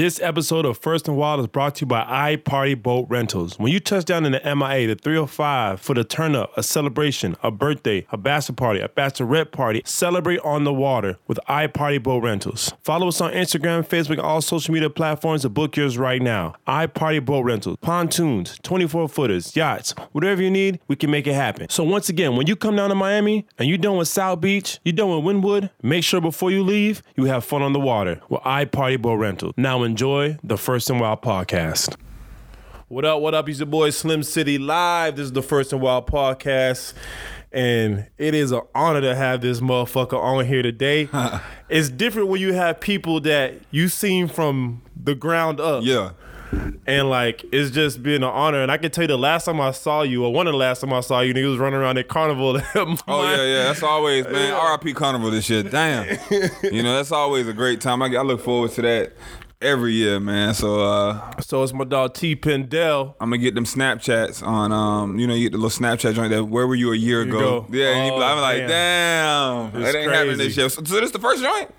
This episode of First and Wild is brought to you by I Party Boat Rentals. When you touch down in the MIA, the 305 for the turn up, a celebration, a birthday, a bachelor party, a bachelorette party, celebrate on the water with I Party Boat Rentals. Follow us on Instagram, Facebook, all social media platforms to book yours right now. I Party Boat Rentals, pontoons, 24 footers, yachts, whatever you need, we can make it happen. So once again, when you come down to Miami and you're done with South Beach, you're done with Wynwood, make sure before you leave, you have fun on the water with I Party Boat Rentals. Now enjoy the First and Wild podcast. What up, what up? It's your boy Slim City Live. This is the First and Wild podcast. And it is an honor to have this motherfucker on here today. it's different when you have people that you seen from the ground up. Yeah. And like it's just been an honor. And I can tell you the last time I saw you, or one of the last time I saw you, nigga was running around at carnival. Oh yeah, yeah. That's always man. R.I.P. Carnival. This shit. Damn. you know that's always a great time. I, I look forward to that every year, man. So uh, So it's my dog T Pendel. I'm gonna get them Snapchats on. Um, you know, you get the little Snapchat joint. That where were you a year you ago? go. Yeah. and you I'm Oh, like, damn. damn, that ain't happening crazy. this year. So, so this the first joint?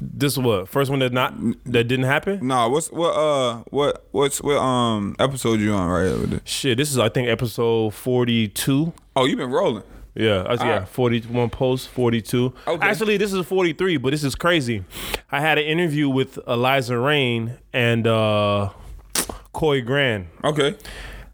This is what first one that not that didn't happen. No. What's what? Uh, what? What's what? Um, episode you on right there? Shit, this is I think episode forty two. Oh, you've been rolling. Yeah, I, yeah, Alright. 41 posts, 42. Okay. Actually, this is 43, but this is crazy. I had an interview with Eliza Rain and uh Coy Grand. Okay.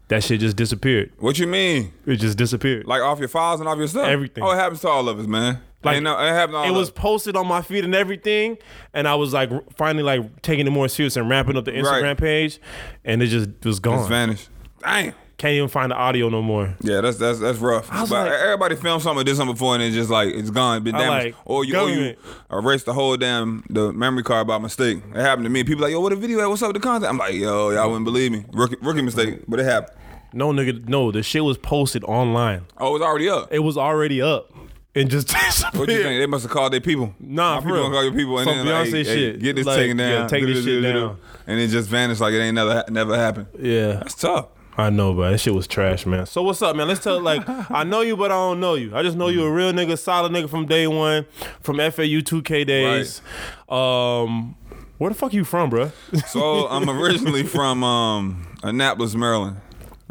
That shit just disappeared. What you mean? It just disappeared. Like off your files and off your stuff? Everything. Oh, it happens to all of us, man. Like, it happens to all it of was us. posted on my feed and everything, and I was like finally like taking it more serious and ramping up the Instagram Right. page, and it just was gone. It's vanished. Dang. Can't even find the audio no more. Yeah, that's that's that's rough. But like- everybody filmed something, did something before, and it's just like it's gone, been damaged, like or you or you erased the whole damn the memory card by mistake. It happened to me. People like, yo, what a video at? What's up with the content? I'm like, yo, y'all wouldn't believe me. Rookie, rookie mistake, but it happened. No nigga, no, the shit was posted online. Oh, it was already up. It was already up and just. What you think? They must have called their people. Nah, My for people real. gonna call your people and Some then like, Beyonce hey, hey, shit. get this Like, taken yeah, down. take this shit down. and it just vanished like it ain't never never happened. Yeah, That's tough. I know, but that shit was trash, man. So what's up, man? Let's tell like I know you, but I don't know you. I just know you a real nigga, solid nigga from day one, from FAU 2K days. Um, where the fuck you from, bro? So I'm originally from um, Annapolis, Maryland.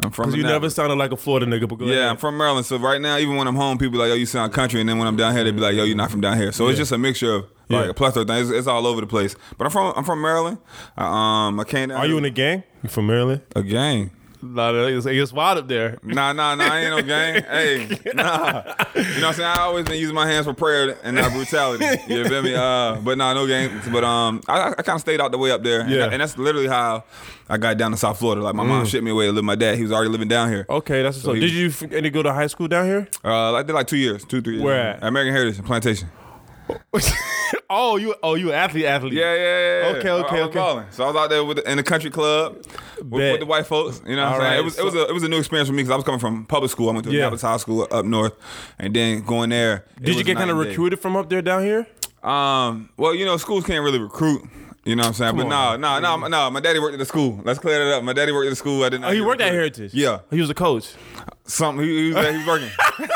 I'm from Because you never sounded like a Florida nigga. But Yeah, ahead. I'm from Maryland. So right now, even when I'm home, people like, "Yo, you sound country," and then when I'm down here, they be like, "Yo, you're not from down here." So it's just a mixture of like Yeah. a plethora of things. It's, it's all over the place. But I'm from I'm from Maryland. I, um, I came down. Are you in a gang? You from Maryland? a gang? Nah, it's, it's wild up there. Nah, nah, nah. I ain't no gang. hey, nah. You know what I'm saying? I always been using my hands for prayer and not brutality. You feel me? Uh, but nah, no gang. But um, I, I kind of stayed out the way up there. And Yeah. that- and that's literally how I got down to South Florida. Like my mom shipped me away to live with my dad. He was already living down here. Okay, that's he- Did you any go to high school down here? Uh, I did like two years, two, three years. Where at? American Heritage Plantation. oh, you oh you athlete athlete. Yeah, yeah, yeah. yeah. Okay, I- okay, I okay. balling. So I was out there with the, in the country club with, with the white folks. You know what All I'm saying? right, It was so- it was a it was a new experience for me because I was coming from public school. I went to Yeah. High School up north, and then going there. Did you get kind of day. recruited from up there down here? Um, well, you know, schools can't really recruit. You know what I'm saying? but on, no, no, no, no. My daddy worked at the school. Let's clear that up. My daddy worked at the school. I didn't. Oh, he worked at Heritage. Yeah, He was a coach. something. He, he was. He was working.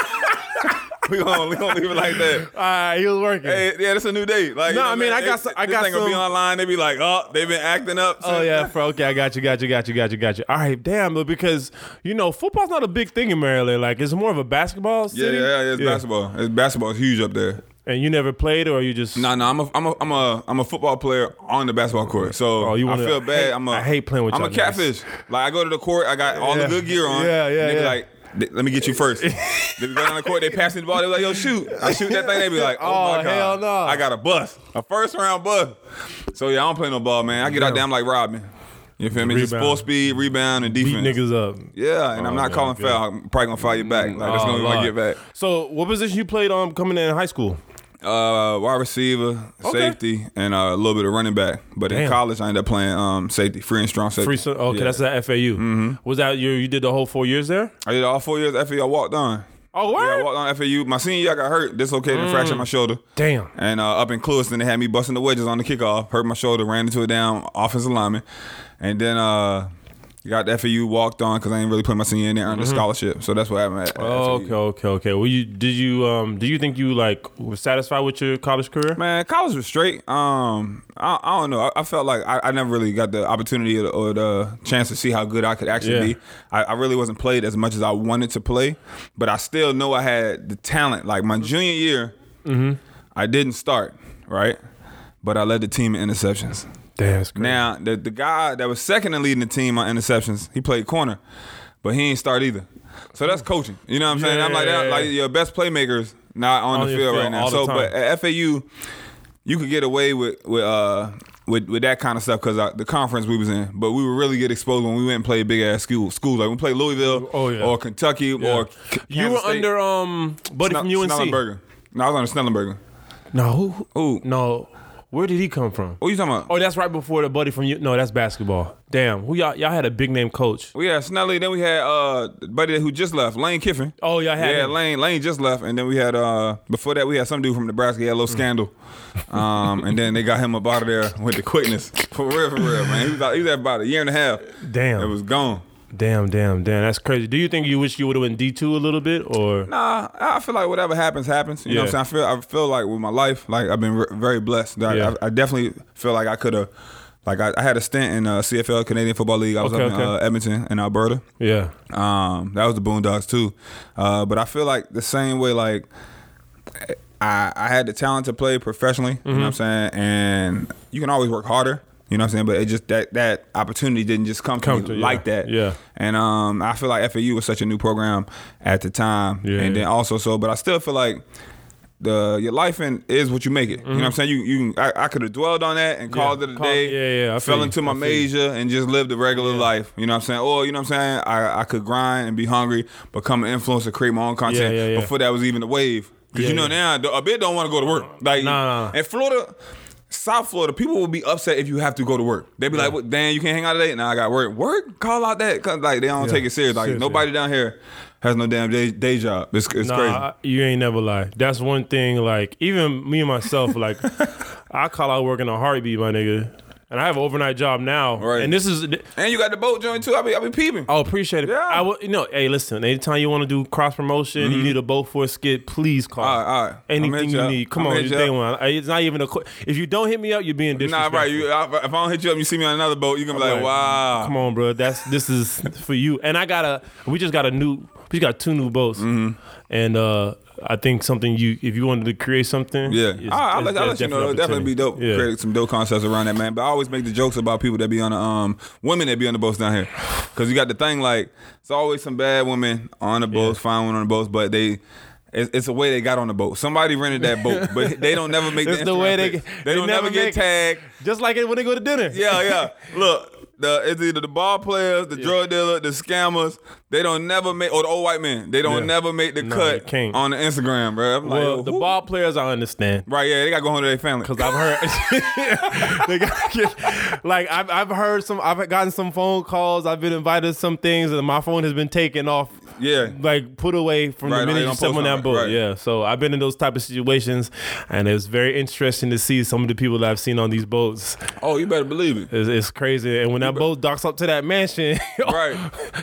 we gonna we gonna leave it like that. All right, he was working. Hey, yeah, that's a new day. Like, you No, know I mean, I got some- I This got thing gonna be some- online. They be like, oh, they've been acting up. Oh yeah, bro. Okay, I got you, got you, got you, got you, got you. All right, damn. But because you know, football's not a big thing in Maryland. Like it's more of a basketball city. yeah, yeah, it's basketball. It's basketball is huge up there. And you never played, or you just No, no, I'm a, I'm a, I'm a, I'm a football player on the basketball court. So Oh, you wanna- feel I bad. hate- I'm a, I hate playing with you. I'm a catfish. Like I go to the court, I got all Yeah. the good gear on. Yeah, yeah, and They be yeah. like, "Th- let me get you first. they be on the court, they pass me the ball. They be like, yo, shoot. I shoot that thing. They be like, oh, Oh, my god, hell no. I got a bust, a first round bust. So yeah, I don't play no ball, man. I get out there, I'm like Rodman. You feel me? Just full speed, rebound, and defense. beat niggas up. Yeah, and I'm Oh, not man, calling good. foul. I'm probably gonna foul you back. Like that's Oh, gonna be my get back. So, what position you played on coming in high school? Uh, wide receiver, Okay. safety, and uh, a little bit of running back. But in college, I ended up playing um, safety, free and strong safety. Free. so- Okay, Yeah. that's at FAU. Mm-hmm. Was that you? You did the whole four years there? I did all four years at FAU. I walked on. Oh, Yeah, I walked on FAU. My senior year, I got hurt, dislocated, and fractured my shoulder. Damn. And uh, up in Clewiston, they had me busting the wedges on the kickoff. Hurt my shoulder, ran into it down offensive lineman, and then uh, got the FAU walked on because I ain't really put my senior in there earned a scholarship. So that's what happened. At, at Mm-hmm. Oh, okay, okay, okay. Well, you did you um do you think you like were satisfied with your college career? Man, college was straight. Um, I, I don't know. I, I felt like I, I never really got the opportunity or, or the chance to see how good I could actually Yeah. be. I, I really wasn't played as much as I wanted to play, but I still know I had the talent. Like my junior year, Mm-hmm. I didn't start right, but I led the team in interceptions. Damn, crazy. Now the the guy that was second in leading the team on interceptions, he played corner, but he ain't start either. So that's coaching. You know what I'm saying? I'm like that. Yeah. Like your best playmakers not on, On the field field right now. So, but at FAU, you could get away with with uh with, with that kind of stuff because the conference we was in, but we would really get exposed when we went and played big ass school schools. Like we played Louisville, Oh, yeah. or Kentucky, or K- you were State. under um buddy from Snell- UNC. Schnellenberger. No, I was under Schnellenberger. No, who, Who? no. Where did he come from? What you talking about? Oh, that's right before the buddy from you. No, that's basketball. Damn, who y'all y'all had a big name coach. We had Snelly, then we had uh buddy who just left, Lane Kiffin. Oh, y'all had yeah, him. Lane. Lane just left, and then we had uh before that we had some dude from Nebraska. He had a little scandal, um, and then they got him up out of there with the quickness. For real, for real, man. He was out, he was there about a year and a half. Damn. it was gone. Damn, damn, damn. That's crazy. Do you think you wish you would have went D two a little bit or? Nah, I feel like whatever happens, happens. You know what I'm saying? I feel I feel like with my life, like I've been re- very blessed. I, Yeah. I, I definitely feel like I could have. Like I, I had a stint in uh, CFL Canadian Football League. I was Okay, up in okay. uh, Edmonton in Alberta. Yeah. Um, that was the Boondocks too. Uh, but I feel like the same way, like I, I had the talent to play professionally. You know what I'm saying? And you can always work harder. You know what I'm saying? But it just that that opportunity didn't just come to Come me to- yeah. like that. Yeah. And um, I feel like FAU was such a new program at the time. Yeah, and then also so, but I still feel like the your life in is what you make it. You know what I'm saying? You you I, I could have dwelled on that and called it a Mm-hmm. Call- day. yeah, yeah, I fell you. into my I feel major and just lived a regular life. You know what I'm saying? Or you know what I'm saying? I, I could grind and be hungry, become an influencer, create my own content. Yeah, yeah, yeah. Before that was even the wave. Because Yeah, you know yeah. now a bit don't want to go to work. Like Nah, nah. in Florida. South Florida, people will be upset if you have to go to work. They'd be like, "What? Dan, you can't hang out today." Nah, I got work. Work? Call out that? 'Cause, like they don't Yeah. take it serious. Like Seriously. nobody down here has no damn day, day job. It's, it's Nah, crazy. I- you ain't never lie. That's one thing. Like even me and myself, like I call out working a heartbeat, my nigga. And I have an overnight job now. Right. And this is And you got the boat joint too. I be I be peeping. Oh, appreciate it. Yeah. I will, you know, hey, listen. Anytime you want to do cross promotion, you need a boat for a skit. Please call. Mm-hmm. All right, all right. Anything you up. need. Come I'ma on, just you day one. It's not even a. qu- If you don't hit me up, you're being disrespectful. Nah, right. You, I, if I don't hit you up, you see me on another boat, you gonna be like, wow. Come on, bro. That's this is for you. And I got a. We just got a new. We got two new boats. Mm-hmm. And uh I think something you, if you wanted to create something, Yeah, it's- All right, I'll, it's- let, I'll let you know. It'll definitely be dope. opportunity. Yeah. Create some dope concepts around that, man. But I always make the jokes about people that be on the um women that be on the boats down here, because you got the thing like it's always some bad women on the boats, fine women on the boats, but they. It's, it's the way they got on the boat. Somebody rented that boat, but they don't never make It's the, the way they get- they They don't never never get tagged. Just like it when they go to dinner. Yeah, yeah. Look, the it's either the ball players, the drug dealer, the scammers. They don't never make, or the old white men. They don't Yeah. never make the No, cut on the Instagram, bro. I'm like, Well, yo, the ball players, I understand. Right, yeah, they got to go home to their family. Cause I've heard, they got, like I've I've heard some, I've gotten some phone calls. I've been invited to some things, and my phone has been taken off. Yeah. like put away from Right, the minute you on that boat. right. Yeah, so I've been in those type of situations, and it's very interesting to see some of the people that I've seen on these boats. Oh, you better believe it. It's, it's crazy, and when that boat docks up to that mansion, Right.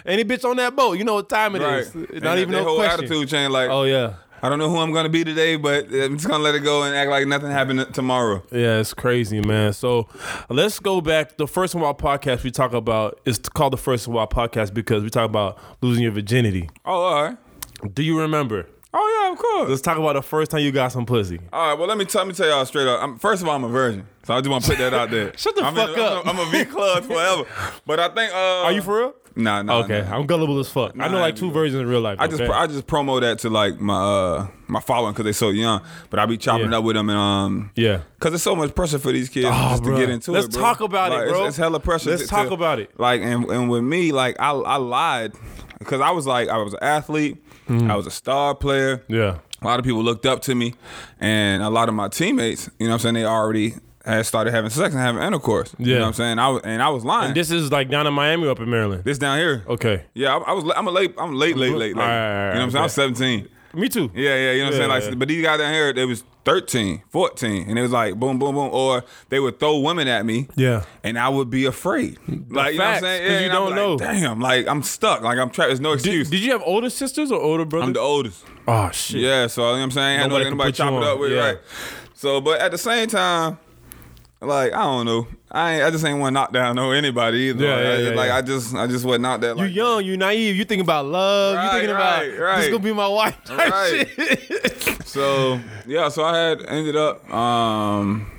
any bitch on that boat, you know what time it Right. is. Not And even no whole question. attitude change. Like, Oh yeah. I don't know who I'm gonna be today, but I'm just gonna let it go and act like nothing happened tomorrow. Yeah, it's crazy, man. So let's go back. The first our podcast we talk about is called the first our podcast because we talk about losing your virginity. Oh, all right. Do you remember? Oh yeah, of course. Let's talk about the first time you got some pussy. All right. Well, let me tell me tell y'all straight up. I'm, first of all, I'm a virgin, so I just want to put that out there. Shut the I'm fuck in, up. I'm a, I'm a V club forever. But I think. Uh, Are you for real? Nah, nah. Okay, nah. I'm gullible as fuck. I know like two versions in real life. I just okay? I just promo that to like my uh my following because they so young. But I be chopping Yeah. up with them and um yeah. Cause there's so much pressure for these kids Oh, just bro. to get into Let's it. bro. talk about it, Like, it's- bro. It's, hella pressure. Let's to- talk to- about it. Like and and with me, like I I lied because I was like I was an athlete. Mm-hmm. I was a star player. Yeah. A lot of people looked up to me, and a lot of my teammates, you know, what I'm saying they already had started having sex and having intercourse. You Yeah. know what I'm saying? I was, and I was lying. This is like down in Miami up in Maryland. this down here. Okay. Yeah, I, I was. I'm a late. I'm late, late, late, late. All right, all right, you know what I'm saying? I was 17. Me too. Yeah, yeah, you know what I'm saying? Like, but these guys down here, they was 13, 14, and it was like boom, boom, boom. Or they would throw women at me. Yeah. And I would be afraid. Like, you know what I'm saying? 'cause you don't like, know. Damn, like I'm stuck. Like I'm trapped. There's no excuse. Did, did you have older sisters or older brothers? I'm the oldest. oh shit. Yeah, so you know what I'm saying? I ain't had Nobody nobody, nobody chop it up with, Yeah. right? So, but at the same time, like I don't know, I ain't, I just ain't want to knock down no anybody either. Yeah, like, yeah, I, yeah, like yeah. I just, I just wasn't out there. You Like, young, you naive, you thinking about love, you Right, thinking about right, right. this gonna be my wife. type Right. shit. So yeah, so I had ended up. um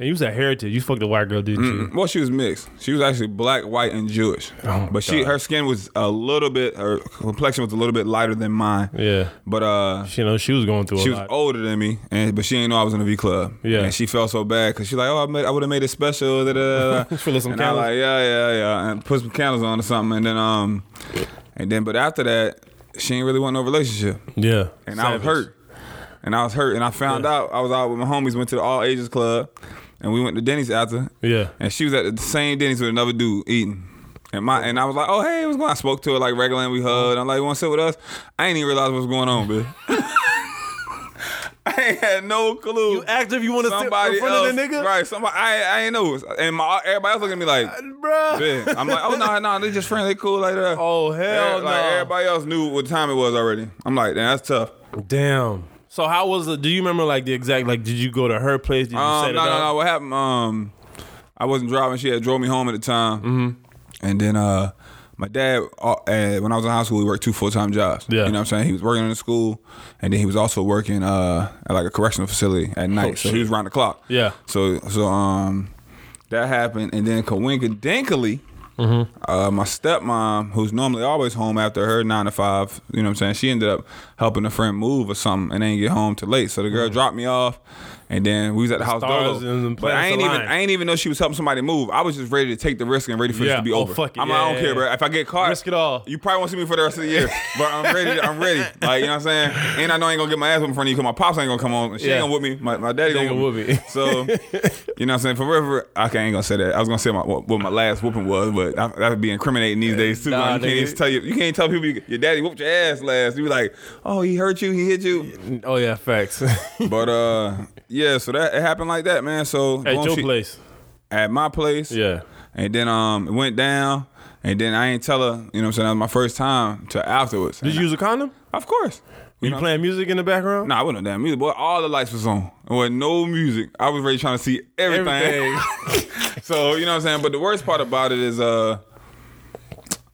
And you was a heritage. You fucked a white girl, didn't you? Well, she was mixed. She was actually black, white, and Jewish. Oh, but she, God. her skin was a little bit, her complexion was a little bit lighter than mine. Yeah. But uh, You know, she was going through she a was lot. older than me, and but she didn't know I was in the V club. Yeah. and she felt so bad because she's like, "Oh, I, made, I would have made it special." Da, da, da. Feeling some and I candles? like, yeah, yeah, yeah, and put some candles on or something, and then um, and then but after that, she didn't really want no relationship, yeah. and I was Savage. hurt, and I was hurt, and I found out I was out with my homies, went to the all ages club, and we went to Denny's after, Yeah. and she was at the same Denny's with another dude eating. And my and I was like, oh hey, what's going on? I spoke to her like regular and we hugged. I'm like, you wanna sit with us? I ain't even realize what's going on, bitch. I ain't had no clue. You act if you want to sit in front else, of the nigga? Right, somebody I I ain't know. And my everybody else looking at me like, uh, Bruh. yeah. I'm like, oh no, no, they just friendly, they cool like that. Oh, hell Like no. everybody else knew what time it was already. I'm like, damn, that's tough. Damn. So how was it? Do you remember like the exact like? Did you go to her place? Did you Um, set no, it no, up? no. What happened? Um, I wasn't driving. She had drove me home at the time. Mm-hmm. And then uh, my dad, uh, when I was in high school, he worked two full time jobs. Yeah. You know what I'm saying? He was working in the school, and then he was also working uh, at like a correctional facility at night. Oh, so he was around the clock. Yeah. So so um, that happened, and then coincidentally. Mm-hmm. Uh, my stepmom, who's normally always home after her nine to five, you know what I'm saying? She ended up helping a friend move or something and didn't get home till late. So the girl dropped me off, and then we was at the house Mm-hmm. stars dolo. and the But I ain't even aligned. I ain't even know she was helping somebody move. I was just ready to take the risk and ready for this to be Oh, over. fuck it. I'm Yeah, like, I don't yeah, care, yeah. bro. If I get caught, Risk it all. You probably won't see me for the rest of the year, but I'm ready. I'm ready. Like you know what I'm saying? And I know I ain't gonna get my ass in front of you because my pops ain't gonna come on. She Yeah. ain't gonna whoop me. My, my daddy gonna whoop me. So you know what I'm saying? Forever, I can't ain't gonna say that. I was gonna say my, what, what my last whooping was, but that, that would be incriminating these days too. Nah, you can't even tell you. You can't tell people you, your daddy whooped your ass last. You be like, oh, he hurt you, he hit you. Oh yeah, facts. But uh, yeah. So that it happened like that, man. So At your she- place. at my place. Yeah. And then um, it went down, and then I ain't tell her. You know what I'm saying? That was my first time till afterwards. Did you use a condom? Of course. Were you know? playing music in the background? Nah, I wasn't damn music, boy. All the lights was on. There was no music. I was really trying to see everything. Everything. so you know what I'm saying. But the worst part about it is, uh,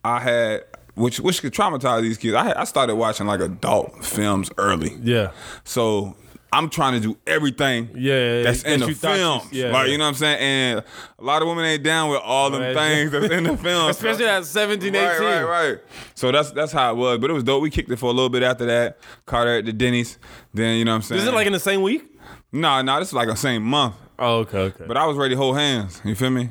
I had which which could traumatize these kids. I I started watching like adult films early. yeah. So I'm trying to do everything. Yeah, that's that in the film. you- yeah, like yeah. you know what I'm saying. And a lot of women ain't down with all them Right. things that's in the film, Especially at 17, 18. Right, right, right. So that's that's how it was. But it was dope. We kicked it for a little bit after that. Caught her at the Denny's. Then you know what I'm saying. Is it like in the same week? No, no, this is like the same month. Oh, okay, okay. But I was ready to hold hands. You feel me?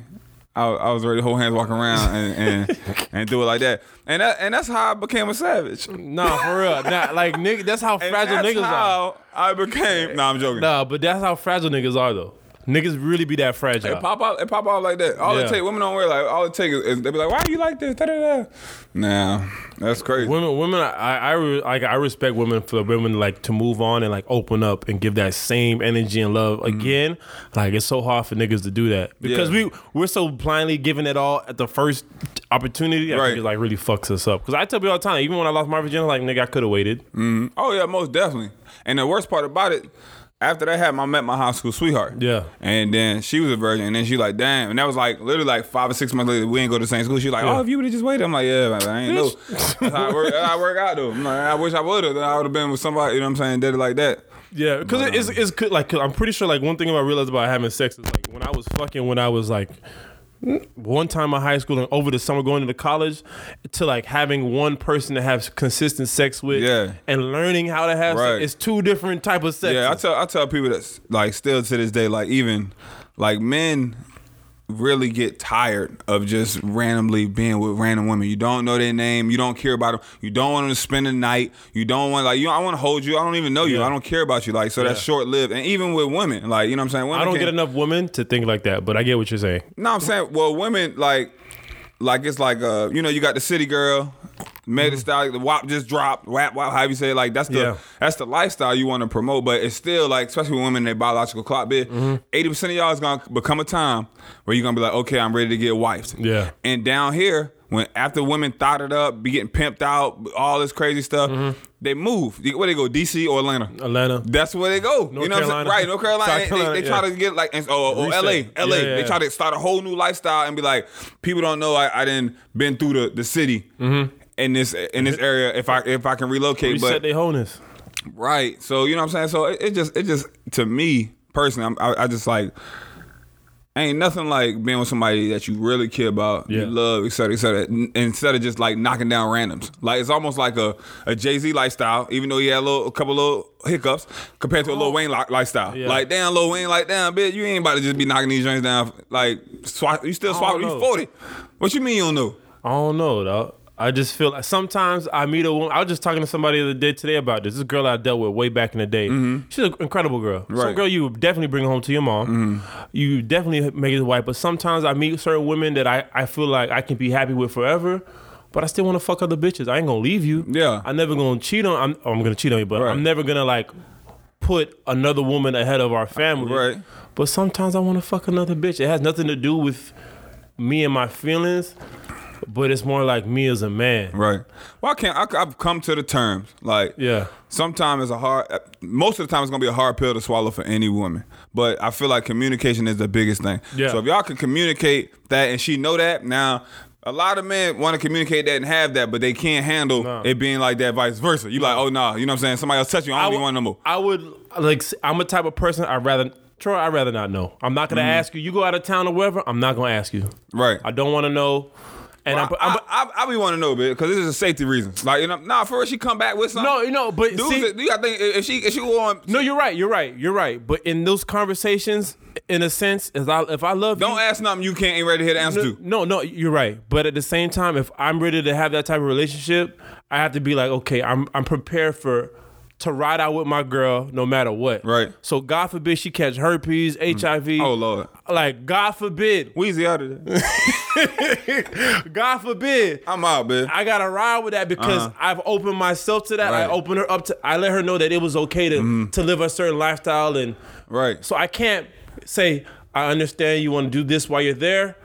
I, I was ready to hold hands, walk around, and and, and do it like that. And that and that's how I became a savage. And nah, for real. Nah, like nigga, that's how fragile that's niggas are. how I became. Nah, I'm joking. Nah, but that's how fragile niggas are though. Niggas really be that fragile. It pop out, it pop out like that. All Yeah. it take, women don't wear like. All it take is, they be like, "Why you like this?" Da, da, da. Nah, that's crazy. Women, women, I, I, like, I respect women for women like to move on and like open up and give that same energy and love again. Like it's so hard for niggas to do that because Mm-hmm. Yeah. we we're so blindly giving it all at the first opportunity. I Right. think it like really fucks us up. Because I tell people all the time, even when I lost my virginity, like nigga, I could have waited. Hmm. Oh yeah, most definitely. And the worst part about it, after that happened, I met my high school sweetheart. Yeah. And then she was a virgin, and then she like, damn. And that was like literally like five or six months later. We ain't go to the same school. She like, Yeah. oh, if you would have just waited, I'm like, yeah, man, I ain't know. That's how it work, how it work out though. I'm like, I wish I would have. I would have been with somebody. You know what I'm saying? Did it like that. Yeah, because it it's, it's. Like, 'cause I'm pretty sure. Like, one thing I realized about having sex is like when I was fucking when I was like one time in high school and over the summer going into college to like having one person to have consistent sex with Yeah. and learning how to have Right. sex. It's two different type of sex. Yeah, I tell I tell people that like still to this day, like even like men really get tired of just randomly being with random women. You don't know their name. You don't care about them. You don't want them to spend the night. You don't want like you. I want to hold you. I don't even know you. Yeah. I don't care about you. Like so that's short lived. And even with women, like you know what I'm saying. Women I don't get enough women to think like that, but I get what you're saying. No, I'm saying well, women like like it's like uh you know you got the city girl. Made style, the WAP just dropped, WAP, WAP, how you say it, like that's the Yeah. that's the lifestyle you want to promote, but it's still like, especially with women, their biological clock bit, Mm-hmm. 80 percent of y'all is gonna become a time where you're gonna be like, okay, I'm ready to get wifed. Yeah. And down here, when after women thought it up, be getting pimped out, all this crazy stuff, Mm-hmm. they move. Where they go, DC or Atlanta? Atlanta. That's where they go. you know what I'm saying? Carolina. Right, North Carolina. South Carolina, they, they try yeah. to get like, and, or, or LA, LA. Yeah, yeah, They try to start a whole new lifestyle and be like, people don't know I, I didn't been through the, the city in this in this mm-hmm. area. If I if I can relocate, Reset but their wholeness. right. So you know what I'm saying. So it, it just it just to me personally, I'm, I, I just like. Ain't nothing like being with somebody that you really care about, Yeah. you love, et cetera, et cetera. n- Instead of just like knocking down randoms, like it's almost like a, a Jay Z lifestyle. Even though he had a little, a couple little hiccups compared to a Lil Wayne li- lifestyle. Yeah. Like damn, Lil Wayne, like damn, bitch, you ain't about to just be knocking these joints down. Like swap, you still swap. You forty. What you mean you don't know? I don't know, though. I just feel like sometimes I meet a woman. I was just talking to somebody the other day today about this. This girl I dealt with way back in the day. Mm-hmm. She's an incredible girl. Some Right. girl you definitely bring home to your mom. Mm-hmm. You definitely make it wife. But sometimes I meet certain women that I, I feel like I can be happy with forever. But I still want to fuck other bitches. I ain't gonna leave you. Yeah. I'm never gonna cheat on. I'm, oh, I'm gonna cheat on you, but Right. I'm never gonna like put another woman ahead of our family. Right. But sometimes I want to fuck another bitch. It has nothing to do with me and my feelings, but it's more like me as a man. Right. Well, I can't. I, I've come to the terms like Yeah. sometimes it's a hard most of the time it's gonna be a hard pill to swallow for any woman but i feel like communication is the biggest thing Yeah. so if y'all can communicate that and she know that now a lot of men want to communicate that and have that, but they can't handle it being like that, vice versa. You like, oh nah, you know what I'm saying? Somebody else touch you, I don't would- even want no more. I would like. I'm a type of person. I'd rather. Troy, I'd rather not know. I'm not gonna ask you. You go out of town or wherever. I'm not gonna ask you. Mm-hmm. Right. I don't want to know. And I, I'm, I'm, I, I, I be want to know, bitch, because this is a safety reason. Like, you know, nah, first she come back with something. no, you know, but Dudes, see, you got to think if she if she on. no, you're right. You're right. You're right. But in those conversations, in a sense, if I if I love Don't you, ask nothing you can't ain't ready to hear the answer to. No, no, you're right. But at the same time, if I'm ready to have that type of relationship, I have to be like, okay, I'm I'm prepared for to ride out with my girl no matter what. Right. So God forbid she catch herpes, HIV. Oh Lord, Like God forbid, Weezy out of there. God forbid. I'm out, man. I gotta ride with that because Uh-huh. I've opened myself to that. Right. I opened her up to. I let her know that it was okay to to live a certain lifestyle, and right. so I can't say I understand you want to do this while you're there,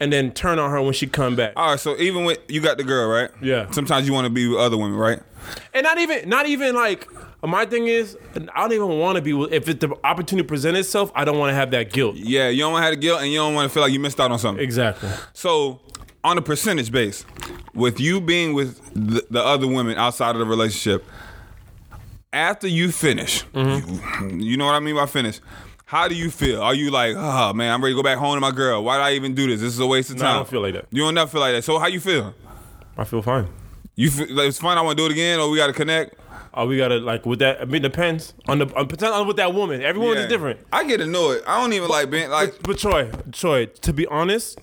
and then turn on her when she come back. All right, so even with you got the girl, right? Yeah. Sometimes you want to be with other women, right? And not even, not even like my thing is, I don't even want to be. If it, the opportunity presents itself, I don't want to have that guilt. Yeah, you don't want to have the guilt, and you don't want to feel like you missed out on something. Exactly. So, on a percentage base, with you being with the, the other women outside of the relationship, after you finish, Mm-hmm. you, you know what I mean by finish. How do you feel? Are you like, oh man, I'm ready to go back home to my girl? Why did I even do this? This is a waste of No, I don't feel like that. You don't never feel like that. So how you feel? I feel fine. You feel like it's fine. I want to do it again, or we got to connect. Oh, we gotta like with that. I mean, depends on the on, with that woman. Every woman is different. I get annoyed. I don't even like being like. But Troy, Troy, to be honest,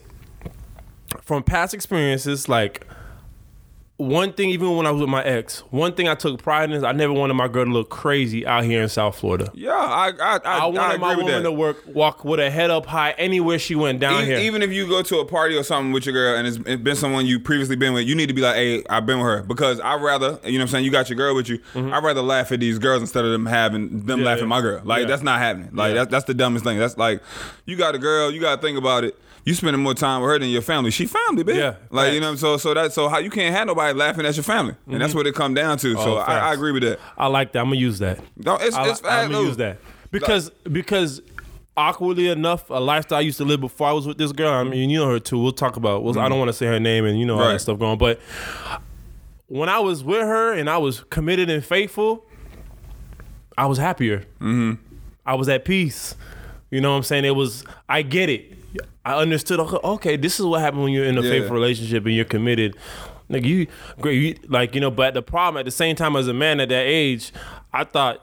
from past experiences, like one thing, even when I was with my ex, one thing I took pride in is I never wanted my girl to look crazy out here in South Florida. Yeah, I I I, I I, wanted agree my woman to work walk with her head up high anywhere she went down E- here. Even if you go to a party or something with your girl and it's, it's been someone you previously been with, you need to be like, hey, I've been with her. Because I'd rather, you know what I'm saying, you got your girl with you, I'd rather laugh at these girls instead of them having them Mm-hmm. Yeah, laugh yeah. my girl. Like, Yeah. that's not happening. Like, that's, that's the dumbest thing. That's like, you got a girl, you got to think about it. You spending more time with her than your family. She family, bitch. Yeah, Like, you facts. know, so so that so how you can't have nobody laughing at your family, and that's what it come down to. so Mm-hmm. Oh, I, I agree with that. I like that. I'm gonna use that. No, it's I, it's I'm gonna use that because because awkwardly enough, a lifestyle I used to live before I was with this girl. I mean, you know her too. We'll talk about. Well, I don't want to say her name and you know all Mm-hmm. That stuff going. But when I was with her and I was committed and faithful, I was happier. Mm-hmm. I was at peace. You know what I'm saying? It was. I get it. I understood. Okay, this is what happens when you're in a Yeah. faithful relationship and you're committed. Like you, great. You, like you know, but the problem at the same time as a man at that age, I thought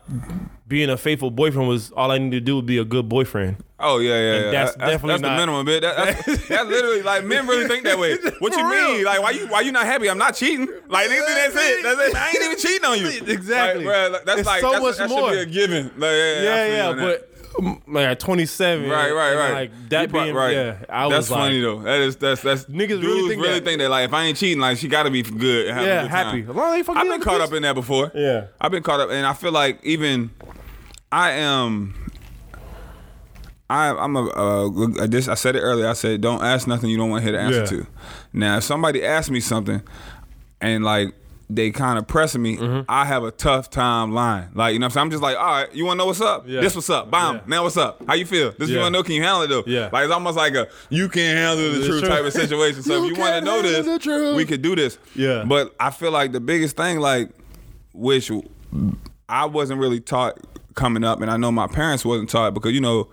being a faithful boyfriend was all I needed to do would be a good boyfriend. Oh yeah, yeah, yeah. that's That- definitely that's not- the minimum, bitch. That, that's, that's literally like men really think that way. What you real. mean? Like why you why you not happy? I'm not cheating. Like that's it. That's it. I ain't even cheating on you. Exactly. Like, like, that's It's like so that's, much that more. should be a given. Like, yeah, yeah, Yeah, yeah, on that. But like at 27. Right, right, right. Like that You being right. yeah, I that's was funny like, though. That is that's that's Niggas really think really that. think that like if I ain't cheating, like she got to be good. And have a Yeah, good happy. Time. As long as I've been caught a up in that before. Yeah. I've been caught up, and I feel like even I am. I, I'm a, this, I said it earlier. I said, don't ask nothing you don't want to hear the answer Yeah. to. Now, if somebody asks me something, and like they kind of pressing me, Mm-hmm. I have a tough time lying. Like you know, what I'm saying, I'm just like, all right, you want to know what's up? Yeah. This what's up? Bam. Yeah. Now what's up? How you feel? This you want to know? Can you handle it though? Yeah. Like it's almost like a you can't handle the The truth truth. type of situation. So You if you want to know this, we could do this. Yeah. But I feel like the biggest thing, like, which I wasn't really taught coming up, and I know my parents wasn't taught because you know,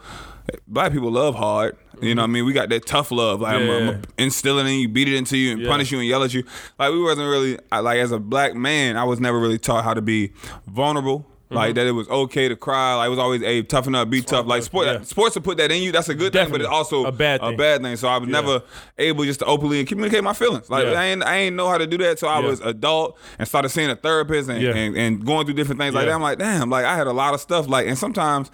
black people love hard. You know, mm-hmm. what I mean, we got that tough love. Like, I'm, I'm instilling in you, beat it into you, and Yeah. punish you and yell at you. Like, we wasn't really I- like as a black man, I was never really taught how to be vulnerable. Like mm-hmm. that, it was okay to cry. Like it was always a toughen up, be tough. Like sport, Yeah. sports will put that in you. That's a good thing, but it's also A bad A thing. bad thing. So I was never able just to openly communicate my feelings. Like Yeah. I ain't, I ain't know how to do that. So I Yeah. was adult and started seeing a therapist and, Yeah. and, and going through different things like that. I'm like, damn, like I had a lot of stuff. Like, and sometimes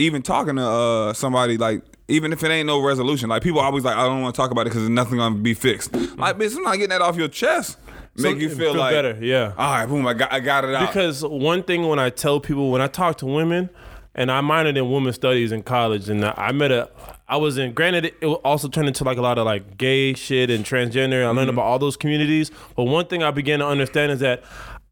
even talking to uh, somebody, like, even if it ain't no resolution, like people always like, I don't want to talk about it because nothing gonna be fixed. Like, bitch, I'm not getting that off your chest. Make you it feel, like better. Yeah. All right, boom, I got, I got it out. Because one thing when I tell people when I talk to women, and I minored in women's studies in college, and I met a, I was in. Granted, it also turned into like a lot of like gay shit and transgender. I learned Mm-hmm. about all those communities, but one thing I began to understand is that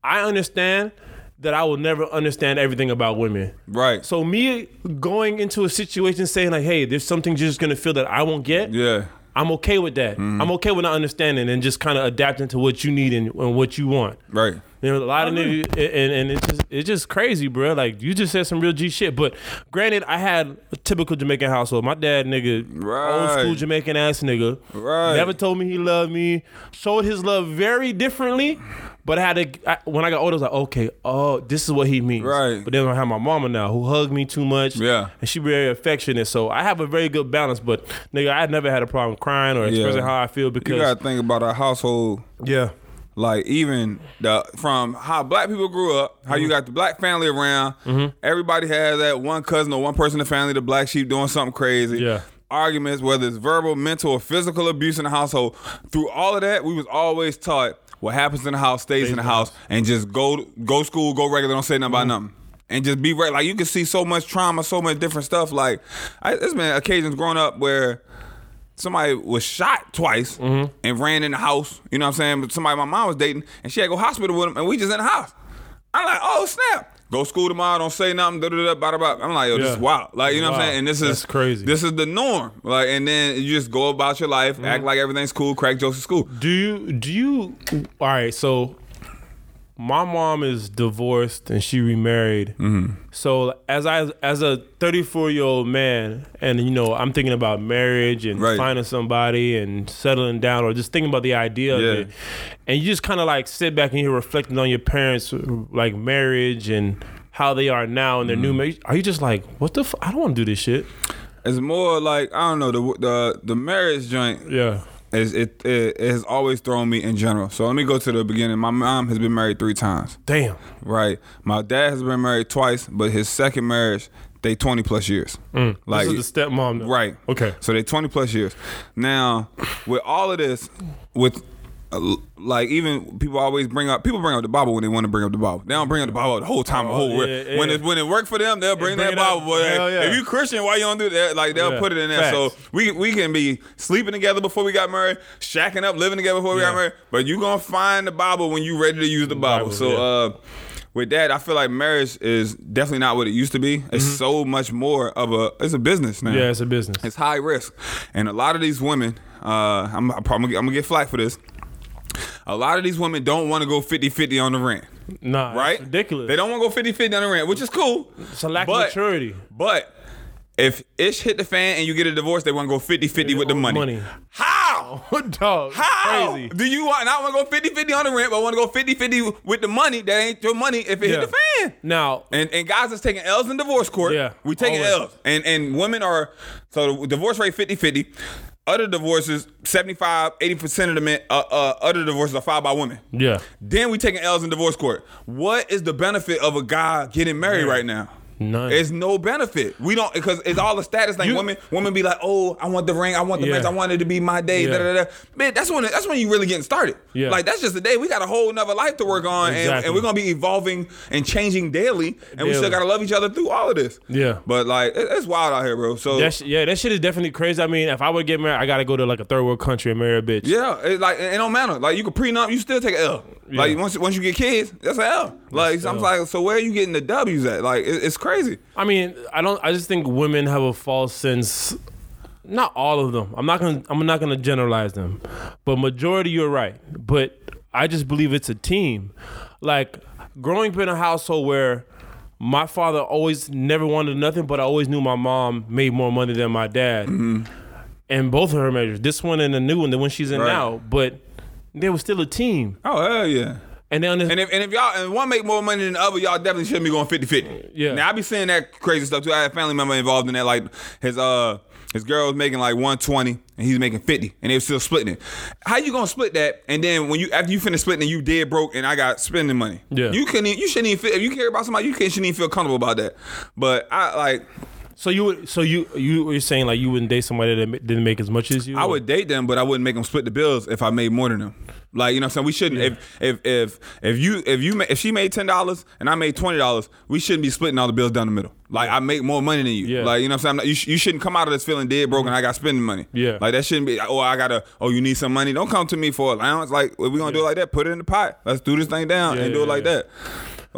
I understand that I will never understand everything about women. right. So me going into a situation saying like, "Hey, there's something you're just gonna feel that I won't get." yeah. I'm okay with that. Mm-hmm. I'm okay with not understanding and just kind of adapting to what you need and, and what you want. Right. You know, a lot of niggas, and, and it's just it's just crazy, bro. Like you just said some real G shit. But granted, I had a typical Jamaican household. My dad, nigga, right. old school Jamaican ass nigga, Right. never told me he loved me. Showed his love very differently. But I had to I, when I got older, I was like, okay, oh, this is what he means. Right. But then I have my mama now who hugged me too much. Yeah. And she very affectionate. So I have a very good balance. But nigga, I never had a problem crying or expressing how I feel because You gotta think about our household yeah. like even the from how black people grew up, how Mm-hmm. you got the black family around. Everybody has that one cousin or one person in the family, the black sheep, doing something crazy. Yeah. Arguments, whether it's verbal, mental, or physical abuse in the household. Through all of that, we was always taught what happens in the house stays in the house, and just go go school, go regular, don't say nothing about Mm-hmm. nothing. And just be right. Like you can see so much trauma, so much different stuff. Like I, there's been occasions growing up where somebody was shot twice Mm-hmm. and ran in the house. You know what I'm saying? But somebody my mom was dating and she had to go hospital with him and we just in the house. I'm like, oh snap. Go school tomorrow, don't say nothing, da da da bada bada. I'm like, yo, this is wild. Like, you know what I'm Wow. saying? And this That's is crazy. This is the norm. Like, and then you just go about your life, Mm-hmm. act like everything's cool, crack jokes at school. Do you do you all right, so my mom is divorced and she remarried. Mm-hmm. So as I as a 34 year old man, and you know I'm thinking about marriage and Right. finding somebody and settling down, or just thinking about the idea Yeah. of it, and you just kind of like sit back and you're reflecting on your parents like marriage and how they are now and their Mm-hmm. new marriage. Are you just like, what the? F- I don't want to do this shit. It's more like, I don't know, the the the marriage joint Yeah. It, it it has always thrown me in general. So let me go to the beginning. My mom has been married three times. Damn. Right. My dad has been married twice, but his second marriage, they 20 plus years. Mm. Like this is the stepmom. though. right. Okay. So they 20 plus years. Now, with all of this, with like even people always bring up people bring up the Bible when they want to bring up the Bible. They don't bring up the Bible the whole time. the whole yeah, when it when it worked for them, they'll bring bring that. Bible. Hell yeah. if you Christian, why you don't do that? Like they'll Yeah. put it in there. So we we can be sleeping together before we got married, shacking up, living together before we got married. But you gonna find the Bible when you ready to use the Bible. Bible, so yeah. uh with that, I feel like marriage is definitely not what it used to be. It's so much more of a it's a business now. Mm-hmm. Yeah, it's a business. It's high risk, and a lot of these women, uh, I'm, I'm probably I'm gonna get flack for this. A lot of these women don't want to go 50-50 on the rent, Nah, right? ridiculous. They don't want to go 50-50 on the rent, which is cool. It's a lack But- of maturity. But if ish hit the fan and you get a divorce, they want to go 50-50 with the money. Money. How? Oh, dog. How Crazy. do you want not want to go 50-50 on the rent, but I want to go 50-50 with the money that ain't your money if it Yeah. hit the fan? Now, And, and guys is taking L's in divorce court. Yeah, We taking always. L's. And and women are so the divorce rate 50-50. Other divorces, 75, 80% of the men, uh, uh, other divorces are filed by women. yeah. Then we taking L's in divorce court. What is the benefit of a guy getting married right now? None. It's no benefit. We don't because it's all a status thing. You- women, women be like, "Oh, I want the ring. I want the Yeah. rings. I want it to be my day." Yeah. Da, da, da. Man, that's when that's when you really getting started. Yeah. Like that's just the day. We got a whole nother life to work on, and, Exactly. and we're gonna be evolving and changing daily, and we still gotta love each other through all of this. Yeah. But like, it- it's wild out here, bro. So That sh- yeah, that shit is definitely crazy. I mean, if I would get married, I gotta go to like a third world country and marry a bitch. Yeah, it like it don't matter. Like you can prenup, you still take an L. Like once once you get kids, that's an L. Like I'm L. like, so where are you getting the W's at? Like it, it's crazy. I mean, I don't. I just think women have a false sense. Not all of them. I'm not gonna. I'm not gonna generalize them, but majority, you're right. But I just believe it's a team. Like growing up in a household where my father always never wanted nothing, but I always knew my mom made more money than my dad. Mm-hmm. And both of her measures, this one and the new one, the one she's in Right. now, but they were still a team. Oh hell yeah. And then And if and if y'all and one make more money than the other, y'all definitely shouldn't be going 50-50. Yeah. Now I be seeing that crazy stuff too. I had a family member involved in that. Like his uh his girl was making like 120 and he's making 50 and they were still splitting it. How you gonna split that? And then when you after you finish splitting it, you dead broke and I got spending money. Yeah. You couldn't even, you shouldn't even feel if you care about somebody, you can't shouldn't even feel comfortable about that. But I like so you would, so you you you're saying like you wouldn't date somebody that didn't make as much as you? I would date them, but I wouldn't make them split the bills if I made more than them. Like you know, what I'm saying we shouldn't. If if if if you if you if she made ten dollars and I made twenty dollars, we shouldn't be splitting all the bills down the middle. Like I make more money than you. Yeah. Like you know, what I'm saying not, you, sh- you shouldn't come out of this feeling dead broke and mm-hmm. I got spending money. Yeah. Like that shouldn't be. Oh, I gotta. Oh, you need some money. Don't come to me for allowance. Like if we gonna do it like that, put it in the pot. Let's do this thing down Yeah, and do yeah, it like yeah. that.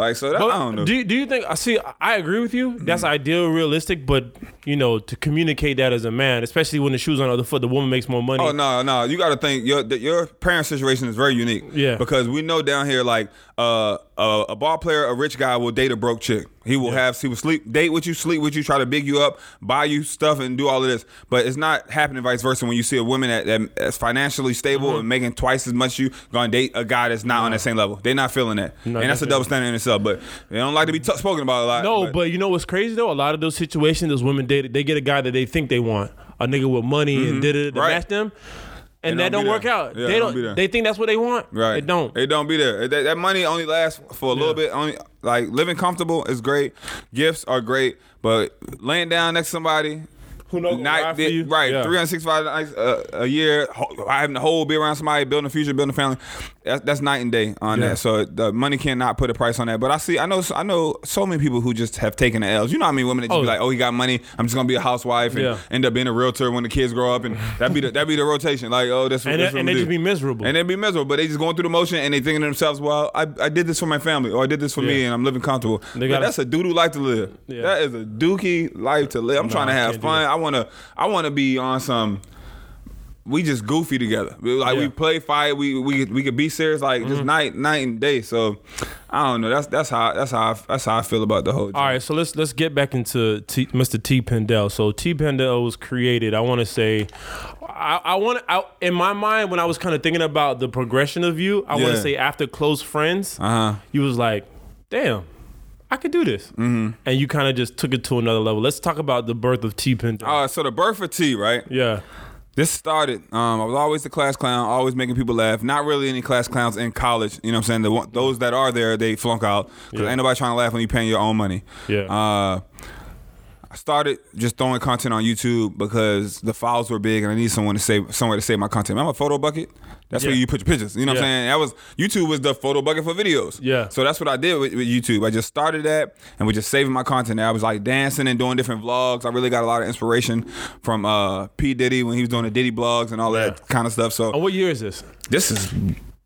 Like so that I don't know. Do you, do you think I see? I agree with you. That's ideal, realistic. But you know, to communicate that as a man, especially when the shoes on the other foot, the woman makes more money. Oh no, no! You got to think your your parent situation is very unique. Yeah. Because we know down here, like uh, a, a ball player, a rich guy will date a broke chick. He will have he will sleep date with you, sleep with you, try to big you up, buy you stuff, and do all of this. But it's not happening vice versa. When you see a woman that, that that's financially stable Mm-hmm. and making twice as much, you gonna date a guy that's not on that same level. They're not feeling that, No, and that's a double standard in itself. But they don't like to be t- spoken about a lot. no, but, you know what's crazy though? A lot of those situations, those women date, they get a guy that they think they want, a nigga with money and did it to Mm-hmm. Right. match them, and that don't don't work there. out. Yeah, they don't don't. be there. they think that's what they want. Right. It don't. It don't be there. That, that money only lasts for a little Yeah. bit. Only like living comfortable is great. Gifts are great, but laying down next to somebody. Who knows? Not, for you? right, Yeah. 365 nights uh, a year, having the whole be around somebody, building a future, building a family. That's, that's night and day on Yeah. that. So the money cannot put a price on that. But I see, I know, I know so many people who just have taken the L's. You know, what I mean, women that just Oh. be like, "Oh, he got money. I'm just gonna be a housewife and Yeah. end up being a realtor when the kids grow up, and that be the, that be the rotation. Like, oh, that's what, And, that's they- what and they just be miserable. And they be miserable, but they just going through the motion and they thinking to themselves, well, I, I did this for my family or I did this for me and I'm living comfortable. Gotta- that's a doo-doo life to live. Yeah. That is a dookie life to live. I'm trying to have fun. Wanna I wanna be on some we just goofy together. We- Like Yeah. we play fight, we we we could be serious like Mm-hmm. just night night and day. So I don't know. That's that's how that's how I, that's how I feel about the whole. All right, so let's let's get back into T, Mr. T Pendel. So T Pendel was created. I want to say, I, I want I, in my mind when I was kind of thinking about the progression of you, I want to say after close friends, Uh huh. you was like, damn, I could do this, mm-hmm. and you kind of just took it to another level. Let's talk about the birth of T Pendel. Uh, so the birth of T, right? yeah, This started. Um, I was always the class clown, always making people laugh. Not really any class clowns in college. You know what I'm saying? The those that are there, they flunk out because Yeah. ain't nobody trying to laugh when you paying your own money. Yeah. Uh, I started just throwing content on YouTube because the files were big and I need someone to save somewhere to save my content. I'm a Photobucket. That's where you put your pictures. You know what I'm saying? That was YouTube was the Photobucket for videos. Yeah. So that's what I did with, with YouTube. I just started that and was just saving my content. I was like dancing and doing different vlogs. I really got a lot of inspiration from uh, P Diddy when he was doing the Diddy blogs and all that kind of stuff. So oh, what year is this? this is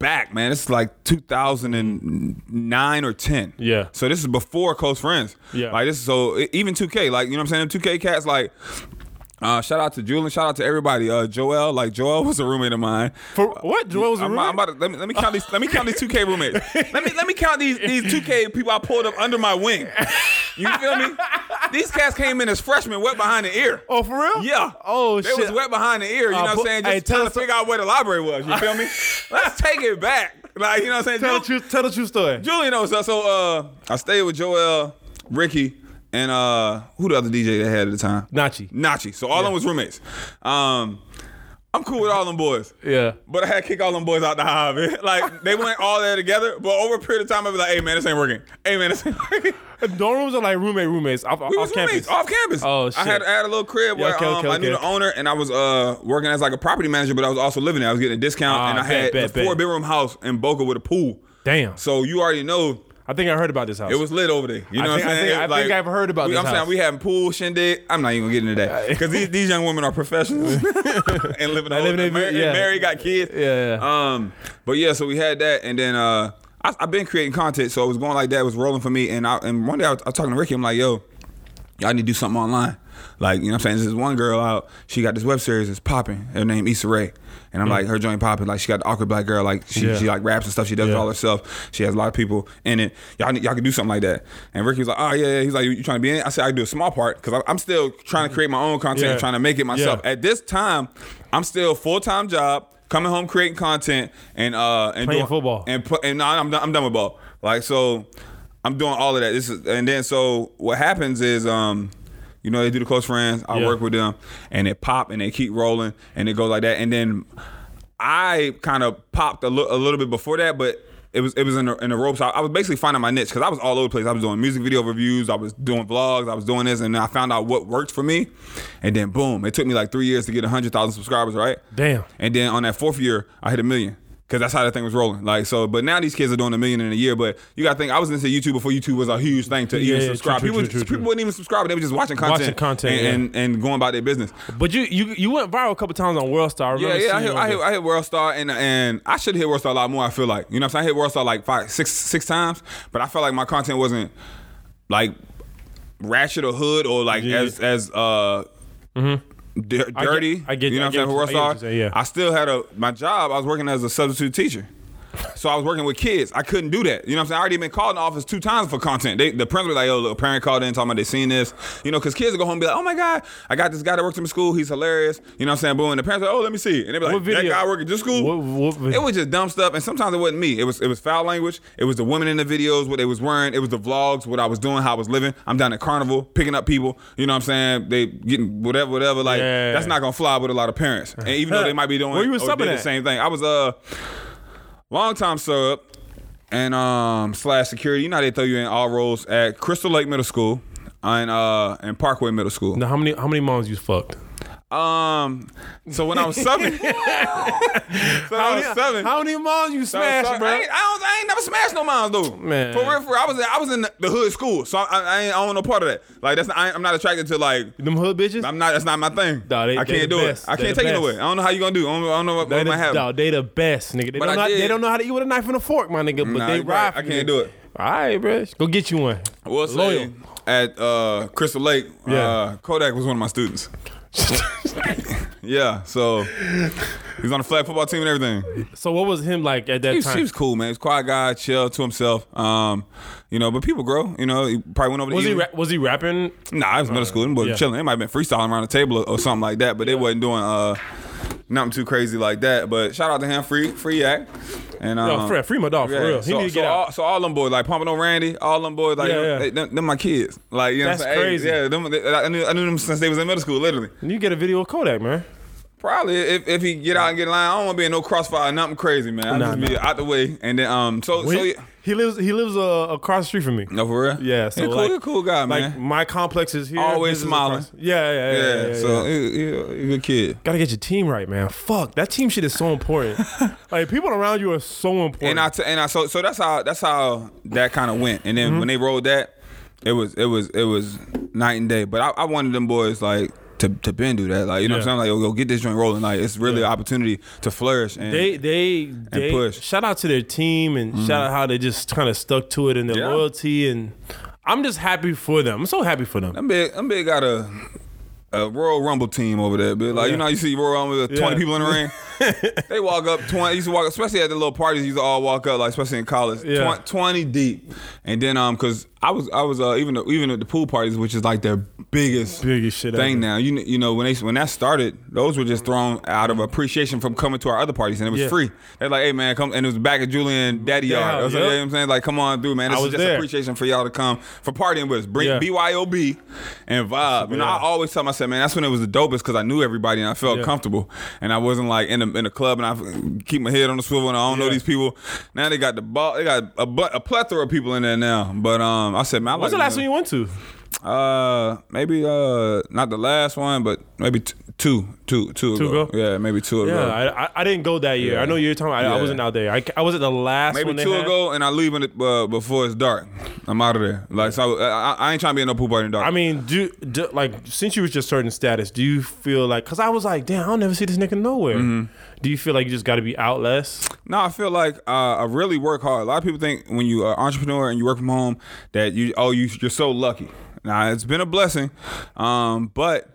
back, man. It's like 2009 or 10. Yeah. So this is before Close Friends. Yeah. Like this is so even 2K, like you know what I'm saying? 2K cats, like uh, shout out to Julian, shout out to everybody. Uh, Joel, like Joel was a roommate of mine. For what? Joel was a I'm, roommate? I'm about to, let me let me count these. Let me count these 2K roommates. let me let me count these these 2K people I pulled up under my wing. You feel me? These cats came in as freshmen, wet behind the ear. oh, for real? Yeah. Oh they shit. They was wet behind the ear. You Uh, know what I'm saying? Just tell trying to us- figure out where the library was. You feel me? Let's take it back. Like you know what I'm saying? Tell the Ju- true. Tell the true story. Julian knows. So, so uh, I stayed with Joel, Ricky, and uh, who the other DJ they had at the time? Nachi. Nachi. So all of them was roommates. Um, I'm cool with all them boys. Yeah. But I had to kick all them boys out the hive. man. Like they went all there together, but over a period of time, I'd be like, "Hey man, this ain't working. Hey man, this ain't working." Dorm rooms are like roommate roommates off, We off campus. roommates off campus. Oh, I had shit. I had a little crib Yeah, where okay, um, okay, I knew okay. the owner, and I was uh working as like a property manager, but I was also living there. I was getting a discount, Ah, and I bet, had bet, a four bedroom house in Boca with a pool. Damn. So you already know I think I heard about this house. it was lit over there. You I know think- what I I'm think- saying? I think I've heard about we, this I'm saying house. we having pool shindig. I'm not even gonna get into that because these, these young women are professionals and living living their- married, yeah. married, got kids. Yeah, yeah. Um, but yeah, so we had that, and then uh, I, I've been creating content, so it was going like that. It was rolling for me, and I, and one day I was, I was talking to Ricky. I'm like, yo, y'all need to do something online. Like, you know what I'm saying? There's this one girl out, she got this web series that's popping. Her name Issa Rae. And I'm like, her joint popping. Like, she got the awkward black girl. Like, she. Yeah. she like raps and stuff. She does it Yeah. all herself. She has a lot of people in it. Y'all, y'all can do something like that. And Ricky was like, oh, yeah, yeah. He's like, you, trying to be in it? I said, I can do a small part because I'm still trying to create my own content Yeah. trying to make it myself. Yeah. At this time, I'm still full time job, coming home creating content and uh and Playing doing football. and put and no, I'm done, I'm done with ball. Like so, I'm doing all of that. This is and then so what happens is um. You know they do the close friends. I Yeah. work with them, and it pop and they keep rolling, and it goes like that. And then I kind of popped a, li- a little bit before that, but it was it was in the, in the ropes. I, I was basically finding my niche because I was all over the place. I was doing music video reviews, I was doing vlogs, I was doing this, and then I found out what worked for me. And then boom, it took me like three years to get hundred thousand subscribers, right? Damn. And then on that fourth year, I hit a million. Cause that's how the thing was rolling. Like so, but now these kids are doing a million in a year. But you gotta think, I was into YouTube before YouTube was a huge thing to even yeah, subscribe. true, true, people true, true, people true. wouldn't even subscribe; they were just watching content, Watching content, and, yeah. and, and going about their business. But you you you went viral a couple times on World Star. I Yeah, yeah, I hit, I hit. I hit World Star, and and I should hit World Star a lot more. I feel like, you know, what I'm saying I hit World Star like five, six, six times, but I felt like my content wasn't like ratchet or hood or like Yeah. as as uh. dir- dirty. I get- you know I what I'm saying. For what World you- I get you're saying, yeah. I still had a my job. I was working as a substitute teacher. So I was working with kids. I couldn't do that. You know what I'm saying? I already been called in the office two times for content. They, the principal was like, yo, look, a parent called in talking about they seen this. You know, because kids will go home and be like, oh my God, I got this guy that works in the school. He's hilarious. You know what I'm saying? Boom. And the parents are like, oh, let me see. And they be like, What that guy working at this school? What- what it was just dumb stuff. And sometimes it wasn't me. It was it was foul language. It was the women in the videos, what they was wearing. It was the vlogs, what I was doing, how I was living. I'm down at Carnival, picking up people. You know what I'm saying? They getting whatever, whatever. Like, Yeah. that's not going to fly with a lot of parents. And even though they might be doing Where you was did the same thing. I was uh long time sub and um slash security. You know they throw you in all roles at Crystal Lake Middle School and uh and Parkway Middle School. Now how many how many moms you fucked? Um so when I was seven, so I was subbing How many moms you so smashed, subbing- bro? I ain't, I, don't, I ain't never smashed no moms though. Man. For real, for real. I was I was in the, hood school, so I, I ain't I don't know part of that. Like that's not, I I'm not attracted to like Them hood bitches? I'm not. That's not my thing. Nah, they- I can't do best. it. I They can't take it away. I don't know how you gonna do. I don't, I don't know what, They what the, might happen. dawg, they the best, nigga. They But don't, know, they don't know how to eat with a knife and a fork, my nigga. But Nah, they ride. right. I can't do it. All right, bro. Go get you one. Will Loyal. at uh, Crystal Lake, Yeah. uh, Kodak was one of my students. yeah, so he's on the flag football team and everything. So what was him like at that He was, time? he was cool, man. He was a quiet guy, chill to himself. Um, you know, but people grow. You know, he probably went over to was he ra- was he rapping? Nah, I was middle school. Boys yeah. chilling. They might have been freestyling around the table or, or something like that, but they wasn't doing uh nothing too crazy like that. But shout out to him, free free act. And um, Yo, free, free my dog for yeah, real. He so, need to so get all, out. so all them boys, like Pompano Randy, all them boys, like Yeah, yeah. They, them, them my kids. Like you know That's what I'm saying? Hey, crazy. yeah, them, they, I knew I knew them since they was in middle school, literally. You get a video of Kodak, man. Probably if, if he get out and get in line, I don't want to be in no crossfire, nothing crazy, man. I Nah, just be out the way, and then um, so so yeah. he lives he lives uh, across the street from me. no for real. Yeah, so he cool, like- he a cool guy, man. Like my complex is here. Always smiling. Yeah, yeah, yeah. yeah, yeah, yeah, so yeah. good kid. Gotta get your team right, man. Fuck, that team shit is so important. like people around you are so important. And I t- and I so so that's how that's how that kind of went. And then Mm-hmm. when they rolled that, it was it was it was night and day. But I, I wanted them boys like to to been do that. Like you know what I'm saying? Like yo, go get this joint rolling. Like it's really Yeah. an opportunity to flourish. And they they they push. Mm-hmm. shout out to their team and shout out how they just kind of stuck to it and their Yeah. loyalty and I'm just happy for them. I'm so happy for them. I'm big I'm big got a a Royal Rumble team over there, but like Yeah. you know, how you see Royal Rumble with 20 Yeah. people in the ring. they walk up 20. Used to walk, especially at the little parties. Used to all walk up, like especially in college, Yeah. 20, 20 deep. And then um, cause I was I was uh, even even at the pool parties, which is like their biggest Biggest shit thing ever. now. You you know when they when that started, those were just thrown out of appreciation from coming to our other parties, and it was Yeah. free. They're like, hey man, come, and it was back at Julian Daddy Yeah, Yard. Or something, yep. You know what I'm saying? Like, come on through, man. This is just there. appreciation for y'all to come for partying with us. Bring Yeah. BYOB and vibe. You know, I always tell myself, man, that's when it was the dopest because I knew everybody and I felt Yeah. comfortable, and I wasn't like in in a club and I keep my head on the swivel and I don't know these people. Now they got the ball. They got a, a plethora of people in there now. But um, I said, man, I What's the like last one you went to? uh, maybe uh, not the last one, but maybe t- two, two, two, Two ago. ago? Yeah, maybe two Yeah, ago. I, I I didn't go that year. Yeah. I know you're talking. About, I, I wasn't out there. I, I was at the last Maybe two ago, and I leave it uh, before it's dark. I'm out of there. Like so, I, I- ain't trying to be in no pool party in the dark. I mean, do, do like since you was just certain status, do you feel like? Cause I was like, damn, I'll never see this nigga nowhere. Mm-hmm. Do you feel like you just got to be out less? No, I feel like uh, I really work hard. A lot of people think when you are entrepreneur and you work from home that you oh you you're so lucky. Now it's been a blessing, um, but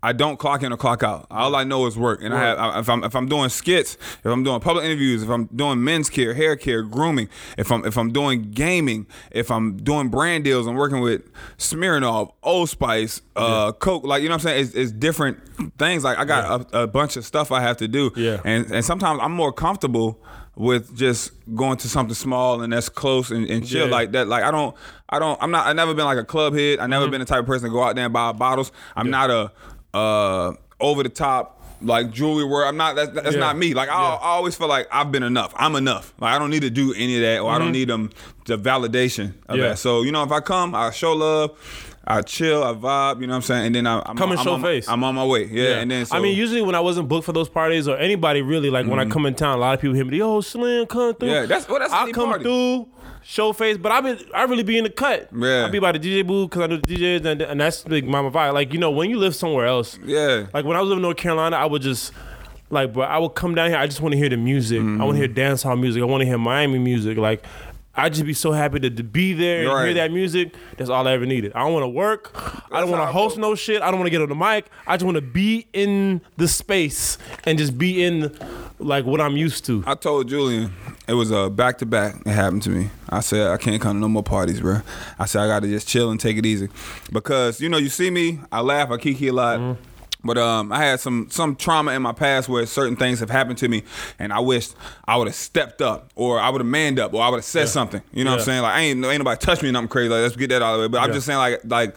I don't clock in or clock out. All I know is work, and I have I- if I'm if I'm doing skits, if I'm doing public interviews, if I'm doing men's care, hair care, grooming, if I'm if I'm doing gaming, if I'm doing brand deals, I'm working with Smirnoff, Old Spice, uh, Coke. Like you know what I'm saying? It's, it's different things. Like I got a, a bunch of stuff I have to do. Yeah. And and sometimes I'm more comfortable with just going to something small and that's close and, and chill Yeah. like that. Like I don't I don't I'm not I never been like a club head. I never Mm-hmm. been the type of person to go out there and buy bottles. I'm not a uh over the top like jewelry where I'm not that's, that's Yeah. not me. Like I, Yeah. I always feel like I've been enough. I'm enough. Like I don't need to do any of that or I don't need them the validation of Mm-hmm. Yeah. that. So, you know, if I come, I show love, I chill, I vibe, you know what I'm saying? And then I, I'm Come and I'm show on, face. I'm on my way. Yeah. And then so, I mean, usually when I wasn't booked for those parties or anybody really, like when I come in town, a lot of people hit me, "Yo, Slim, come through." Mm-hmm. Yeah, that's- well, that's I come party. through, show face, but I be I really be in the cut. Yeah. I be by the DJ booth because I know the DJs, and, and that's like mama vibe. Like you know, when you live somewhere else, Yeah. Like when I was living in North Carolina, I would just. Like, bro, I would come down here. I just want to hear the music. I Mm-hmm. want to hear dance hall music. I want to hear Miami music. Like, I just be so happy to, to be there and Right. hear that music. That's all I ever needed. I don't want to work. I don't want to host no shit. I don't want to get on the mic. I just want to be in the space and just be in like what I'm used to. I told Julian it was a back to back. It happened to me. I said I can't come to no more parties, bro. I said I got to just chill and take it easy because you know you see me, I laugh, I kiki a lot. Mm-hmm. But um, I had some some trauma in my past where certain things have happened to me, and I wished I would have stepped up, or I would have manned up, or I would have said something. You know what I'm saying? Like I ain't ain't nobody touch me, nothing crazy. Like let's get that out of the way. But I'm just saying like like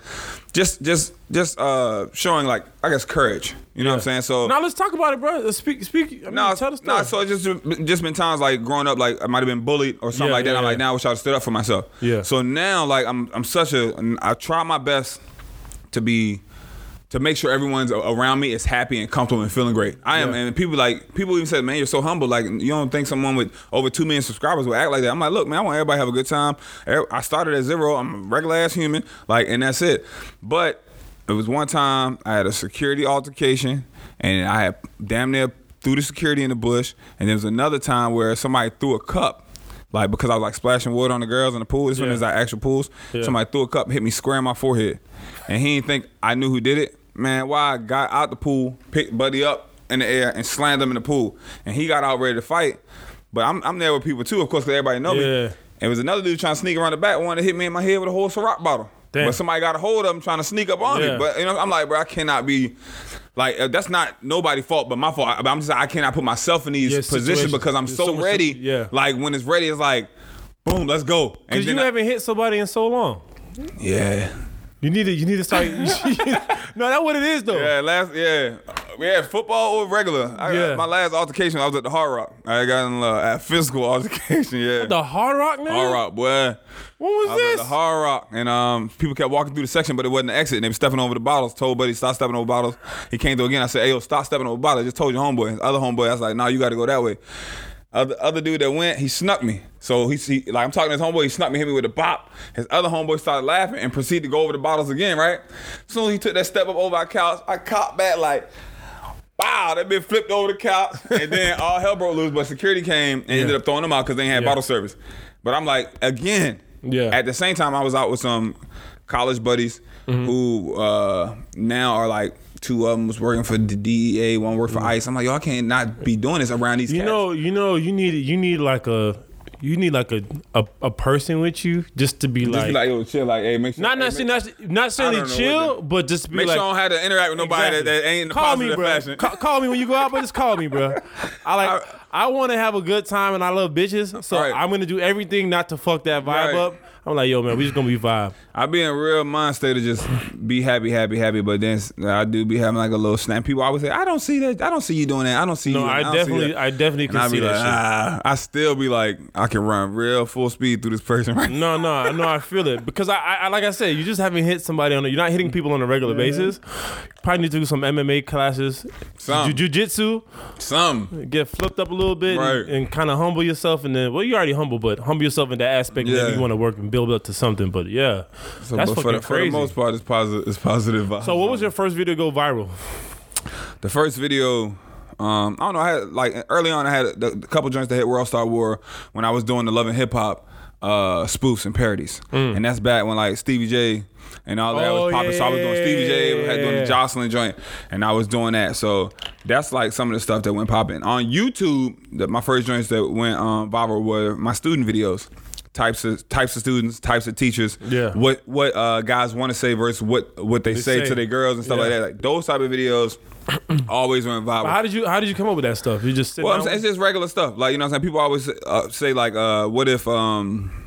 just just just uh showing like I guess courage. You know what I'm saying? So Now let's talk about it, bro. Let's Speak, speak. I mean, no, tell the story. So it's just just been times like growing up, like I might have been bullied or something Yeah, like that. yeah, I'm like, yeah. now I wish I would stood up for myself. Yeah. So now, like I'm I'm such a I try my best to be to make sure everyone's around me is happy and comfortable and feeling great. I am, Yeah. and people like people even said, "Man, you're so humble. Like you don't think someone with over two million subscribers would act like that." I'm like, look, man, I want everybody to have a good time. I started at zero. I'm a regular ass human, like, and that's it. But it was one time I had a security altercation, and I had damn near threw the security in the bush. And there was another time where somebody threw a cup. Like because I was like splashing water on the girls in the pool. This one Yeah. is like actual pools. Yeah. Somebody threw a cup, hit me square in my forehead, and he didn't think I knew who did it. Man, why I got out the pool, picked Buddy up in the air, and slammed him in the pool, and he got out ready to fight. But I'm I'm there with people too, of course, because everybody know Yeah. me. And it was another dude trying to sneak around the back, wanted to hit me in my head with a whole Ciroc bottle. Damn. But somebody got a hold of him trying to sneak up on Yeah. me. But you know, I'm like, bro, I cannot be like uh, that's not nobody's fault, but my fault. But I'm just I cannot put myself in these Yeah, positions because I'm There's so, so ready. yeah. Like when it's ready, it's like, boom, let's go. Because you I- haven't hit somebody in so long. yeah. You need to. You need to start. no, that's what it is though. Yeah, last yeah, we had football or regular. I, Yeah. My last altercation, I was at the Hard Rock. I got in uh, at physical altercation. Yeah, The Hard Rock man. Hard Rock, boy. What was was at this? the Hard Rock, and um, people kept walking through the section, but it wasn't the exit, and they were stepping over the bottles. Told Buddy stop stepping over bottles. He came through again. I said, "Hey, yo, stop stepping over bottles." I just told your homeboy. His other homeboy, I was like, "No, you got to go that way." Other other dude that went, he snuck me. So he, he like I'm talking to his homeboy, he snuck me, hit me with a bop. His other homeboy started laughing and proceeded to go over the bottles again, right? Soon as he took that step up over our couch, I caught back like, wow, that been flipped over the couch, and then all hell broke loose. But security came and ended up throwing them out because they ain't had Yeah. bottle service. But I'm like, again, Yeah. At the same time, I was out with some college buddies Mm-hmm. who uh, now are like. Two of them was working for the DEA, one worked for mm. ICE. I'm like, yo, I can't not be doing this around these. You cats. know, you know, you need you need like a you need like a, a a person with you just to be Just like, be like, yo, chill, like, hey, make sure. not hey, necessarily make, not, not necessarily I chill, but just be make like sure I don't have to interact with nobody Exactly. that, that ain't in the call me, bro. fashion. Ca- call me when you go out, but just call me, bro. I like. I want to have a good time, and I love bitches, so Right. I'm gonna do everything not to fuck that vibe Right. up. I'm like, yo, man, we just gonna be vibe. I be in real mind state of just be happy, happy, happy. But then I do be having like a little snap. People always say, I don't see that. I don't see you doing that. I don't see No, you. I don't definitely. I definitely And can I see be that like, shit. ah. I still be like, I can run real full speed through this person right. No, no, no. I feel it because I, I, like I said, you just haven't hit somebody on. A, you're not hitting people on a regular basis. Probably need to do some MMA classes, Some. jiu jitsu, Some. get flipped up a little bit, Right. and, and kind of humble yourself. And then, well, you already humble, but humble yourself in that aspect. And Yeah. then you want to work and build up to something. But yeah, So, that's but for the, for the most part, it's positive. It's positive. vibes. so, what was your first video go viral? The first video, um, I don't know. I had like early on, I had a, a couple joints that hit World Star War when I was doing the Love and Hip Hop uh, spoofs and parodies, and that's back when like Stevie J and all that Mm. Oh, was popping. So I was doing Stevie J, had doing the Joseline joint, and I was doing that. So that's like some of the stuff that went popping on YouTube. The, my first joints that went um, viral were my student videos. Types of types of students, types of teachers. Yeah. What what uh, guys want to say versus what what they, say, say. to their girls and stuff Yeah. like that. Like those type of videos always went viral. How did you How did you come up with that stuff? You just sit Well, down? it's just regular stuff. Like you know, what I'm saying people always uh, say like, uh, "What if, um,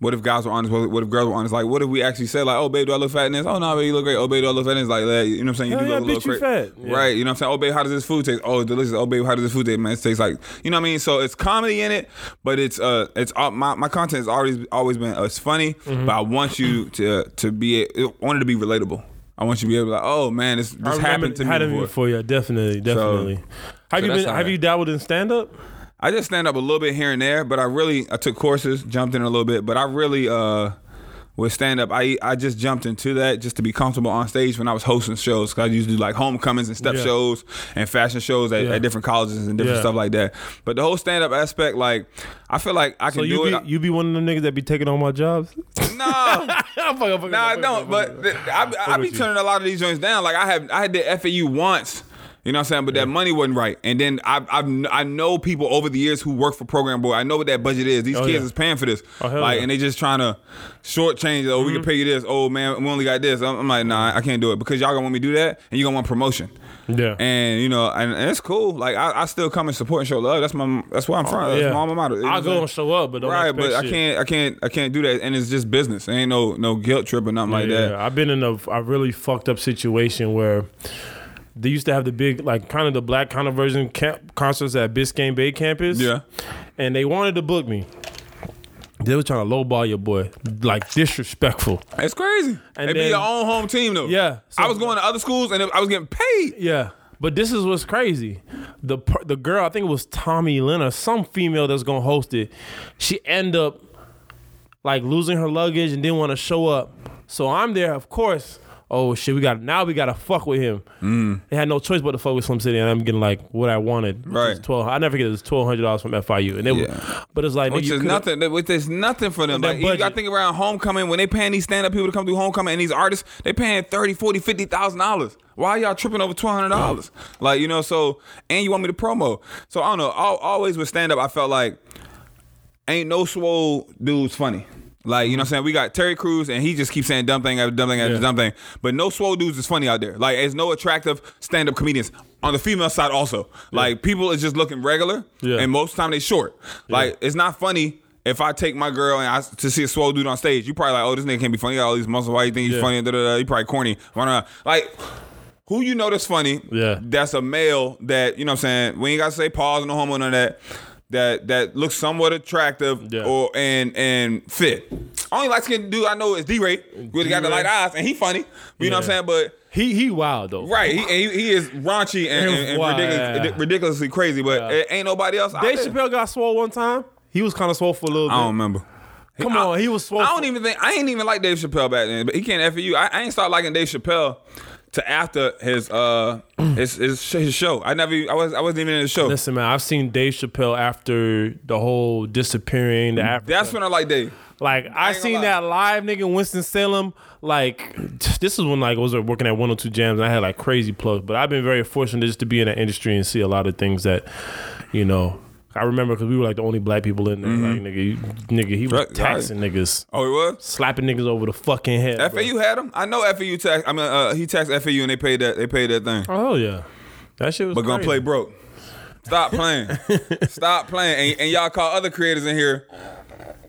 what if guys were honest? What what if girls were honest? Like, what if we actually say like, "Oh, babe, do I look fat in this? Oh no, babe, you look great. Oh, babe, do I look fat in this? Like, that. you know what I'm saying? You Hell do yeah, look a little bitch, you cra- fat. Yeah. right? You know what I'm saying? Oh, babe, how does this food taste? Oh, it's delicious. Oh, babe, how does this food taste? Man, it tastes like you know what I mean. So it's comedy in it, but it's uh, it's uh, my my content has always always been uh, it's funny, Mm-hmm. but I want you to to be I want it to be relatable. I want you to be able to be like, oh man, this this remember happened to me before. had it before. before. Yeah, definitely, definitely. have so you been Have I- you dabbled in stand up? I just stand up a little bit here and there, but I really I took courses, jumped in a little bit, but I really uh with stand up I I just jumped into that just to be comfortable on stage when I was hosting shows cuz I used to do like homecomings and step Yeah. shows and fashion shows at, Yeah. at different colleges and different Yeah. stuff like that. But the whole stand up aspect like I feel like I So can you do be it. you be one of them niggas that be taking on my jobs? no. I'm I'm fucking, No, I don't. But fucking. I, I be turning a lot of these joints down. Like I have, I had the FAU once. You know what I'm saying? But that money wasn't right. And then I, I've, I know people over the years who work for Program Boy. I know what that budget is. These Oh, kids yeah. is paying for this. Oh, like, yeah. Mm-hmm. and they just trying to shortchange. Oh, we can pay you this. Oh man, we only got this. I'm, I'm like, nah, I can't do it because y'all gonna want me to do that, and you gonna want promotion. Yeah. And you know, and, and it's cool. Like I, I still come and support and show love. That's my, that's where I'm from. That's yeah. my alma mater. I'll go and show up, but don't Right, but I can't, I can't, I can't do that, and it's just business. There ain't no, no guilt trip or nothing like yeah, that. I've been in a, a really fucked up situation where they used to have the big, like, kind of the black kind of version camp concerts at Biscayne Bay campus. Yeah. And they wanted to book me. They were trying to lowball your boy, like disrespectful. It's crazy. And it be your own home team though. Yeah, so- I was going to other schools and I was getting paid. Yeah. But this is what's crazy. The the girl, I think it was Tommy Lynn or some female that's gonna host it. She end up like losing her luggage and didn't want to show up. So I'm there, of course. Oh shit, we got now we gotta fuck with him. Mm. They had no choice but to fuck with Slim City, and I'm getting like what I wanted. Right. Twelve. I never forget it was twelve hundred dollars from FIU, and it was, but it's like Which is nothing. Which is nothing for them. Like, you got budget. to think around homecoming when they paying these stand up people to come do homecoming and these artists, they paying 30, 40, 50,000 dollars. Why y'all tripping over twelve hundred dollars? Like you know, so and you want me to promo. So I don't know. Al always with stand up, I felt like ain't no swole dudes funny. Like, you know what I'm saying? We got Terry Crews and he just keeps saying dumb thing after dumb thing after Yeah. dumb thing. But no swole dudes is funny out there. Like, there's no attractive stand up comedians. On the female side also. Like, people is just looking regular. Yeah. And most of the time they short. Like, it's not funny if I take my girl and I to see a swole dude on stage. You probably like, oh, this nigga can't be funny. He got all these muscles. Why you think he's funny? Da, da, da. He probably corny. Why not? Like, who you know that's funny? Yeah. That's a male that, you know what I'm saying? We ain't got to say pause, no homo, none of that. That that looks somewhat attractive Yeah. or and and fit. Only light skinned dude I know is DeRay. Really got the light eyes and he funny. You know what I'm saying? But he he wild though. right, he, he, he is raunchy and, and, and ridiculous, ridiculously crazy. But it ain't nobody else. Dave. Chappelle got swole one time. He was kind of swole for a little bit. I don't remember. Come I- on, he was swole. I don't even think I ain't even like Dave Chappelle back then, but he can't F you. I, I ain't start liking Dave Chappelle to after his uh his, his his show. I never I was I wasn't even in the show. Listen, man, I've seen Dave Chappelle after the whole disappearing to Africa. That's when I like Dave. like I ain't seen that live nigga Winston Salem. Like this is when like I was working at 102 JAMZ and I had like crazy plugs. But I've been very fortunate just to be in that industry and see a lot of things that, you know. I remember because we were like the only black people in there. Like nigga, you, nigga, he was Mm-hmm. Right, taxing niggas, Oh, he was. slapping niggas over the fucking head. bro. FAU had him. I know FAU tax. I mean, uh, he taxed FAU and they paid that. They paid that thing. Oh yeah, that shit was. But gonna play broke. Stop playing. Stop playing. And, and y'all call other creators in here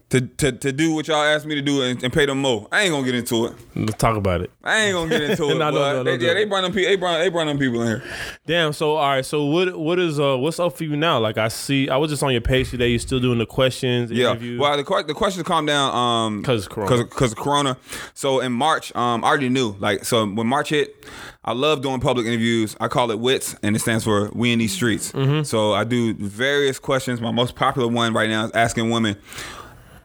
to, to, to do what y'all asked me to do and, and pay them more. I ain't gonna get into it. Let's talk about it. I ain't gonna get into it. No, no, no, they, no. yeah, they brought them people. They brought, they brought them people in here. Damn. So all right. So what what is uh what's up for you now? Like I see, I was just on your page today. You're still doing the questions. Yeah. interviews. Well, the the questions calm down. Um, 'Cause of Corona. Because of Corona. So in March, um, I already knew. Like, so when March hit, I love doing public interviews. I call it WITS, and it stands for We in These Streets. Mm-hmm. So I do various questions. My most popular one right now is asking women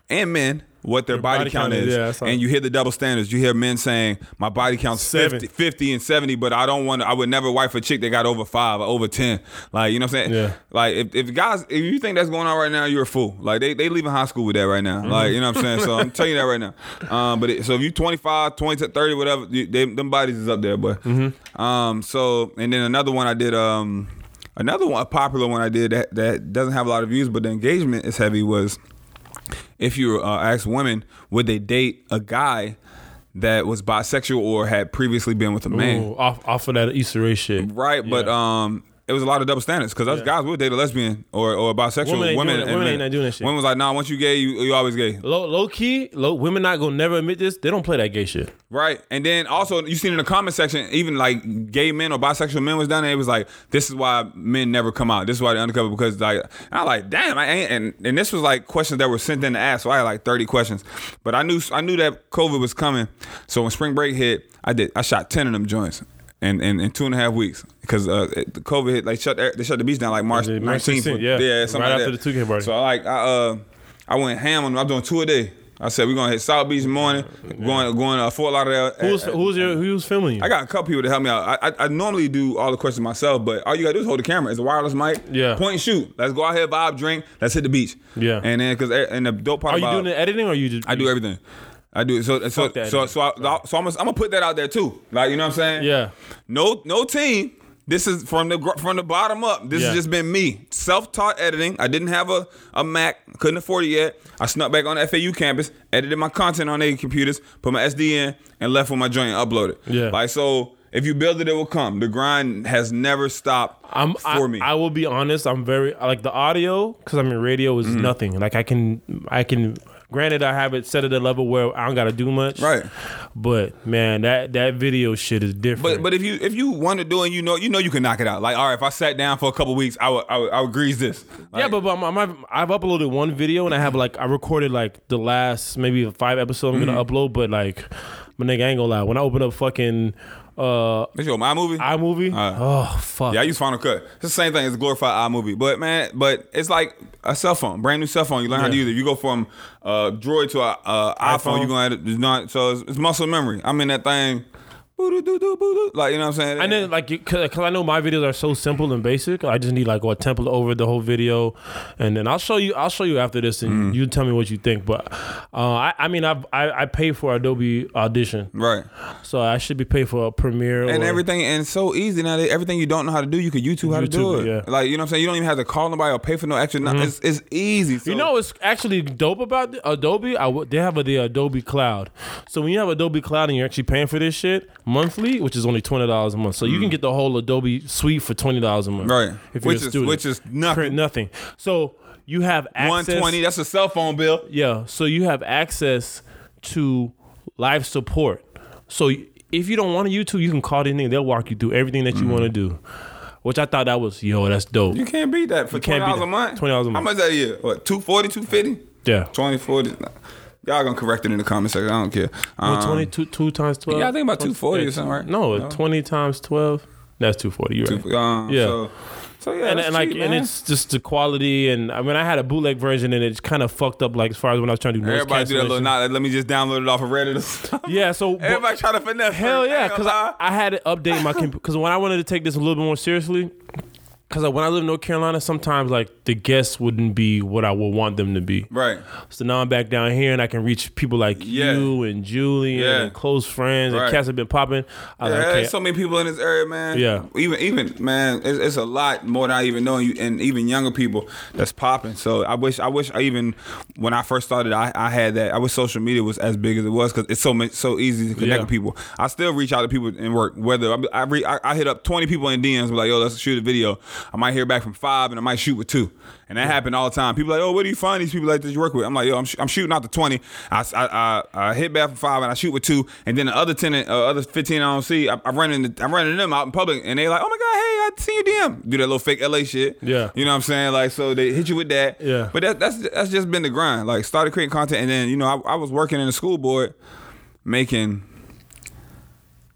and men what their body, body count, count is, is. yeah, and you hear the double standards. You hear men saying, my body count's 50, 50 and 70, but I don't want to, I would never wife a chick that got over five or over 10. Like, you know what I'm saying? Yeah. Like, if, if guys, if you think that's going on right now, you're a fool. Like, they, they leaving high school with that right now. Mm-hmm. Like, you know what I'm saying? So I'm telling you that right now. Um, but it, so if you 25, 20, 30, whatever, you, they, them bodies is up there, boy. Mm-hmm. Um, so, and then another one I did, um, another one, a popular one I did that, that doesn't have a lot of views, but the engagement is heavy was, if you uh, ask women, would they date a guy that was bisexual or had previously been with a man? Ooh, off off of that Easter egg shit. Right, but um, it was a lot of double standards because us guys would date a lesbian or, or a bisexual. Women ain't doing that. and Women men- ain't not doing that shit. Women was like, nah, once you gay, you, you always gay. Low, low key, low, women not gonna never admit this. They don't play that gay shit. Right. And then also you seen in the comment section, even like gay men or bisexual men was down there, it was like, this is why men never come out. This is why they undercover because like and I like, damn, I ain't and, and this was like questions that were sent in to ask. So I had like 30 questions. But I knew I knew that COVID was coming. So when spring break hit, I did I shot 10 of them joints. In, in, in two and a half weeks because uh, the COVID hit, like shut they shut the beach down like March 19th. yeah. yeah, something Right like after that. the 2K party. So I like I uh I went ham on them. I'm doing two a day. I said we're gonna hit South Beach in the morning, going going uh, Fort Lauderdale. Who's at- who's your who's filming you? I got a couple people to help me out. I, I, I normally do all the questions myself, but all you gotta do is hold the camera. It's a wireless mic. Yeah. Point and shoot. Let's go out here, vibe, drink. Let's hit the beach. Yeah. And then because and the dope part Are you about doing the editing or you just? I do everything. I do so so Fuck so so, I, so I'm gonna, I'm gonna put that out there too. Like you know what I'm saying? Yeah. No no team. This is from the from the bottom up. This Yeah. has just been me. Self-taught editing. I didn't have a, a Mac. Couldn't afford it yet. I snuck back on the FAU campus, edited my content on their computers, put my SD in, and left with my joint and uploaded. Yeah. Like so if you build it, it will come. The grind has never stopped I'm for I, me. I will be honest. I'm very like the audio because I'm in radio Mm-hmm. is nothing. Like I can I can. Granted, I have it set at a level where I don't gotta do much. Right. But man, that that video shit is different. But but if you if you want to do it, you know you know you can knock it out. Like all right, if I sat down for a couple weeks, I would I would, I would grease this. yeah, but, but I'm, I'm, I've uploaded one video and I have like I recorded like the last maybe five episodes I'm Mm-hmm. gonna upload. But like, my nigga I ain't gonna lie. When I open up fucking uh This your my movie. iMovie, Uh, oh fuck. Yeah, I use Final Cut. It's the same thing as a glorified iMovie. But man, but it's like a cell phone, brand new cell phone. You learn how to use it. You go from uh, Droid to a uh, iPhone. iPhone. You're gonna it's not so it's, it's muscle memory. I'm in that thing. Like you know what I'm saying? And then like, you- cause, 'cause I know my videos are so simple and basic. I just need like a template over the whole video, and then I'll show you. I'll show you after this, and Mm. you tell me what you think. But uh, I, I mean, I've, I I pay for Adobe Audition, right. so I should be paid for a Premiere And or- everything, and so easy now. That everything you don't know how to do, you could YouTube how to do it. yeah. Mm-hmm. Like you know what I'm saying? You don't even have to call nobody or pay for no extra. no- It's, it's easy. So, You know it's actually dope about Adobe? I they have a, the Adobe Cloud. So when you have Adobe Cloud and you're actually paying for this shit monthly, which is only twenty dollars a month, so you can get the whole Adobe suite for twenty dollars a month. Mm. Right. If you're Which a is- student. which is nothing. Print nothing. So you have access. 120. That's a cell phone bill. Yeah. So you have access to live support. So if you don't want to YouTube, you can call niggas. They'll walk you through everything that you want to do. Which I thought that was yo, that's dope. You can't beat that for twenty can't dollars a month. $20 a month. How much that is? What 240, 250? Yeah. 20, 40? Y'all gonna correct it in the comment section. I don't care. Um, Well, 22 two times 12. yeah, I think about 240 or something, right? No, No. 20 times 12. That's 240. You're right. um, Yeah. So, so yeah, and, and like cheap, and it's just the quality and I mean I had a bootleg version and it's kind of fucked up like as far as when I was trying to do noise everybody do that little not. Let me just download it off of Reddit. or something. Yeah, so everybody trying to finesse. It. Hell yeah, because I, I had to update my computer because when I wanted to take this a little bit more seriously, Cause like, when I lived in North Carolina, sometimes like the guests wouldn't be what I would want them to be. Right. So now I'm back down here and I can reach people like Yeah. you and Julian Yeah. and close friends Right. and cats have been popping. I Yeah, like, okay, there's so many people in this area, man. Yeah. Even even man, it's, it's a lot more than I even know, and you- and even younger people that's popping. So I wish I wish I even when I first started, I, I had that. I wish social media was as big as it was because it's so much, so easy to connect Yeah. with people. I still reach out to people in work. Whether I I, re, I, I hit up 20 people in DMs, be like, yo, let's shoot a video. I might hear back from five, and I might shoot with two. And that happened all the time. People like, oh, where do you find these people like that you work with? I'm like, yo, I'm, sh- I'm shooting out the 20. I, I, I, I hit back from five, and I shoot with two. And then the other 10, uh, other 15 I don't see, I, I'm running, I'm running them out in public, and they like, oh my god, hey, I see you DM. Do that little fake LA shit. Yeah. You know what I'm saying? Like, so they hit you with that. Yeah. But that, that's that's just been the grind. Like, started creating content, and then you know, I, I was working in the school board, making.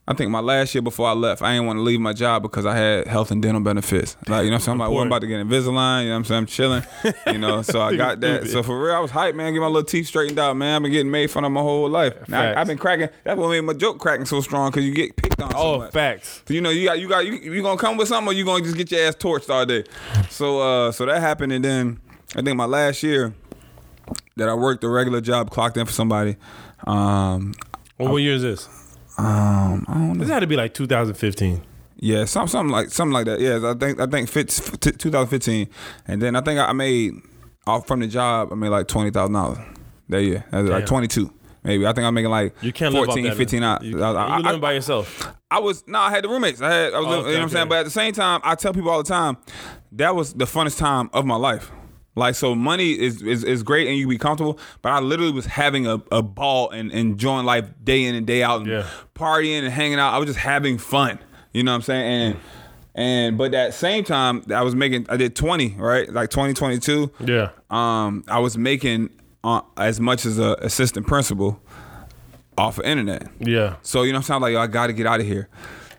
I think my last year before I left, I didn't want to leave my job because I had health and dental benefits. Like, you know what I'm saying? I'm like, well, I'm about to get Invisalign, you know what I'm saying? I'm chilling. You know, so I got that. So for real, I was hyped, man. Get my little teeth straightened out, man. I've been getting made fun of my whole life. Now. I, have been cracking. That's what made my joke cracking so strong because you get picked on so oh, much. facts. You know, you got you got you, you gonna come with something or you gonna just get your ass torched all day. So uh so that happened and then I think my last year that I worked a regular job, clocked in for somebody. Um Well, what year is this? Um I don't know. This had to be like 2015. Yeah, some something like something like that. Yeah, I think I think fits, t- 2015, and then I think I made off from the job. I made like twenty thousand dollars that year. That was like twenty two. Maybe I think I'm making like You can't 14, live that. 15 out. You, I, you I- living by yourself. I was no, I had the roommates. I had, I was, Oh, you know okay, what I'm saying. But at the same time, I tell people all the time, that was the funnest time of my life. Like so, money is is, is great and you can be comfortable, but I literally was having a, a ball and enjoying life day in and day out, and Yeah. partying and hanging out. I was just having fun. You know what I'm saying? And and but at the same time, I was making. I did 20 right, like 20, 22 Yeah. um, I was making uh, as much as a assistant principal off of internet. Yeah. So you know what I'm saying? Like, yo, I gotta get out of here.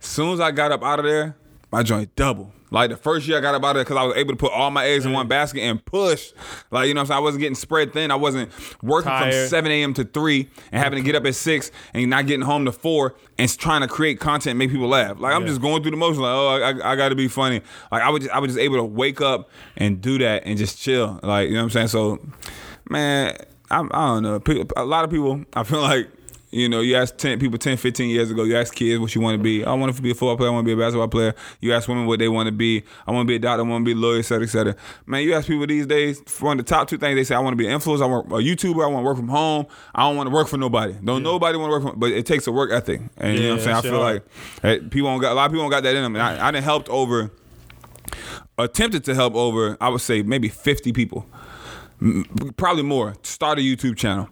As soon as I got up out of there, my joint double. Like the first year I got up out of there because I was able to put all my eggs in one mm. basket and push. Like, you know what I'm saying? I wasn't getting spread thin. I wasn't working from 7 a.m. to 3 and having to get up at 6 and not getting home to 4 and trying to create content and make people laugh. Like I'm Yeah. just going through the motion like, oh, I, I gotta be funny. Like I was just, I was just able to wake up and do that and just chill. Like, you know what I'm saying? So, man, I, I don't know. A lot of people, I feel like, you know, you ask 10 people 10, 15 years ago, you ask kids what you want to be. I want to be a football player, I want to be a basketball player. You ask women what they want to be. I want to be a doctor, I want to be a lawyer, et cetera, et cetera. Man, you ask people these days, one of the top two things they say, I want to be an influencer, I want a YouTuber, I want to work from home. I don't want to work for nobody. Don't nobody want to work from, but it takes a work ethic. And you know what I'm saying? I feel hard. like eh, people don't got, a lot of people don't got that in them. And I, I done helped over, attempted to help over, I would say maybe 50 people probably more. Start a YouTube channel.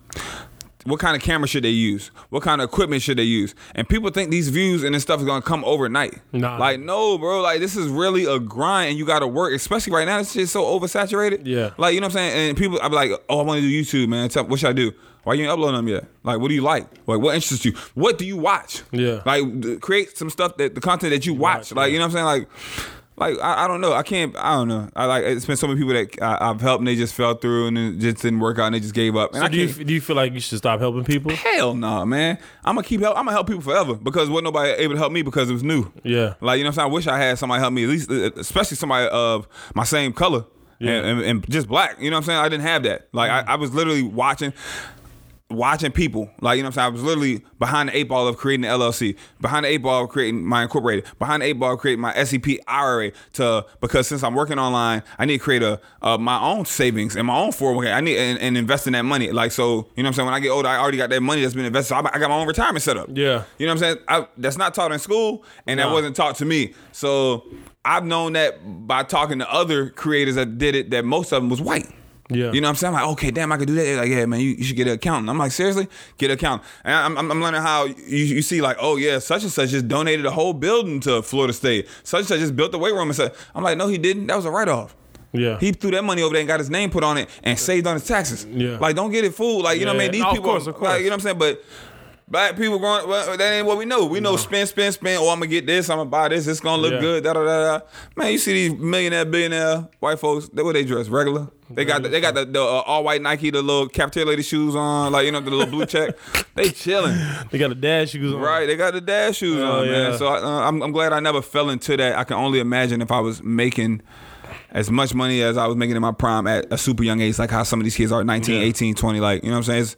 What kind of camera should they use? What kind of equipment should they use? And people think these views and this stuff is gonna come overnight. Nah. Like, no, bro. Like, this is really a grind, and you gotta work. Especially right now, this shit's so oversaturated. Yeah. Like, you know what I'm saying? And people, I be like, oh, I want to do YouTube, man. Tell, what should I do? Why you ain't uploading them yet? Like, what do you like? Like, what interests you? What do you watch? Yeah. Like, create some stuff that the content that you watch. watch, like, yeah. you know what I'm saying? Like. Like I, I don't know I can't I don't know I like it's been so many people that I, I've helped and they just fell through and it just didn't work out and they just gave up and I do you do you feel like you should stop helping people? Hell no, man. I'm gonna keep help. I'm gonna help people forever because wasn't nobody able to help me because it was new. Yeah. Like you know what I'm saying. I wish I had somebody help me at least, uh, especially somebody of my same color. Yeah. And, and, and just black, you know what I'm saying? I didn't have that. Like I, I was literally watching, watching people. Like you know what I'm saying? I was literally behind the eight ball of creating the LLC, behind the eight ball of creating my incorporated, behind the eight ball of creating my SEP IRA. To because since I'm working online, I need to create a uh, my own savings and my own 401k. I need and, and invest in that money. Like so, you know what I'm saying? When I get older, I already got that money that's been invested. So I, I got my own retirement set up. Yeah. You know what I'm saying? I, that's not taught in school, and that wasn't taught to me. So I've known that by talking to other creators that did it, that most of them was white. Yeah. You know what I'm saying? I'm like, okay, damn, I could do that. They're like, yeah, man, you, you should get an accountant. I'm like, seriously? Get an accountant. And I'm, I'm, I'm learning how you, you see, like, oh, yeah, such and such just donated a whole building to Florida State. Such and such just built the weight room and said, I'm like, no, he didn't. That was a write off. Yeah. He threw that money over there and got his name put on it and saved on his taxes. Yeah. Like, don't get it fooled. Like, you know what I mean? These No, of people, course, of course. Like, you know what I'm saying? But black people going, well, that ain't what we know. We know spend, spend, spend. Oh, I'm gonna get this. I'm gonna buy this. It's gonna look Yeah. good. Da da da da. Man, you see these millionaire, billionaire white folks? They what they dress regular. They got the, they got the, the uh, all white Nike, the little cafeteria lady shoes on, like you know the little blue check. They chilling, They got the dad shoes on. right? They got the dash shoes Oh, on, man. So I, uh, I'm I'm glad I never fell into that. I can only imagine if I was making as much money as I was making in my prime at a super young age, like how some of these kids are 19, Yeah. 18, 20. Like you know what I'm saying? It's,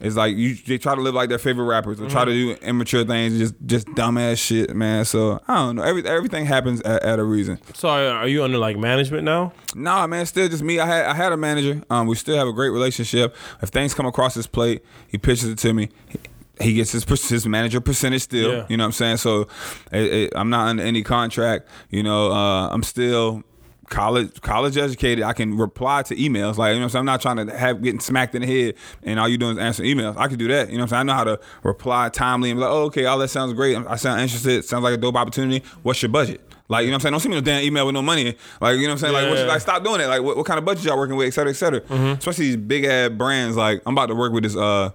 it's like you they try to live like their favorite rappers or try to do immature things, just just dumbass shit, man. So I don't know. Every, everything happens at, at a reason. So are are you under like management now? Nah, man, still just me. I had I had a manager. Um, we still have a great relationship. If things come across his plate, he pitches it to me. He, he gets his his manager percentage still. Yeah. You know what I'm saying? So it, it, I'm not under any contract. You know, uh, I'm still college college educated. I can reply to emails. Like you know, what I'm. I'm not trying to have getting smacked in the head and all you doing is answer emails. I can do that. You know, what I'm saying? I know how to reply timely and be like, oh, okay, all that sounds great. I sound interested. Sounds like a dope opportunity. What's your budget? Like, you know what I'm saying? Don't send me no damn email with no money. Like, you know what I'm saying? Like, what you, Yeah. like, stop doing it. Like, what, what kind of budget y'all working with, et cetera, et cetera. Especially these big ass brands. Like, I'm about to work with this, uh,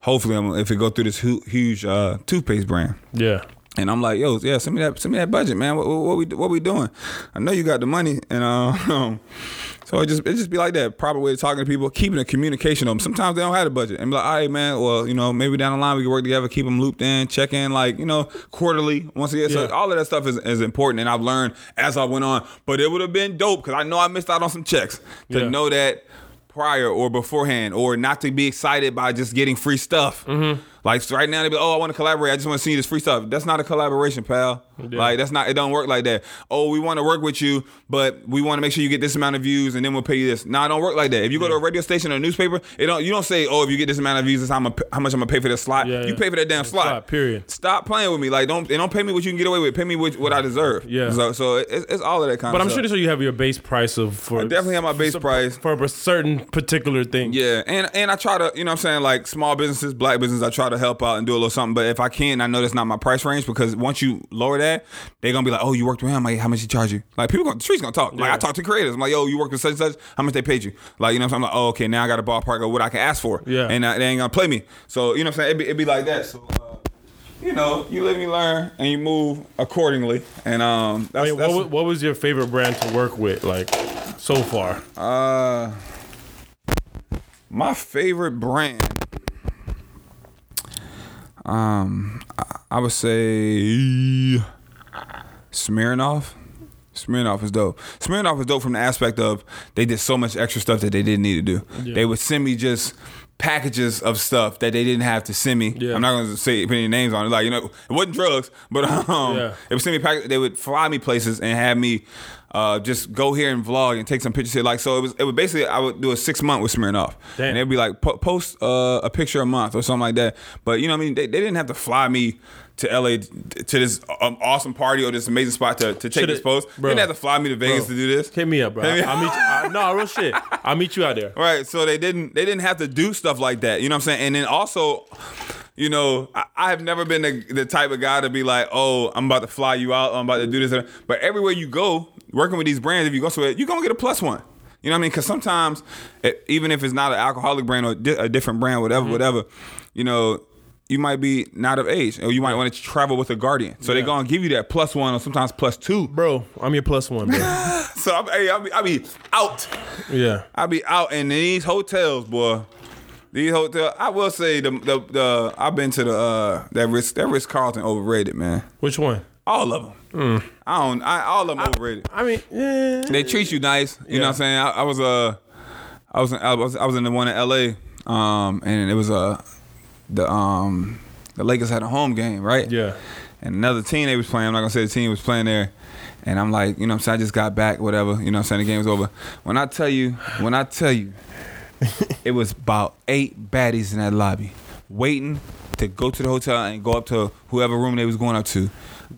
hopefully, I'm, if it go through this hu- huge uh, toothpaste brand. Yeah. And I'm like, yo, yeah, send me that, send me that budget, man. What, what, what we, what we doing? I know you got the money, and uh, so it just, it just be like that. Proper way of talking to people, keeping a communication on them. Sometimes they don't have the budget, and be like, all right, man. Well, you know, maybe down the line we can work together, keep them looped in, check in, like you know, quarterly. Once again, Yeah. so all of that stuff is, is important, and I've learned as I went on. But it would have been dope because I know I missed out on some checks to Yeah. know that prior or beforehand, or not to be excited by just getting free stuff. Mm-hmm. Like so right now, they be, oh, I want to collaborate. I just want to see this free stuff. That's not a collaboration, pal. Yeah. Like that's not. It don't work like that. Oh, we want to work with you, but we want to make sure you get this amount of views, and then we'll pay you this. Nah, it don't work like that. If you go to a radio station or a newspaper, it don't. You don't say, oh, if you get this amount of views, this how, I'm gonna, how much I'm gonna pay for this slot. Yeah, you yeah. pay for that damn slot. slot, period. Stop playing with me. Like don't. And don't pay me what you can get away with. Pay me what, what I deserve. Yeah. So, so it's, it's all of that kind But of I'm stuff. sure you have your base price of for I definitely have my base for- price. for a certain particular thing. Yeah, and and I try to, you know what I'm saying, like small businesses, black business, I try to help out and do a little something. But if I can, I know that's not my price range because once you lower that, they're gonna be like, Oh, you worked with him, like how much he charge you? Like people gonna the streets gonna talk. Like Yeah. I talk to creators. I'm like, yo, you worked with such and such, how much they paid you? Like, you know what I'm saying? I'm like, oh, okay, now I got a ballpark of what I can ask for. Yeah. And uh, they ain't gonna play me. So, you know what I'm saying? It'd be, it'd be like that. So uh, you know, you live and you learn and you move accordingly. And um I that's, mean, that's what, what was your favorite brand to work with, like so far? Uh, my favorite brand. Um, I- would say Smirnoff. Smirnoff is dope. Smirnoff is dope from the aspect of they did so much extra stuff that they didn't need to do. Yeah. They would send me just packages of stuff that they didn't have to send me. Yeah. I'm not going to say put any names on it. Like you know, it wasn't drugs, but um, Yeah. they would send me pack. They would fly me places and have me uh, just go here and vlog and take some pictures here. Like so, it was. It would basically I would do a six month with Smirnoff, Damn. and it'd be like po- post uh, a picture a month or something like that. But you know, what I mean, they, they didn't have to fly me. To LA to this um, awesome party or this amazing spot to, to take this post. They didn't have to fly me to Vegas Bro. to do this. Hit me up, bro. Me I'll meet you. I, no, real shit. I'll meet you out there. Right. So they didn't they didn't have to do stuff like that. You know what I'm saying? And then also, you know, I, I have never been the, the type of guy to be like, oh, I'm about to fly you out, I'm about to do this. But everywhere you go, working with these brands, if you go somewhere, you're gonna get a plus one. You know what I mean? Because sometimes, it, even if it's not an alcoholic brand or di- a different brand, whatever, Mm-hmm. whatever, you know, you might be not of age, or you might want to travel with a guardian. So they're gonna give you that plus one, or sometimes plus two. Bro, I'm your plus one, bro. So I'm, hey, I'll be, I'll be out. yeah. I be out in these hotels, boy. These hotels. I will say the the, the I've been to the uh that Ritz that Ritz Carlton overrated, man. Which one? All of them. I don't. I all of them overrated. I mean, yeah. They treat you nice. You know what I'm saying? I, I was uh I was in, I was I was in the one in L.A. Um and it was uh the um the Lakers had a home game, right? Yeah. and another team they was playing. I'm not gonna say the team was playing there. And I'm like, you know what I'm saying? I just got back, whatever. You know what I'm saying? The game was over. When I tell you, when I tell you, it was about eight baddies in that lobby waiting to go to the hotel and go up to whoever room they was going up to.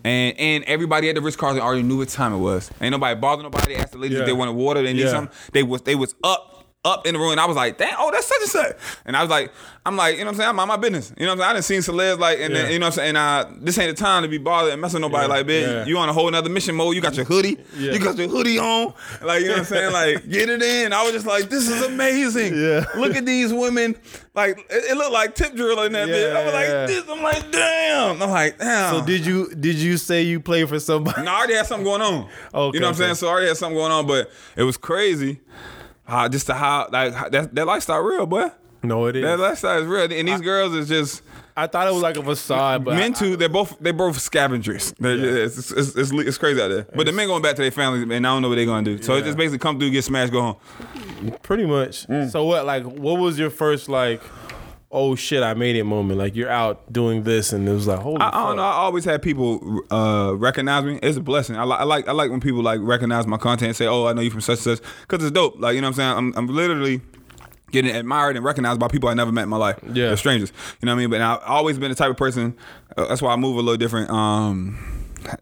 And and everybody at the Ritz Carlton already knew what time it was. Ain't nobody bothered nobody. Asked the ladies Yeah. if they wanted water, they need Yeah. something. They was they was up up in the room. And I was like, damn, oh, that's such and such. And I was like, I'm like, you know what I'm saying? I'm on my business. You know what I'm saying? I done seen celebs like, and then, you know what I'm saying? And uh, this ain't the time to be bothered and messing with nobody Yeah. like, bitch, Yeah. you on a whole nother mission mode. You got your hoodie. Yeah. You got your hoodie on. Like, you know what I'm saying? Like, get it in. I was just like, this is amazing. Yeah. Look at these women. Like, it, it looked like tip drill in that bitch. I was like, Yeah. this. I'm like, damn. I'm like, damn. So did you did you say you play for somebody? No, I already had something going on. Okay, you know what I'm saying? So I already had something going on, but it was crazy. How just the how like how, that that lifestyle real, boy. No, it is. That lifestyle is real, and these girls is just I thought it was like a facade, but men I- too. They're both they're both scavengers. They're- It's, it's, it's, it's, crazy out there. But the men going back to their families, and I don't know what they're gonna do. So it just basically come through, get smashed, go home. pretty much. Mm. So what? Like, what was your first like? Oh shit! I made it moment. Like you're out doing this, and it was like, holy. I, I don't know. I always had people uh, recognize me. It's a blessing. I, li- I like I like when people like recognize my content and say, "Oh, I know you from such and such," because it's dope. Like you know what I'm saying. I'm, I'm literally getting admired and recognized by people I never met in my life. Yeah. They're strangers. You know what I mean? But I've always been the type of person. Uh, that's why I move a little different. Um,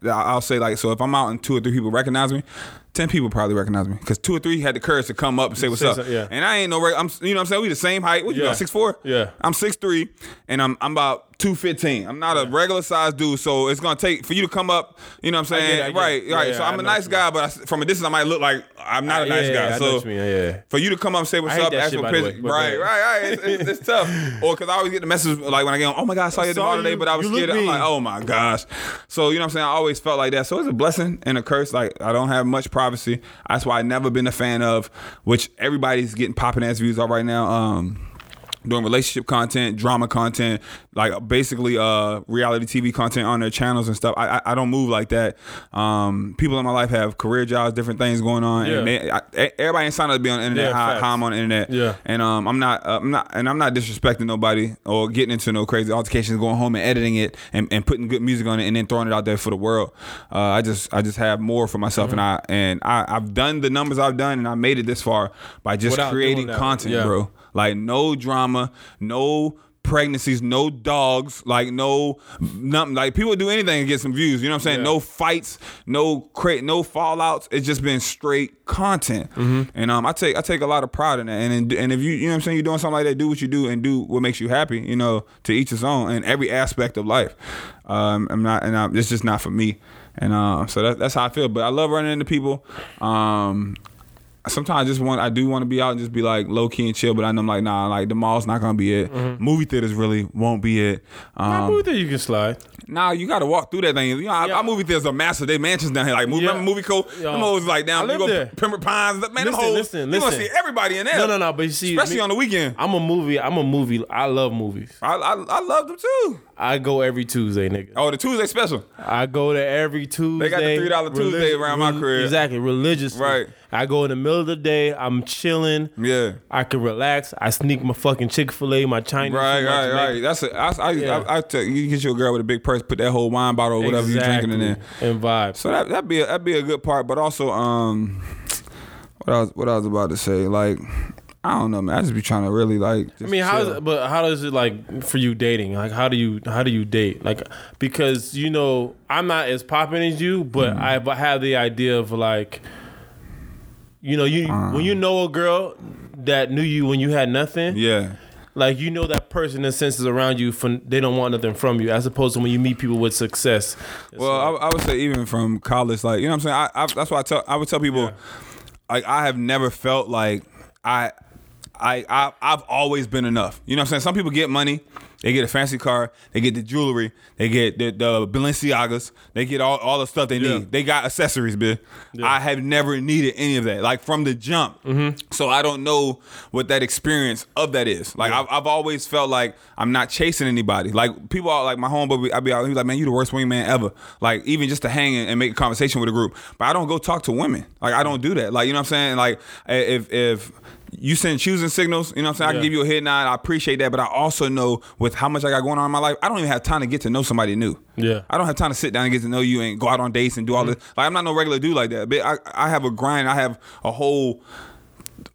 I'll say like, so if I'm out and two or three people recognize me. Ten people probably recognize me because two or three had the courage to come up and say what's up. yeah. And I ain't no, reg- I'm, you know what I'm saying? We the same height. What you Yeah. got, six four? Yeah. I'm 6'3", and I'm I'm about two fifteen. I'm not a regular sized dude, so it's gonna take for you to come up. You know what I'm I get saying? I get right. Yeah, right. yeah, so I I'm a nice guy, but I, from a distance I might look like I'm not a nice yeah, guy. yeah, so know what you mean. Yeah, yeah. for you to come up and say what's up, ask for by the way, but right, right, right. It's, it's, it's tough. Or because I always get the message like when I get on, oh my god, I saw you at the bar today, but I was scared. I'm like, oh my gosh. So you know what I'm saying? I always felt like that. So it's a blessing and a curse. Like I don't have much privacy. That's why I never been a fan of, which everybody's getting popping ass views on right now. Um, doing relationship content, drama content, like basically uh reality TV content on their channels and stuff. I I, I don't move like that. Um, people in my life have career jobs, different things going on, and Yeah. they, I, everybody ain't signed up to be on the internet. Yeah, how, how I'm on the internet, Yeah. And um, I'm not, uh, I'm not, and I'm not disrespecting nobody or getting into no crazy altercations, going home and editing it and, and putting good music on it and then throwing it out there for the world. Uh, I just, I just have more for myself, and I and I, I've done the numbers I've done, and I made it this far by just Without creating content, Yeah. bro. Like no drama, no pregnancies, no dogs, like no nothing. Like people do anything to get some views. You know what I'm saying? Yeah. No fights, no cra- no fallouts. It's just been straight content. Mm-hmm. And um, I take I take a lot of pride in that. And and if you you know what I'm saying, you're doing something like that, do what you do and do what makes you happy. You know, to each his own in every aspect of life. Um, I'm not, and I'm, it's just not for me. And uh, so that, that's how I feel. But I love running into people. Um, sometimes I just want I do want to be out and just be like low key and chill, but I know I'm like nah, like the mall's not gonna be it. Movie theaters really won't be it. Nah, Um, movie theater you can slide. Nah, you got to walk through that thing. You know, our, Yeah. our movie theaters are massive. They mansions down here. Like, movie, Yeah. remember Muvico? Yeah. Them hoes like down. You go there. Pembroke Pines. Man, them Listen, hoes. listen, you gonna see everybody in there. No, no, no. But you see, Especially me- on the weekend. I'm a movie. I'm a movie. I love movies. I, I I love them too. I go every Tuesday, nigga. Oh, the Tuesday special. I go to every Tuesday. They got the $3 Tuesday around my crib. Exactly, religiously. Right. I go in the middle of the day. I'm chilling. Yeah. I can relax. I sneak my fucking Chick Fil A, my Chinese. Right, food, right, right. That's a, I, I, Yeah. I, I tell you, you get you a girl with a big purse, put that whole wine bottle or whatever you're drinking in there. And vibes. So that that'd be a, that'd be a good part, but also um, what I was what I was about to say, like I don't know, man. I just be trying to really like. I mean, how is but how does it like for you dating? Like, how do you how do you date? Like, because you know, I'm not as popping as you, but Mm-hmm. I have the idea of like, you know, you Uh. when you know a girl that knew you when you had nothing, Yeah. like you know that person in a sense is around you for they don't want nothing from you, as opposed to when you meet people with success. Well, like- I, I would say even from college, like you know what I'm saying. I, I that's why I tell I would tell people, like I have never felt like I, I I I've always been enough. You know what I'm saying. Some people get money, they get a fancy car, they get the jewelry, they get the, the Balenciagas, they get all, all the stuff they Yeah. need. They got accessories, bitch. I have never needed any of that, like from the jump. Mm-hmm. So I don't know what that experience of that is. Like I've, I've always felt like I'm not chasing anybody. Like people are like my homeboy. I'd be out. He's like, man, you the worst wingman ever. Like even just to hang and and make a conversation with a group. But I don't go talk to women. Like I don't do that. Like you know what I'm saying. Like if if you send choosing signals, you know what I'm saying? I can Yeah. give you a head nod. I appreciate that. But I also know with how much I got going on in my life, I don't even have time to get to know somebody new. Yeah. I don't have time to sit down and get to know you and go out on dates and do all mm-hmm. this. Like I'm not no regular dude like that. But I, I have a grind. I have a whole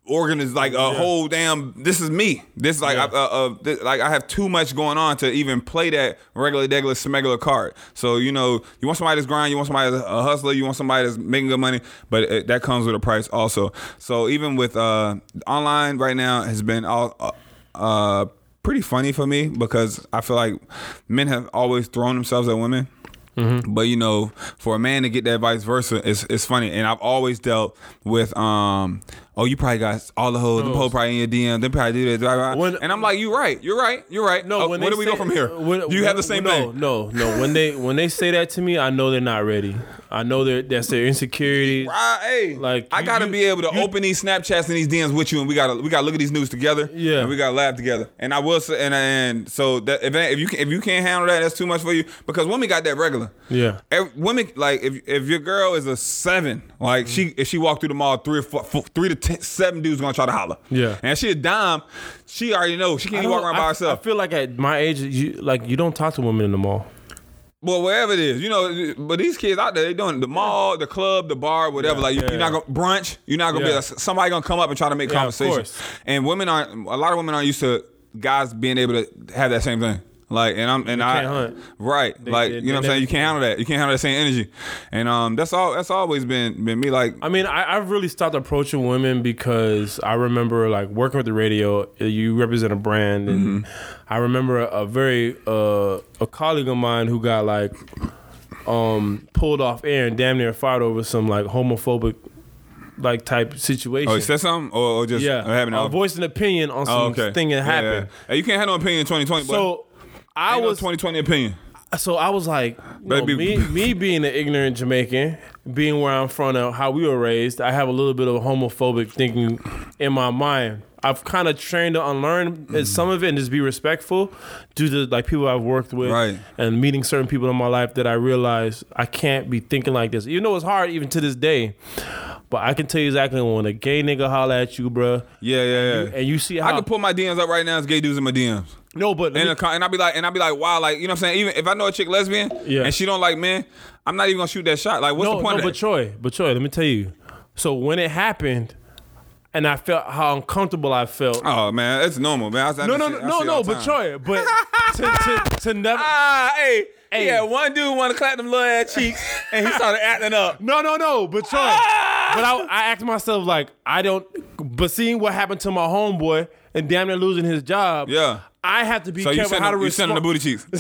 organized like a whole damn. This is me. This like Yeah. I, uh, uh, this, like I have too much going on to even play that regular, regular, smegular card. So you know, you want somebody that's grind. You want somebody that's a hustler. You want somebody that's making good money. But it, that comes with a price also. So even with uh, online right now has been all. Uh, uh, pretty funny for me because I feel like men have always thrown themselves at women. But you know, for a man to get that vice versa, it's it's funny. And I've always dealt with um oh, you probably got all the hoes. The hoes probably in your DM. They probably do that. blah, blah. When- and I'm like, you're right. You're right. You're right. No, Oh, when where do we say- go from here? Uh, when- do you have the same no, thing? No, no. When they when they say that to me, I know they're not ready. I know they're that's their insecurity. Right, hey, Like, I you- gotta you- be able to you- open these Snapchats and these DMs with you, and we gotta we gotta look at these news together. Yeah. and we gotta laugh together. And I will say, and and so that if if you can, if you can't handle that, that's too much for you because women got that regular. Yeah. Every, women like if if your girl is a seven, like she if she walked through the mall, three or four, four three to ten, seven dudes gonna try to holler. Yeah. and she a dime, she already knows she can't even walk around by herself. I feel like at my age, you like you don't talk to women in the mall. Well, wherever it is, you know. But these kids out there, they doing the mall, the club, the bar, whatever. Yeah, like you, yeah, you're not gonna brunch. You're not gonna Yeah. be somebody gonna come up and try to make conversation. And women aren't. A lot of women aren't used to guys being able to have that same thing. Like and I'm and I can't hunt. right. like they- you know what I'm saying. You can't handle that. You can't handle that same energy. And um, that's all. That's always been been me. Like I mean, I, I've really stopped approaching women because I remember like working with the radio. uh, You represent a brand, and I remember a, a very uh, a colleague of mine who got like um, pulled off air and damn near fired over some like homophobic like type situation. oh, you said something or, or just yeah, having I voiced an opinion on some Oh, okay. thing that happened. yeah. Hey, you can't have no opinion in 2020. boy. So I Ain't no was 2020 opinion. so I was like, you know, me, me being an ignorant Jamaican, being where I'm from and how we were raised, I have a little bit of homophobic thinking in my mind. I've kind of trained to unlearn Mm. some of it and just be respectful due to like people I've worked with Right. and meeting certain people in my life that I realize I can't be thinking like this. Even though it's hard even to this day. But I can tell you exactly when a gay nigga holler at you, bruh, Yeah, yeah, yeah. and you see I can pull my DMs up right now. It's gay dudes in my DMs. No, but And, me- and I'll be like, and I'll be like, wow, like you know what I'm saying. Even if I know a chick lesbian, Yeah. and she don't like men, I'm not even gonna shoot that shot. Like, what's no, the point no, of but that? Troy, but Troy, let me tell you. So when it happened, and I felt how uncomfortable I felt. oh man, it's normal, man. I, I no, no, I no, no, no, but. Troy, but to, to, to never. Ah, hey, Hey. yeah, one dude want to clap them little ass cheeks, and he started acting up. No, no, no, but Troy. Ah! But I, I asked myself like, I don't. But seeing what happened to my homeboy and damn near losing his job. Yeah. I have to be So you careful how to him, you send him the booty cheeks.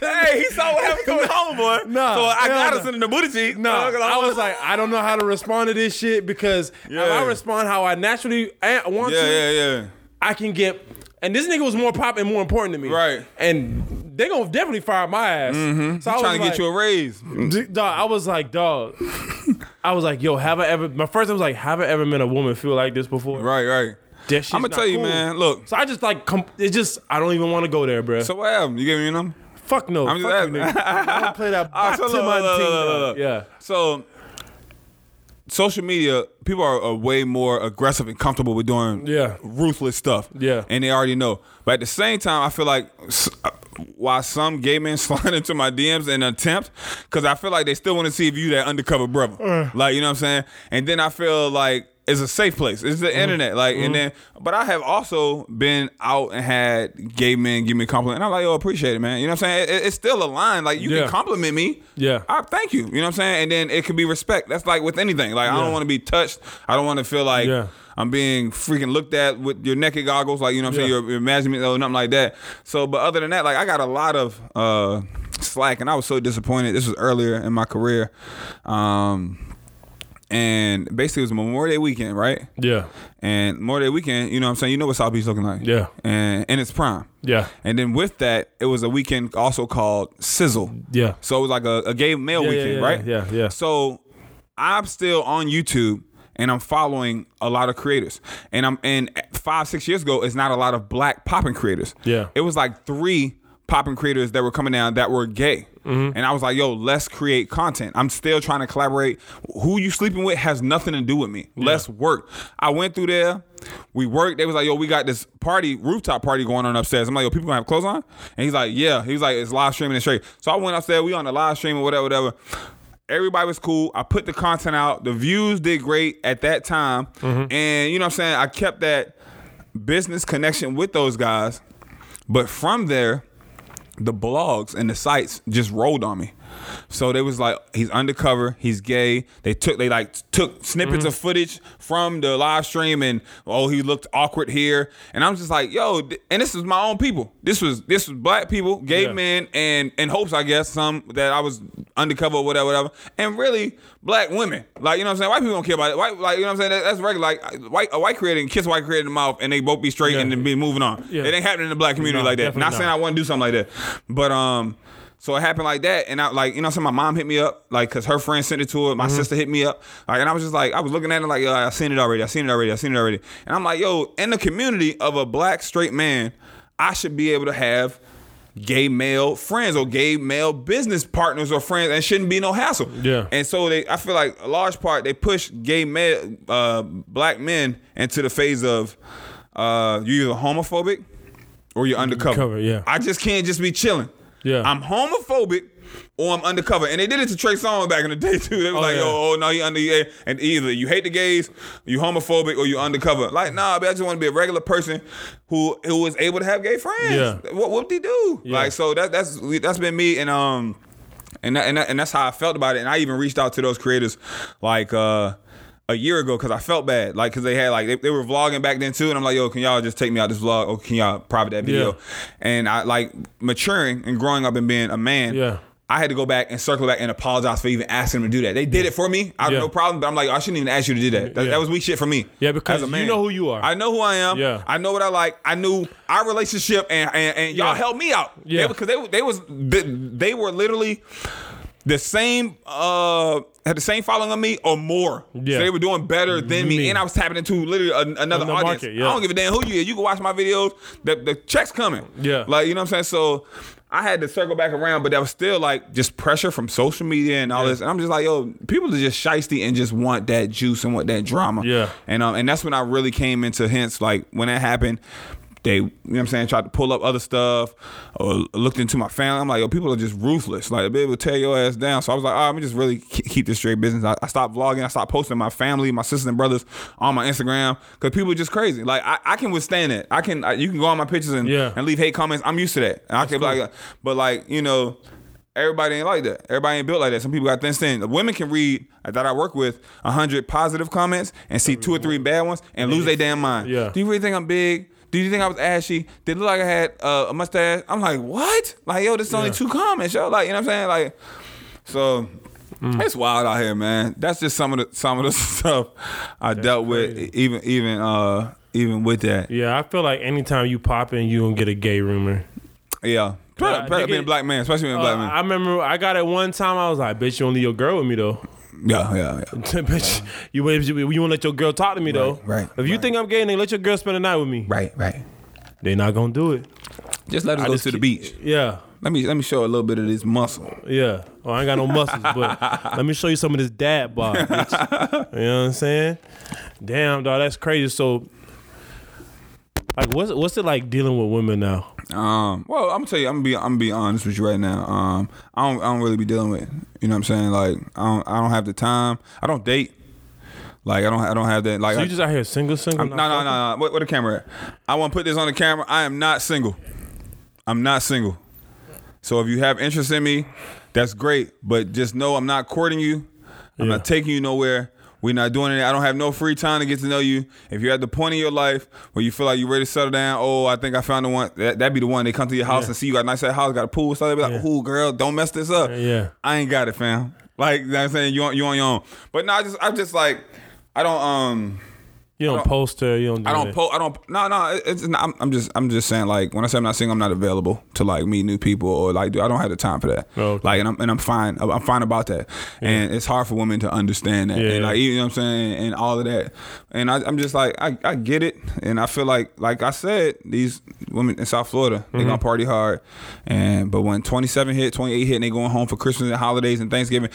hey, he saw what happened to his homeboy. No, so I gotta no. send him the booty cheeks. No, I was like, I don't know how to respond to this shit because if I respond how I naturally want yeah, to, yeah, yeah. I can get. And this nigga was more pop and more important to me. Right. And they gonna definitely fire my ass. Mm-hmm. So I was Trying to like, get you a raise. Dog, I was like, dog. I was like, yo, have I ever? My first, I was like, have I ever met a woman feel like this before? Right, right. That I'm gonna tell you, cool. man. Look. So I just like, com- it just, I don't even want to go there, bro. So what happened? You gave me your number. Fuck no. I'm just asking. I don't play that back so to look, my look, team. look, look, dog. look. Yeah. So, social media, people are, are way more aggressive and comfortable with doing Yeah. ruthless stuff. Yeah. And they already know. But at the same time, I feel like s- uh, why some gay men slide into my DMs in an attempt, because I feel like they still want to see if you that undercover brother. Uh. Like, you know what I'm saying? And then I feel like it's a safe place. It's Mm-hmm. the internet. Like, and then, but I have also been out and had gay men give me a compliment. And I'm like, yo, appreciate it, man. You know what I'm saying? It- it's still a line. Like, you Yeah. can compliment me. Yeah. I thank you. You know what I'm saying? And then it could be respect. That's like with anything. Like I don't want to be touched. I don't want to feel like Yeah. I'm being freaking looked at with your naked goggles, like you know what I'm saying, Yeah. your, your imagination or nothing like that. So, but other than that, like I got a lot of uh slack, and I was so disappointed. This was earlier in my career, um, and basically it was Memorial Day weekend, right? Yeah. And Memorial Day weekend, you know what I'm saying? You know what South Beach looking like? Yeah. And and its prime. Yeah. And then with that, it was a weekend also called Sizzle. Yeah. So it was like a, a gay male Yeah, yeah, weekend, yeah, right? yeah, yeah. So I'm still on YouTube and I'm following a lot of creators. And I'm and five, six years ago, it's not a lot of black popping creators. Yeah. It was like three popping creators that were coming down that were gay. Mm-hmm. And I was like, yo, let's create content. I'm still trying to collaborate. Who you sleeping with has nothing to do with me. Let's work. I went through there. We worked. They was like, yo, we got this party, rooftop party going on upstairs. I'm like, yo, people gonna have clothes on? And he's like, yeah. He was like, it's live streaming and straight. So I went upstairs. We on the live stream or whatever, whatever. Everybody was cool. I put the content out. The views did great at that time. And you know what I'm saying? I kept that business connection with those guys. But from there, the blogs and the sites just rolled on me. So they was like, he's undercover, he's gay. They took they like took snippets of footage from the live stream and oh he looked awkward here. And I'm just like, yo, th- and this was my own people. This was this was black people, gay Yeah. men and and hopes, I guess, some that I was undercover or whatever, whatever. And really, black women, like you know what I'm saying. White people don't care about it. White, like you know what I'm saying. That, that's regular. Like white, a white creator can kiss a white creator in the mouth, and they both be straight Yeah. and then be moving on. Yeah. It ain't happening in the black community No, like that. definitely Not saying. I want to do something like that, but um. So it happened like that, and I like you know, so my mom hit me up, like, cause her friend sent it to her. My Mm-hmm. sister hit me up, like, and I was just like, I was looking at it like, yo, I seen it already, I seen it already, I seen it already, and I'm like, yo, in the community of a black straight man, I should be able to have gay male friends or gay male business partners or friends, and shouldn't be no hassle. Yeah. And so they, I feel like a large part they push gay male, uh, black men into the phase of, uh, you either homophobic or you're undercover. Undercover, yeah. I just can't just be chilling. Yeah. I'm homophobic or I'm undercover. And they did it to Trey Songz back in the day too. They were Oh, like, yeah. oh, oh no, you under yeah. And either you hate the gays, you homophobic, or you undercover. Like, nah, but I just want to be a regular person who who is able to have gay friends. Yeah. What what they do? Yeah. Like, so that that's that's been me and um and that, and that, and that's how I felt about it. And I even reached out to those creators like uh a year ago because I felt bad, like because they had like they, they were vlogging back then too, and I'm like, yo, can y'all just take me out this vlog, or can y'all private that video? Yeah. And I like maturing and growing up and being a man. Yeah. I had to go back and circle back and apologize for even asking them to do that. They did it for me. I have Yeah. no problem, but I'm like, I shouldn't even ask you to do that. That, Yeah. that was weak shit for me. Yeah, because you know who you are. I know who I am. Yeah. I know what I like. I knew our relationship, and and, and y'all Yeah. helped me out. Yeah. because they, they was they, they were literally the same uh had the same following on me or more. Yeah. So they were doing better than me, Me. and I was tapping into literally a, another the audience. market, yeah. I don't give a damn who you is. You can watch my videos. The the check's coming. Yeah. Like you know what I'm saying. So I had to circle back around, but that was still like just pressure from social media and all Yeah. this. And I'm just like, yo, people are just shisty and just want that juice and want that drama. Yeah. And um and that's when I really came into hints like when that happened. They, you know what I'm saying, tried to pull up other stuff or looked into my family. I'm like, yo, people are just ruthless. Like, they will tear your ass down. So I was like, all right, let me just really keep this straight business. I, I stopped vlogging. I stopped posting my family, my sisters and brothers on my Instagram because people are just crazy. Like, I, I can withstand it. I can, I, you can go on my pictures and, Yeah. and leave hate comments. I'm used to that. And I can be like, uh, but like, you know, everybody ain't like that. Everybody ain't built like that. Some people got thin skin. The women can read uh, that I work with hundred positive comments and see two or three bad ones and lose their damn mind. Yeah. Do you really think I'm big? Do you think I was ashy? Did it look like I had uh, a mustache? I'm like, what? Like, yo, this is only Yeah. two comments, yo. Like, you know what I'm saying? Like, so Mm. it's wild out here, man. That's just some of the some of the stuff I dealt with, even even uh even with that. Yeah, I feel like anytime you pop in, you gonna get a gay rumor. Yeah. Better nigga, being a black man, especially being a black Uh, man. I remember I got it one time. I was like, "Bitch, you only your girl with me though." Yeah, yeah, yeah. Bitch, you you, you want to let your girl talk to me though? right, If you think I'm gay, then let your girl spend the night with me. Right, right. They not gonna do it. Just let us I go just to the keep- beach. Yeah, Let me let me show a little bit of this muscle. yeah. Oh, I ain't got no muscles, but let me show you some of this dad bod. Bitch. You know what I'm saying? Damn, dog, that's crazy. So, like, what's what's it like dealing with women now? Um, well, I'm gonna tell you, I'm gonna be I'm gonna be honest with you right now. Um, I don't I don't really be dealing with. You know what I'm saying? Like I don't I don't have the time. I don't date. Like I don't I don't have that. Like So I, you just out here single, single? I'm, no no no no. What, what the camera at? I want to put this on the camera. I am not single. I'm not single. So if you have interest in me, that's great. But just know I'm not courting you. I'm Yeah. not taking you nowhere. We're not doing it. I don't have no free time to get to know you. If you're at the point in your life where you feel like you're ready to settle down, oh, I think I found the one. That, that'd be the one. They come to your house Yeah. and see you got a nice house, got a pool, so they be like, Yeah. "Ooh, girl, don't mess this up." Yeah. I ain't got it, fam. Like you know what I'm saying, you on you on your own. But no, I just I'm just like I don't um You don't, don't- post her. You don't. Do I don't post. I don't. No, no. It's not, I'm, I'm just. I'm just saying. Like when I say I'm not single, I'm not available to like meet new people or like. Do I don't have the time for that. Oh, okay. Like and I'm and I'm fine. I'm fine about that. And it's hard for women to understand that. Yeah. And like you know what I'm saying and all of that. And I, I'm just like I, I get it. And I feel like like I said these women in South Florida they Mm-hmm. gonna party hard. And but when 27 hit, 28 hit, and they going home for Christmas and holidays and Thanksgiving,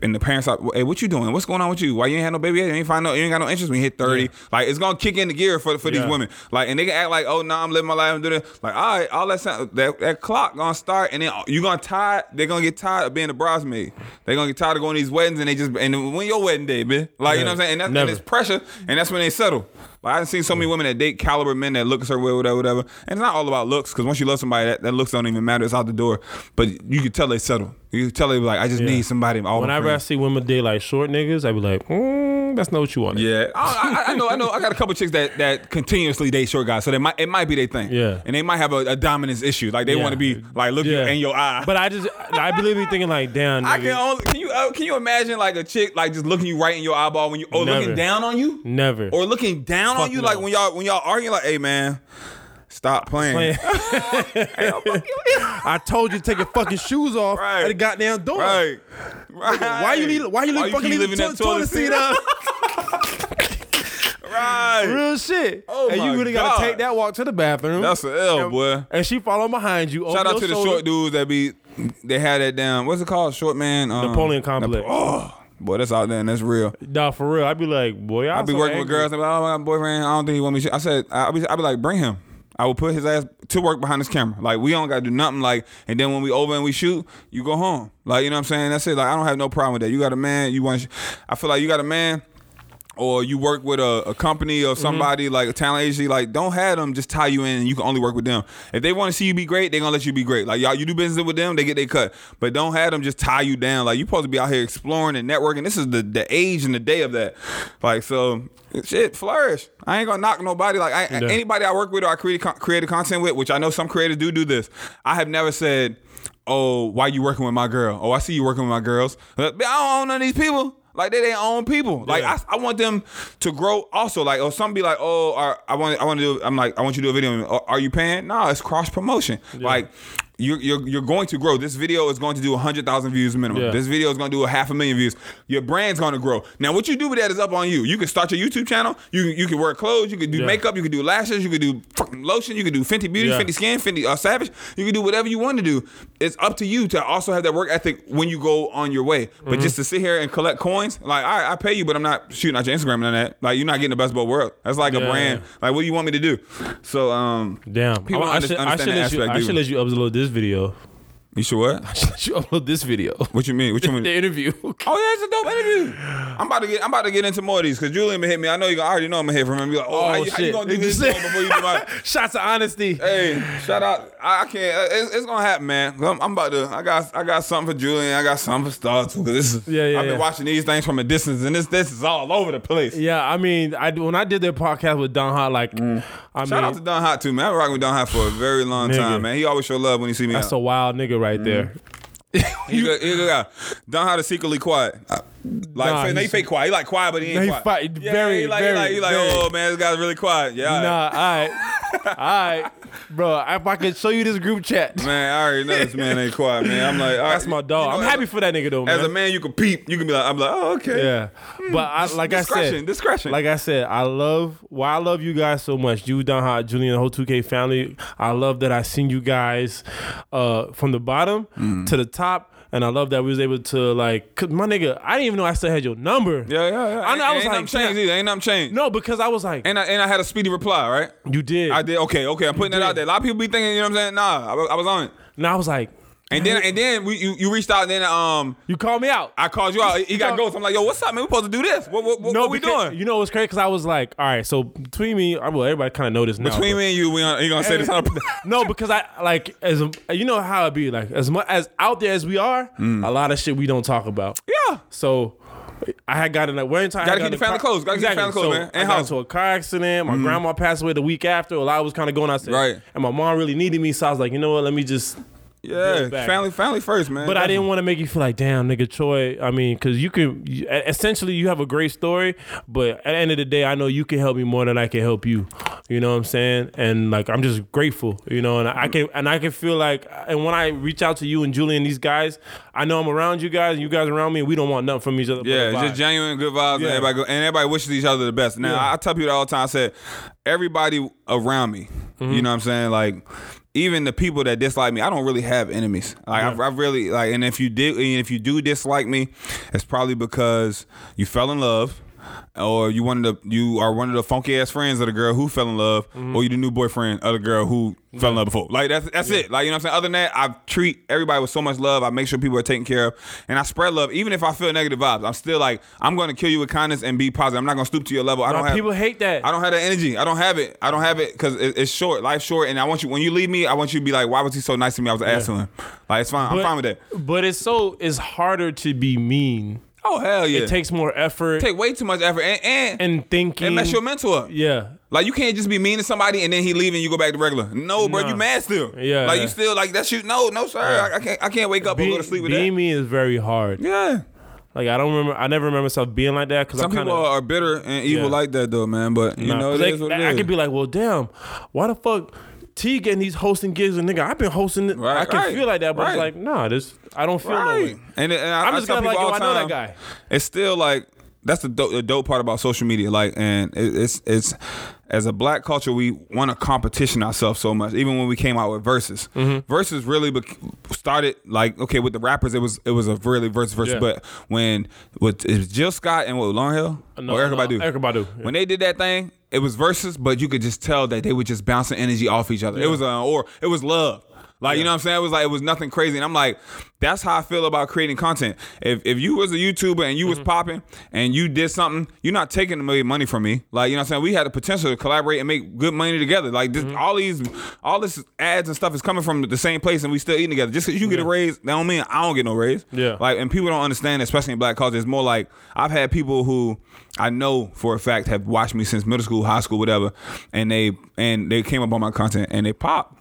and the parents like, hey, what you doing? What's going on with you? Why you ain't had no baby yet? You ain't find no. You ain't got no interest when you hit 30. Like it's gonna kick in the gear for for these women. Like and they can act like, oh no, I'm living my life. I'm doing it. Like all right, all that sound, that that clock gonna start, and then you gonna tired. They're gonna get tired of being a bridesmaid. They're gonna get tired of going to these weddings, and they just and when your wedding day, man. Like you know what I'm saying? And, that's, and it's pressure, and that's when they settle. Like I've seen so many women that date caliber men that look a certain way, whatever, whatever. And it's not all about looks, because once you love somebody, that, that looks don't even matter. It's out the door. But you can tell they settle. You can tell they like, I just Yeah. need somebody. All Whenever I see women date like short niggas, I be like, mm, mm, that's not what you want. Yeah, I, I, I know. I know. I got a couple chicks that that continuously date short guys, so they might it might be their thing. Yeah. and they might have a, a dominance issue, like they Yeah. want to be like looking Yeah. in your eye. But I just, I believe me thinking like, damn, I can only can you uh, can you imagine like a chick like just looking you right in your eyeball when you or Never. looking down on you never. or looking down on you no. like when y'all when y'all arguing like hey man stop playing. I told you to take your fucking shoes off Right. at the goddamn door. Right. right. Why you leave? Why you leave keep fucking leaving the to- toilet seat up? right. Real shit. Oh and you really gotta take that walk to the bathroom. That's an L, and, boy. And she following behind you. Shout out to the short dudes that be they had that down. What's it called? Short man. Um, Napoleon complex. Oh, boy, that's out there and that's real. Nah, for real. I'd be like, boy, I'd be working with girls. Be like, oh, my boyfriend. I don't think he want me. I said, I'd be, I'd be like, bring him. I will put his ass to work behind this camera. Like we don't gotta do nothing. Like, and then when we over and we shoot, you go home. Like you know what I'm saying. That's it. Like I don't have no problem with that. You got a man. You want. I feel like you got a man. Or you work with a, a company or mm-hmm. somebody like a talent agency, like don't have them just tie you in and you can only work with them. If they want to see you be great, they're gonna let you be great. Like y'all, you do business with them, they get their cut. But don't have them just tie you down. Like you supposed to be out here exploring and networking. This is the the age and the day of that. Like so, shit, flourish. I ain't gonna knock nobody. Like I, Yeah. anybody I work with or I create creative content with, which I know some creators do do this. I have never said, "Oh, why you working with my girl?" Oh, I see you working with my girls. I don't own none of these people. Like they their own people. Like Yeah. I, I want them to grow. Also, like or some be like, "Oh, are- I want I want to do." I'm like, I want you to do a video. Are- Are you paying? No, it's cross promotion. Like. You're, you're, you're going to grow. This video is going to do 100,000 views minimum. Yeah. This video is going to do a half a million views. Your brand's going to grow. Now, what you do with that is up on you. You can start your YouTube channel. You you can wear clothes. You can do Yeah. makeup. You can do lashes. You can do fucking lotion. You can do Fenty Beauty, Yeah. Fenty Skin, Fenty uh, Savage. You can do whatever you want to do. It's up to you to also have that work ethic when you go on your way. But Mm-hmm. just to sit here and collect coins, like I, I pay you, but I'm not shooting out your Instagram and that. Like you're not getting the best of both worlds. That's like a brand. Like what do you want me to do? So um, Damn. People I, don't should, under- I should that let you. aspect I should let you up a upload this video. You sure what? I should let you upload this video. What you mean? What you mean? the interview. Oh yeah, it's a dope interview. I'm about to get I'm about to get into more of these because Julian been hit me. I know you I already know I'm gonna hit from him. Be like, oh, how, you, how you gonna do this before you do my Shots of honesty. Hey, shout out. I, I can't. It's, it's gonna happen, man. I'm, I'm about to. I got. I got something for Julian. I got something for Star too. Cause this is. Yeah, yeah, I've been yeah. watching these things from a distance, and this this is all over the place. Yeah, I mean, I when I did their podcast with Don Hot, like, I Mm. Shout mean, out to Don Hot too, man. I've been rocking with Don Hot for a very long Nigga. time, man. He always show love when he see me. that's a wild nigga right there. He good, he good guy. Don Hot is secretly quiet. Uh, Like Nah, he fake quiet. He like quiet, but he ain't he quiet. fight- yeah, very, he like, very, he like, he like, very. oh man, this guy's really quiet. Yeah, all right. Nah, all right, all right, bro. If I could show you this group chat, man. I already know this man ain't quiet, man. I'm like, all that's my dog. you know, I'm happy a- for that nigga though, man. As a man, you can peep. You can be like, I'm like, oh okay. Yeah, but I, like I said, discretion. Like I said, I love why I love you guys so much. You, Don Hot, Julian, the whole 2K family. I love that I seen you guys uh, from the bottom Mm. to the top. And I love that we was able to like, cause my nigga, I didn't even know I still had your number. Yeah, yeah, yeah. I know, I Ain't- was ain't like, nothing changed either. Ain't nothing changed. No, because I was like, And I, and I had a speedy reply, right? you did. I did. Okay, okay. I'm putting that did. out there. A lot of people be thinking, you know what I'm saying? Nah, I, was- I was on it. and I was like, And then and then we, you, you reached out and then um you called me out. I called you out. He got ghost. I'm like, yo, what's up, man? We supposed to do this. What what, what, what we because- doing? You know what's crazy? Because I was like, all right, so between me, well, everybody kind of noticed now. Between but- me and you, we on, you gonna say this on no, because I like as you know how it be like as much as out there as we are, Mm. a lot of shit we don't talk about. Yeah. So I had gotten like one time. I Gotta got keep in the a family car- close. Gotta keep the family close, so man. I And got house. into a car accident. My grandma passed away the week after. While I was kind of going outside, Right. And my mom really needed me, so I was like, you know what? Let me just. Yeah, family family first, man. But I didn't want to make you feel like, damn, nigga, Troy. I mean, because you can you, essentially you have a great story, but at the end of the day, I know you can help me more than I can help you. You know what I'm saying? And like, I'm just grateful. You know, and I can and I can feel like, and when I reach out to you and Julie and these guys, I know I'm around you guys and you guys around me, and we don't want nothing from each other. Yeah, a it's vibe. just genuine good vibes, Yeah. and everybody go, and everybody wishes each other the best. Now, Yeah. I tell people all the time. I said, everybody around me, Mm-hmm. you know what I'm saying? Like, even the people that dislike me, I don't really have enemies. Like, I, I really like, and if you did, and if you do dislike me, it's probably because you fell in love. Or you one of the you are one of the funky ass friends of the girl who fell in love, Mm-hmm. or you the new boyfriend of the girl who fell in love before. Like that's that's it. Like you know what I'm saying. Other than that, I treat everybody with so much love. I make sure people are taken care of, and I spread love. Even if I feel negative vibes, I'm still like I'm going to kill you with kindness and be positive. I'm not going to stoop to your level. I don't have people hate that. I don't have that energy. I don't have it. I don't have it because it, it's short. Life's short, and I want you when you leave me. I want you to be like, why was he so nice to me? I was ass to him. Like it's fine. I'm fine with that. But it's so it's harder to be mean. Oh hell yeah! It takes more effort take way too much effort and and, and thinking. and mess your mental up. yeah. Like you can't just be mean to somebody and then he leave and you go back to regular. No, bro, Nah. you mad still. Yeah. Like you still like that shit. No, no, sir. I, I can't. I can't wake up and Be- go to sleep with being that. me is very hard. Yeah. Like I don't remember. I never remember myself being like that because Some I'm kind people are bitter and evil Yeah. like that though, man. But you know, it is what it I could be like, well, damn, why the fuck T getting these hosting gigs and nigga, I've been hosting. it. Right, I can right, feel like that, but it's like, nah, this I don't feel no way. And, and I, I'm I just tell gonna like, yo, all oh, I know that guy. It's still like that's the dope, the dope part about social media. Like, and it, it's it's as a black culture, we want to competition ourselves so much. Even when we came out with verses, Mm-hmm. verses really bec- started like okay with the rappers. It was it was a really verse versus. Yeah. But when with it was Jill Scott and what Lauryn Hill No, or Erykah no, Badu, Erykah Badu, yeah. when they did that thing, it was verses, but you could just tell that they were just bouncing energy off each other. It was uh, or it was love. Like you know what I'm saying? It was like it was nothing crazy. And I'm like, that's how I feel about creating content. If if you was a YouTuber and you was mm-hmm. popping and you did something, you're not taking a million money from me. Like you know what I'm saying? We had the potential to collaborate and make good money together. Like this, mm-hmm. all these all this ads and stuff is coming from the same place and we still eating together. Just because you get a raise, that don't mean I don't get no raise. Yeah. Like and people don't understand, especially in black culture. It's more like I've had people who I know for a fact have watched me since middle school, high school, whatever, and they and they came up on my content and they pop.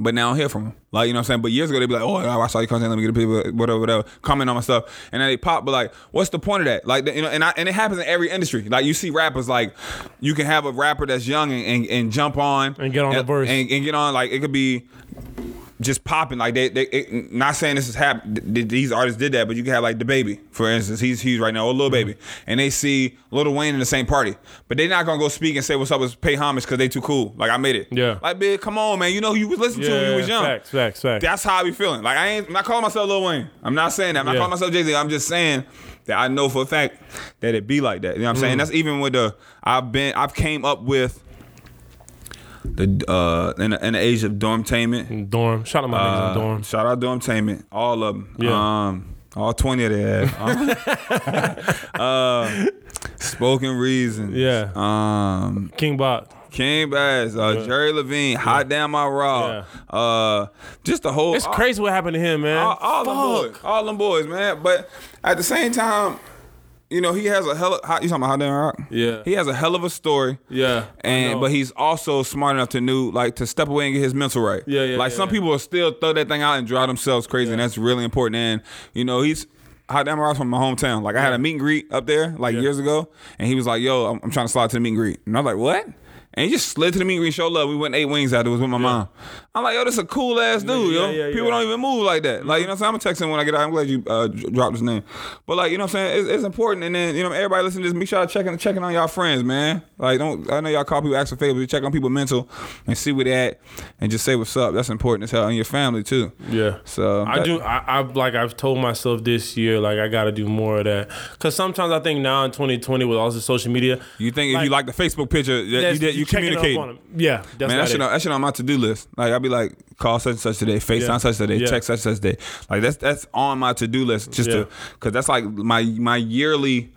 But now I don't hear from them. Like, you know what I'm saying? But years ago, they'd be like, oh, I saw your content. Let me get a people, whatever, whatever. Comment on my stuff. And then they pop, but like, what's the point of that? Like, you know, and, I, and it happens in every industry. Like, you see rappers, like, you can have a rapper that's young and, and, and jump on. And get on the verse. And, and get on, like, it could be just popping. Like they, they it, not saying this is happening. These artists did that, but you can have like DaBaby, for instance. He's huge right now, or Lil Baby, and they see Lil Wayne in the same party, but they're not gonna go speak and say what's up, with pay homage because they too cool. Like I made it. Yeah. Like big, come on, man. You know who you was listening to when you was young. Facts, facts, facts. That's how I be feeling. Like I ain't. I'm not calling myself Lil Wayne. I'm not saying that. I'm not Yeah. calling myself Jay Z. I'm just saying that I know for a fact that it be like that. You know what I'm saying? Mm. That's even with the I've been. I've came up with. The uh in the, in the age of dormtainment, dorm. Shout out my niggas uh, in dorm. Shout out Dormtainment, all of them. Yeah. Um, all twenty of they have. uh, spoken reason. Yeah. Um, King Bach. King Bass, uh, Jerry Levine, Hot Damn My Raw. Uh, just the whole. It's crazy what happened to him, man. All, all them boys, all them boys, man. But at the same time, you know, he has a hell. Of, how- you talking about Hot Damn Rock? Yeah. He has a hell of a story. Yeah. And but he's also smart enough to know like to step away and get his mental right. Yeah, yeah, Like yeah, some yeah. people will still throw that thing out and drive themselves crazy, and that's really important. And you know, he's Hot Damn Rock's from my hometown. Like I had a meet and greet up there like years ago, and he was like, "Yo, I'm, I'm trying to slide to the meet and greet," and I was like, "What?" And he just slid to the meet and show love. We went ate wings afterwards with my mom. I'm like, yo, this is a cool ass dude, yo. yeah, yeah, People yeah. don't even move like that. Like, you know what I'm saying? I'm gonna text him when I get out. I'm glad you uh, dropped his name. But like, you know what I'm saying? It's, it's important. And then, you know, everybody listening to this, make sure y'all checking checking on y'all friends, man. Like, don't I know y'all call people ask for favors, check on people mental and see where they at and just say what's up. That's important as hell. And your family too. Yeah. So I that- do. I, I've like I've told myself this year, like I got to do more of that. Cause sometimes I think now in 2020 with all the social media, You think if you like the Facebook picture, that you did you communicate. Yeah, that's Man, that shit, it. on, that shit on my to do list. Like I'll be like, call such and such today, FaceTime Yeah. such today, Yeah. text such such day. Like that's that's on my to do list just Yeah. to because that's like my my yearly,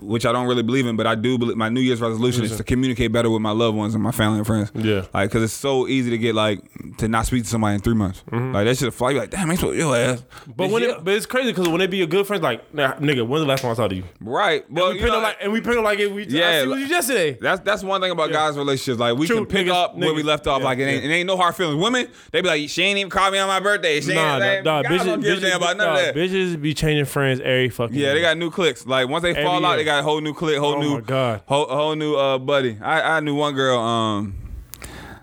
which I don't really believe in, but I do believe my New Year's resolution is to communicate better with my loved ones and my family and friends. Yeah. like because it's so easy to get like to not speak to somebody in three months. Like that shit fly. Like, damn, I to your ass. Mm-hmm. But This when year. it, but it's crazy because when they be your good friends, like nah, nigga, when's the last time I to you? right, well, we pick up like and we pick up like it. We Yeah, I see like- you yesterday. That's that's one thing about guys' relationships. Like we True, can pick niggas- up where we left off. yeah, like it ain't, yeah. it ain't no hard feelings. Women, they be like, she ain't even call me on my birthday. She Nah, ain't, nah, nah, bitches, a bitches, about none nah, of that. bitches be changing friends every fucking. Yeah, they got new clicks. Like once they Every fall out, they got a whole new clique, whole Oh new, my God. whole, whole new uh buddy. I I knew one girl. Um,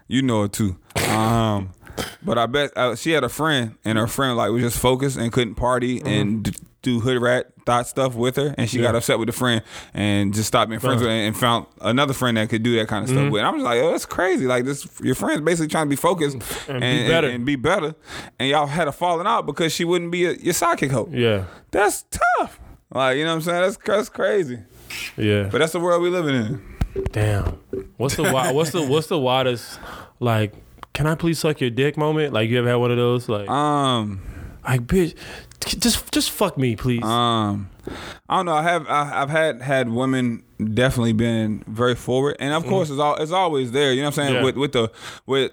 you know her too. Um, but I bet uh, she had a friend, and her friend like was just focused and couldn't party and d- do hood rat thought stuff with her, and she got Mm-hmm. Upset with the friend and just stopped being friends Uh. with her and found another friend that could do that kind of Mm-hmm. stuff with. And I was like, oh, that's crazy. Like this, your friend's basically trying to be focused And be better. and, be better, and y'all had a falling out because she wouldn't be a, your sidekick hoe. Yeah, That's tough. Like, you know what I'm saying? That's that's crazy. yeah. But that's the world we living in. Damn. What's the what's the what's the wildest like? Can I please suck your dick moment? Like you ever had one of those? Like, Um, like bitch, just just fuck me, please. um, I don't know. I have I, I've had had women definitely been very forward, and of course it's all it's always there. You know what I'm saying? Mm-hmm. Yeah. With with the with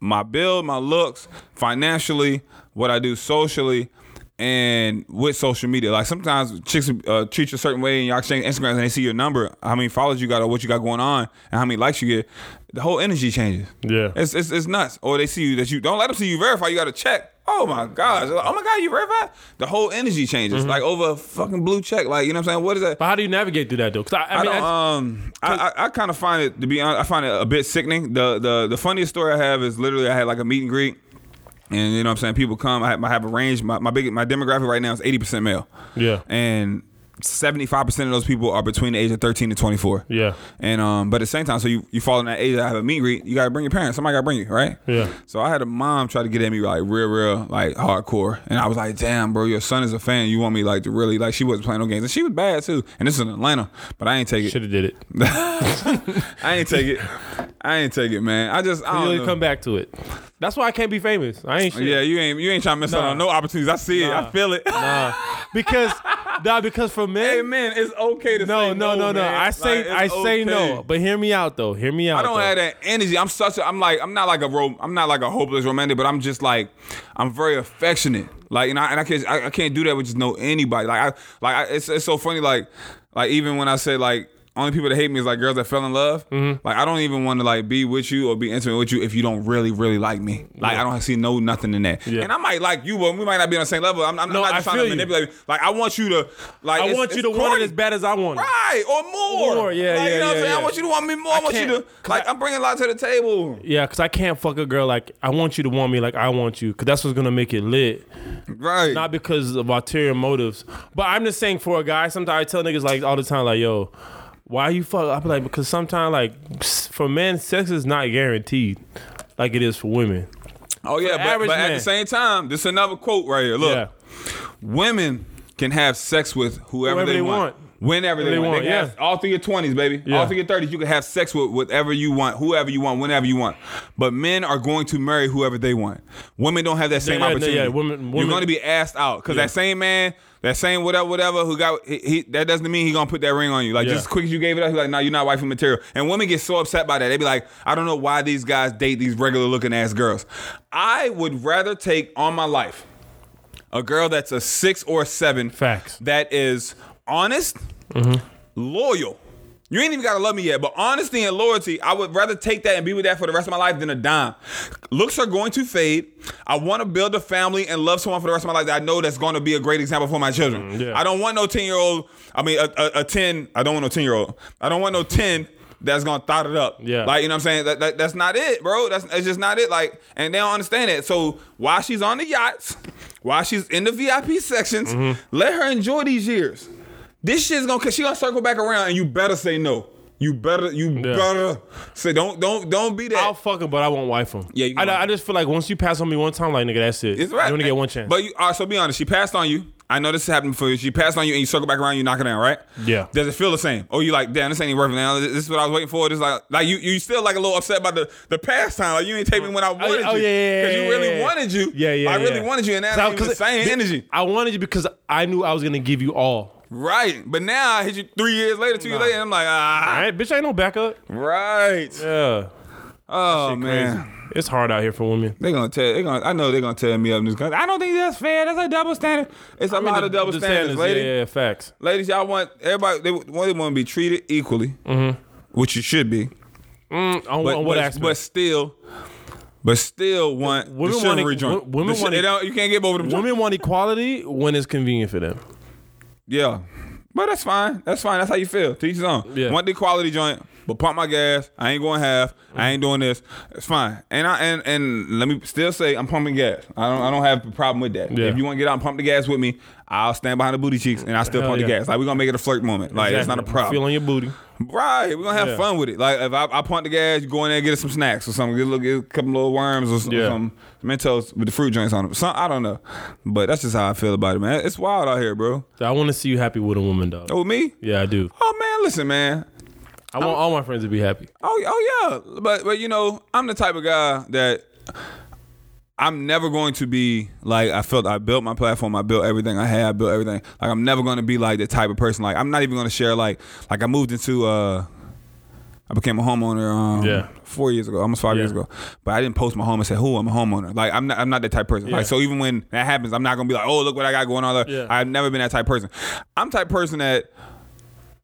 my build, my looks, financially, what I do socially, and with social media, like sometimes chicks uh, treat you a certain way, and y'all exchange Instagrams, and they see your number, how many followers you got, or what you got going on, and how many likes you get. The whole energy changes. Yeah. it's it's, it's nuts. Or they see you that you don't let them see you verify. You got to check. Oh my gosh. Oh my god, you verified? The whole energy changes. Mm-hmm. Like over a fucking blue check. Like you know what I'm saying? What is that? But how do you navigate through that though? Because I, I I, mean, um, I, I, I kind of find it to be honest. I find it a bit sickening. The the the funniest story I have is literally I had like a meet and greet, and you know what I'm saying people come. I have, I have a range. My my big my demographic right now is 80 percent male. Yeah. and 75 percent of those people are between the age of 13 to 24. Yeah. and um, but at the same time, so you you fall in that age. I have a meet greet. You gotta bring your parents. Somebody gotta bring you, right? Yeah. So I had a mom try to get at me like real, real, like hardcore, and I was like, "Damn, bro, your son is a fan. You want me like to really like?" She wasn't playing no games, and she was bad too. And this is in Atlanta, but I ain't take it. should have did it. I ain't take it. I ain't take it, man. I just I don't really know. come back to it. That's why I can't be famous. I ain't shit. Yeah, you ain't you ain't trying to miss out on no opportunities. I see it. I feel it. Nah. because nah, because for men, hey man, it's okay to no, say no, no, no. man. I say Like, I say no. But hear me out though. Hear me out. I don't though. have that energy. I'm such a. I'm like. I'm not like a. Ro- I'm not like a hopeless romantic, but I'm just like. I'm very affectionate. Like, and I, and I can't. I, I can't do that with just no anybody. Like, I like. I, it's it's so funny. Like, like even when I say like. Only people that hate me is like girls that fell in love. Mm-hmm. Like I don't even want to like be with you or be intimate with you if you don't really, really like me. Like I don't see no nothing in that. Yeah. And I might like you, but we might not be on the same level. I'm, I'm No, not I just trying to manipulate. you. Like I want you to like. I want you to want it as bad as I want it. Right or more. More, yeah, like, yeah, You know what I'm yeah, saying? I want you to want me more. I, I want you to like. I'm bringing a lot to the table. Yeah, because I can't fuck a girl like I want you to want me like I want you, because that's what's gonna make it lit. Right. Not because of ulterior motives. But I'm just saying for a guy, sometimes I tell niggas like all the time, like, yo, why you fuck? I be like, because sometimes like for men, sex is not guaranteed like it is for women. oh yeah, but, average but at man. the same time, this is another quote right here. Look, yeah. women can have sex with whoever, Whoever they, they want. want. Whenever they, They want, want, They can have yeah. all through your twenties, baby. Yeah. All through your thirties, you can have sex with whatever you want, whoever you want, whenever you want. But men are going to marry whoever they want. Women don't have that same Yeah, yeah, opportunity. yeah, women- You're going to be asked out because Yeah. that same man, that same whatever, whatever, who got he, he that doesn't mean he gonna put that ring on you. Like Yeah. just as quick as you gave it up, he's like, no, you're not wifey material. And women get so upset by that. They be like, I don't know why these guys date these regular looking ass girls. I would rather take on my life a girl that's a six or a seven Facts. that is honest, mm-hmm. loyal. You ain't even gotta love me yet, but honesty and loyalty, I would rather take that and be with that for the rest of my life than a dime. Looks are going to fade. I want to build a family and love someone for the rest of my life that I know that's going to be a great example for my children. yeah. I don't want no 10 year old, I mean, a, a, a 10, I don't want no 10 year old. I don't want no 10 that's gonna thought it up. Yeah. Like, you know what I'm saying? That, that- that's not it, bro. That's, that's just not it. Like, and they don't understand it. So while she's on the yachts, while she's in the VIP sections, Mm-hmm. let her enjoy these years. This shit's gonna cause she gonna circle back around and you better say no. You better, you Yeah. better say don't don't don't be that. I'll fuck him, but I won't wife him. Yeah, you I, I just feel like once you pass on me one time, like nigga, that's it. It's right. You only get one chance. But you, all right, so be honest. She passed on you. I know this happened for you. She passed on you and you circle back around, you knock it down, right? Yeah. Does it feel the same? Or you like, damn, this ain't even working now. This is what I was waiting for. This is like, like you, you still like a little upset about the the past time. Like you ain't take me when I oh, wanted oh, you. yeah, yeah, Because you really yeah. wanted you. yeah, yeah. I really yeah. wanted you, and that's the same energy. I wanted you because I knew I was gonna give you all. Right. But now I hit you three years later, two years later, and I'm like, All ah. right, bitch, ain't no backup. Right. Yeah. Oh man. Crazy. It's hard out here for women. They're gonna tell. They gonna. I know they're gonna tell me up in this country. I don't think that's fair. That's a double standard. It's a I mean, lot the- of double the standards, ladies. Yeah, yeah, facts. Ladies, y'all want everybody. They, want- they want to be treated equally, which you should be. Mm, on, But, on what but, aspect? but still, but still want the Women want e- joint. women The want e- they don't- You can't get over them. women want equality when it's convenient for them. Yeah, but that's fine. That's fine. That's how you feel. To each his own. Yeah. Want the quality joint, but pump my gas. I ain't going half. I ain't doing this. It's fine. And I and and let me still say I'm pumping gas. I don't I don't have a problem with that. Yeah. If you want to get out and pump the gas with me, I'll stand behind the booty cheeks and I still Hell pump the gas. Like we're gonna make it a flirt moment. Like it's not a problem. Feeling your booty. Right, we're gonna have Yeah. fun with it. Like if I, I pump the gas, you go in there and get us some snacks or something. Get a, little, get a couple little worms or some, Yeah. some Mentos with the fruit joints on them. Some I don't know, but that's just how I feel about it, man. It's wild out here, bro. So I want to see you happy with a woman, dog. Oh me? Yeah, I do. Oh man, listen, man. I want all my friends to be happy. Oh, oh yeah, but but you know, I'm the type of guy that I'm never going to be like I felt. I built my platform. I built everything I had. I built everything. Like I'm never going to be like the type of person. Like I'm not even going to share. Like like I moved into uh. I became a homeowner. Um, Yeah. four years ago, almost five years ago. But I didn't post my home and say, "Who I'm a homeowner." Like I'm not, I'm not that type of person. Yeah. Like so, even when that happens, I'm not gonna be like, "Oh, look what I got going on." Yeah. I've never been that type of person. I'm type of person that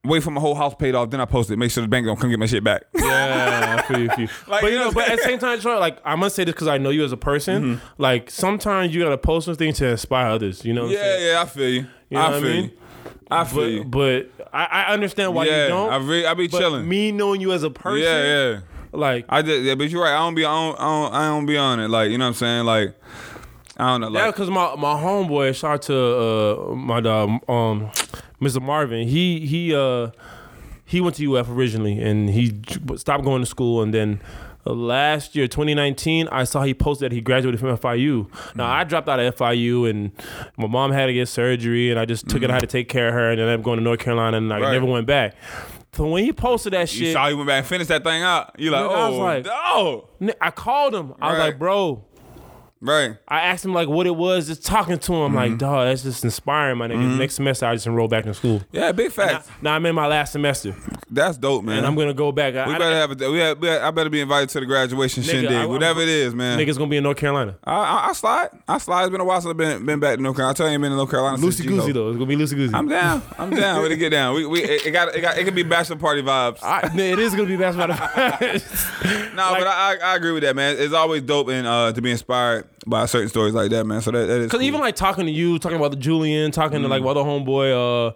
wait for my whole house paid off, then I post it. Make sure the bank don't come get my shit back. Yeah, I feel you. feel you. Like, but you know but at the same time, Troy, like I'm gonna say this because I know you as a person. Mm-hmm. Like sometimes you gotta post something to inspire others. You know what I'm yeah, saying? yeah, I feel you. You know I what I feel mean? you. I feel But you. but I, I understand why yeah, you don't. I, re- I be chilling. me knowing you as a person, yeah, yeah. like I did, yeah, but you're right. I don't be I don't, I don't I don't be on it. Like you know what I'm saying. Like I don't know. Yeah, because my my homeboy, shout out to uh, my dog, um, Mr. Marvin. He he uh he went to UF originally, and he stopped going to school, and then. uh, Last year, 2019, I saw he posted that he graduated from FIU. Now I dropped out of FIU, and my mom had to get surgery, and I just took it. I had to take care of her, and then I'm going to North Carolina, and I Right. never went back. So when he posted that shit, you saw you went back and finished that thing out. You like oh I was like- oh I called him. I was Right. like, bro, right. I asked him like what it was, just talking to him, Mm-hmm. like, dog, that's just inspiring, my nigga. Next semester, I just enrolled back in school. Yeah, big facts. Now I'm in my last semester, That's dope, man. and I'm gonna go back. I, we I- better have a, we have, we have- I better be invited to the graduation shindig, I- whatever it is, man. niggas gonna be in North Carolina. I, I, I slide. I slide. It's been a while since I've been, been back to North Carolina. I tell you, I've been in North Carolina Loosey goosey though. It's gonna be loosey goosey. I'm down. I'm down. Way to get down. We, we it, it got it got it could be bachelor party vibes. I, it is gonna be basketball. No, but I, I I agree with that, man. It's always dope and uh, to be inspired by certain stories like that, man. So that, that is Because cool. even like talking to you, talking about the Julian, talking to like Mm-hmm. other homeboy, uh,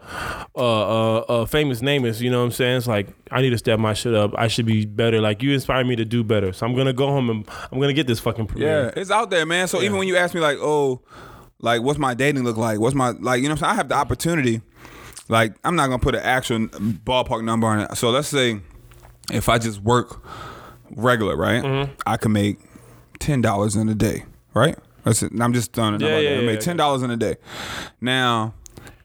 uh, uh, uh, famous names. You know what I'm saying? It's like I need to step my shit up. I should be better. Like you inspire me to do better. So I'm gonna go home and I'm gonna get this fucking yeah, it's out there, man. So even when you ask me like, oh, like what's my dating look like? What's my like? You know, what I'm saying I have the opportunity. Like I'm not gonna put an actual ballpark number on it. So let's say if I just work regular, right? Mm-hmm. I can make ten dollars in a day, right? That's it. I'm just done. number Yeah, yeah. I yeah, make ten dollars in a day. Now,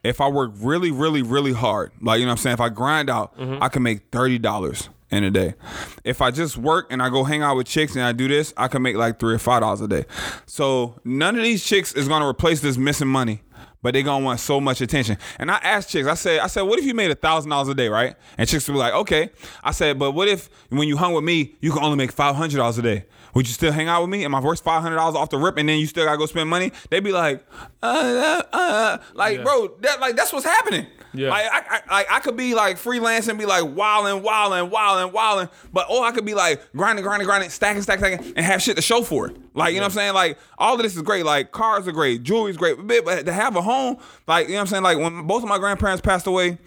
if I work really, really, really hard, like you know what I'm saying, if I grind out, Mm-hmm. I can make thirty dollars in a day. If I just work and I go hang out with chicks and I do this, I can make like three or five dollars a day. So none of these chicks is gonna replace this missing money. But they gonna want so much attention. And I asked chicks, I said, I said, what if you made a thousand dollars a day, right? And chicks would be like, okay. I said, but what if when you hung with me, you can only make five hundred dollars a day? Would you still hang out with me? And my first five hundred dollars off the rip, and then you still gotta go spend money? They'd be like, uh, uh, uh. like, Yeah. bro, that like that's what's happening. Yeah. Like I, I, like I could be like freelancing, be like wilding, wilding, wilding, wilding, but or I could be like grinding, grinding, grinding, stacking, stacking, stacking, and have shit to show for it. Like you know what I'm saying? Like all of this is great. Like cars are great, jewelry's great, but but to have a home, like you know what I'm saying? Like when both of my grandparents passed away,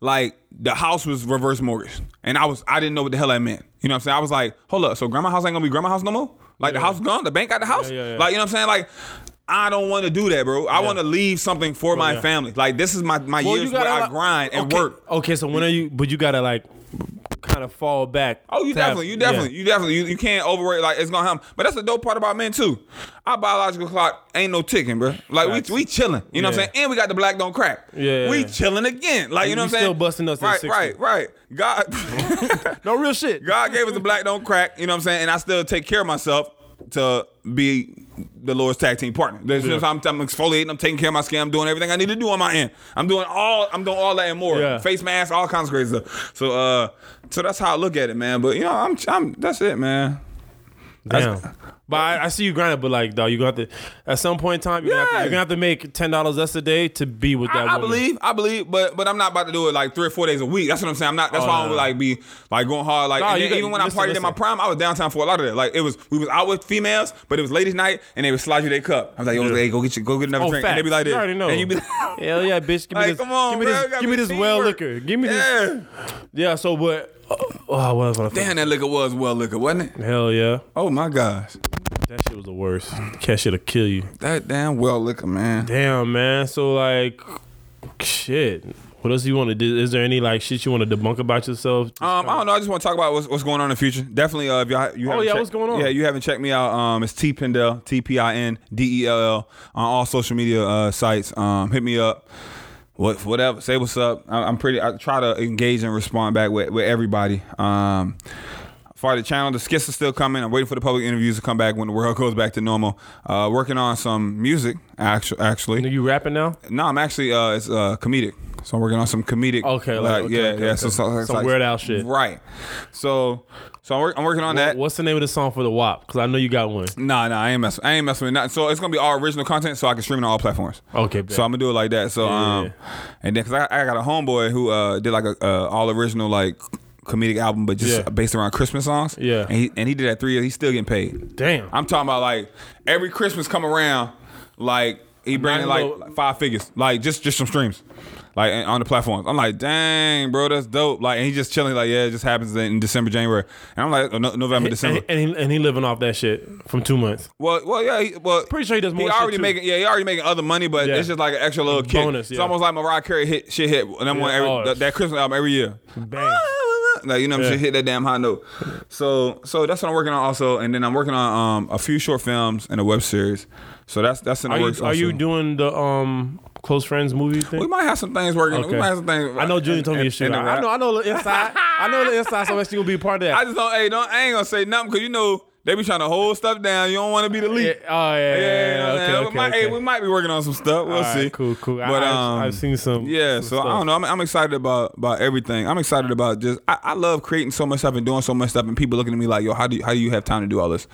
like the house was reverse mortgage, and I was I didn't know what the hell that meant. You know what I'm saying? I was like, hold up, so grandma house ain't gonna be grandma house no more? Like the house gone, the bank got the house. Yeah, yeah, yeah. Like you know what I'm saying? Like. I don't want to do that, bro. I want to leave something for my yeah. family. Like this is my, my Well, years where I grind and okay, work. Okay, so when are you? But you gotta like kind of fall back. Oh, you definitely, you definitely, yeah. you definitely, you, you can't overrate like it's gonna happen. But that's the dope part about men too. Our biological clock ain't no ticking, bro. Like we we chilling. You know what I'm saying? And we got the black don't crack. Yeah. We chilling again. Like you know what I'm saying? still busting us Right, 60. right, right. God, No real shit. God gave us the black don't crack. You know what I'm saying? And I still take care of myself to be the Lord's tag team partner. Yeah. I'm, I'm exfoliating. I'm taking care of my skin. I'm doing everything I need to do on my end. I'm doing all. I'm doing all that and more. Yeah. Face mask, all kinds of crazy stuff. So, uh, so that's how I look at it, man. But you know, I'm, I'm. That's it, man. Damn. But I, I see you grinding, but like, dog, you gonna have to at some point in time, you're, gonna, have to, you're gonna have to make ten dollars less a day to be with that. I, I believe, I believe, but but I'm not about to do it like three or four days a week. That's what I'm saying. I'm not. That's Oh, why I no. don't like be like going hard. Like No, then even when listen, I partied in my prime, I was downtown for a lot of that. Like it was, we was out with females, but it was ladies' night, and they would slide you their cup. I was like, yo, Yeah. hey, go get you, go get another Oh, drink, and they be like this, You already know. and you be like, Hell yeah, bitch. Give me Like, this. come on, give me bro, this. Give me this well liquor. Give me this. yeah. Yeah. So, but oh, what else? Damn, that liquor was well liquor, wasn't it? Hell yeah. Oh my gosh, That shit was the worst. That shit'll kill you. that damn well liquor, man. Damn, man. So like, shit. What else you want to do? Is there any like shit you want to debunk about yourself? Um, I don't know. I just want to talk about what's, what's going on in the future. Definitely, uh, if y'all, you Oh, yeah, checked- what's going on? Yeah, you haven't checked me out. Um, it's T Pindell, T P I N D E L L, on all social media uh, sites. Um, hit me up. What, whatever. Say what's up. I, I'm pretty. I try to engage and respond back with, with everybody. Um, for the channel, the skits are still coming. I'm waiting for the public interviews to come back when the world goes back to normal. Uh, working on some music, actually. Actually, Are you rapping now? no, I'm actually uh, it's uh, comedic. So I'm working on some comedic. Okay, like, okay, yeah, okay, yeah. okay. So, so Some Weird Al shit. Right. So, so I'm, work, I'm working on that. What's the name of the song for the WAP? Because I know you got one. Nah, nah, I ain't messing. I ain't messing with nothing. So it's gonna be all original content, so I can stream it on all platforms. Okay, bet. So I'm gonna do it like that. So Yeah, um, and then cause I, I got a homeboy who uh did like a uh, all original like comedic album, but just Yeah. based around Christmas songs. Yeah. And he and he did that three years. He's still getting paid. Damn. I'm talking about like every Christmas come around, like he bringing like little- five figures, like just just some streams, like on the platforms. I'm like, dang, bro, that's dope. Like, and he just chilling, like, yeah, it just happens in December, January, and I'm like, oh, no, November, December. and, and he, and he living off that shit from two months. Well, well, yeah. He, well, Pretty sure he does more He already making, yeah, he already making other money, but Yeah. it's just like an extra little kick. bonus, It's almost like Mariah Carey hit shit hit number one Yeah, every oh, that, that Christmas album every year. Bang. Like you know, what I'm Yeah. saying, hit that damn high note. So, so that's what I'm working on also, and then I'm working on um, a few short films and a web series. So that's that's in the Are works. you, are you doing the um close friends movie thing? We might have some things working. We might have some things. I know Julian told me your shit. I know. I know the inside. I know the inside. So actually gonna be a part of that. I just don't. Hey, don't. I ain't gonna say nothing because you know they be trying to hold stuff down. You don't want to be the yeah, lead. oh yeah, yeah, Yeah, yeah, you know what I'm okay, okay, we, might, okay. Hey, we might be working on some stuff. We'll right, see. cool, cool. I- But I've- um, I've seen some- Yeah, some so I don't know. I'm, I'm excited about about everything. I'm excited about just. I, I love creating so much stuff and doing so much stuff, and people looking at me like, "Yo, how do you, how do you have time to do all this?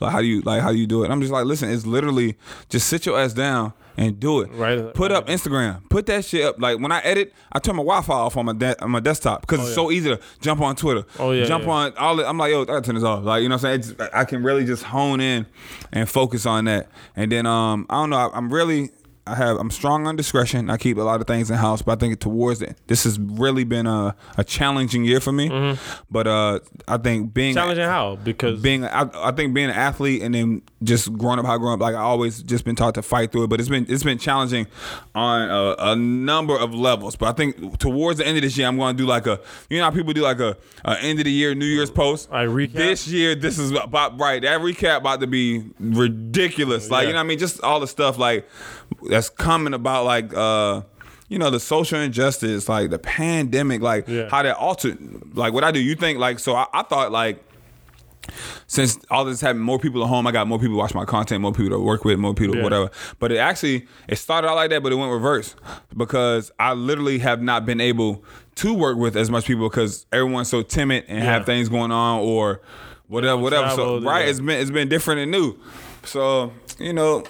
Like, how do you like how do you do it?" And I'm just like, "Listen, it's literally just sit your ass down." And do it. Right. Put up Instagram. Put that shit up. Like when I edit, I turn my Wi-Fi off on my de- on my desktop because it's so easy to jump on Twitter. Oh, yeah, Jump yeah. on all. The, I'm like, yo, I gotta turn this off. Like you know what I'm saying? It's, I can really just hone in and focus on that. And then um, I don't know. I, I'm really. I have I'm strong on discretion. I keep a lot of things in house, but I think towards it, this has really been a, a challenging year for me. But uh, I think being Mm-hmm. Challenging how? Because being I, I think being an athlete and then just growing up how I grew up like I always just been taught to fight through it but it's been it's been challenging on a, a number of levels but I think towards the end of this year I'm going to do like a you know how people do like a, a end of the year New Year's post I recap? this year this is about right that recap about to be ridiculous like Yeah. you know what I mean just all the stuff like that's coming about like uh you know the social injustice like the pandemic like Yeah. how that altered like what I do you think like so I, I thought like since all this happened, more people at home. I got more people to watch my content, more people to work with, more people, Yeah. whatever. But it actually it started out like that, but it went reverse because I literally have not been able to work with as much people because everyone's so timid and Yeah. have things going on or whatever, whatever. So right, it's been it's been different and new. So you know.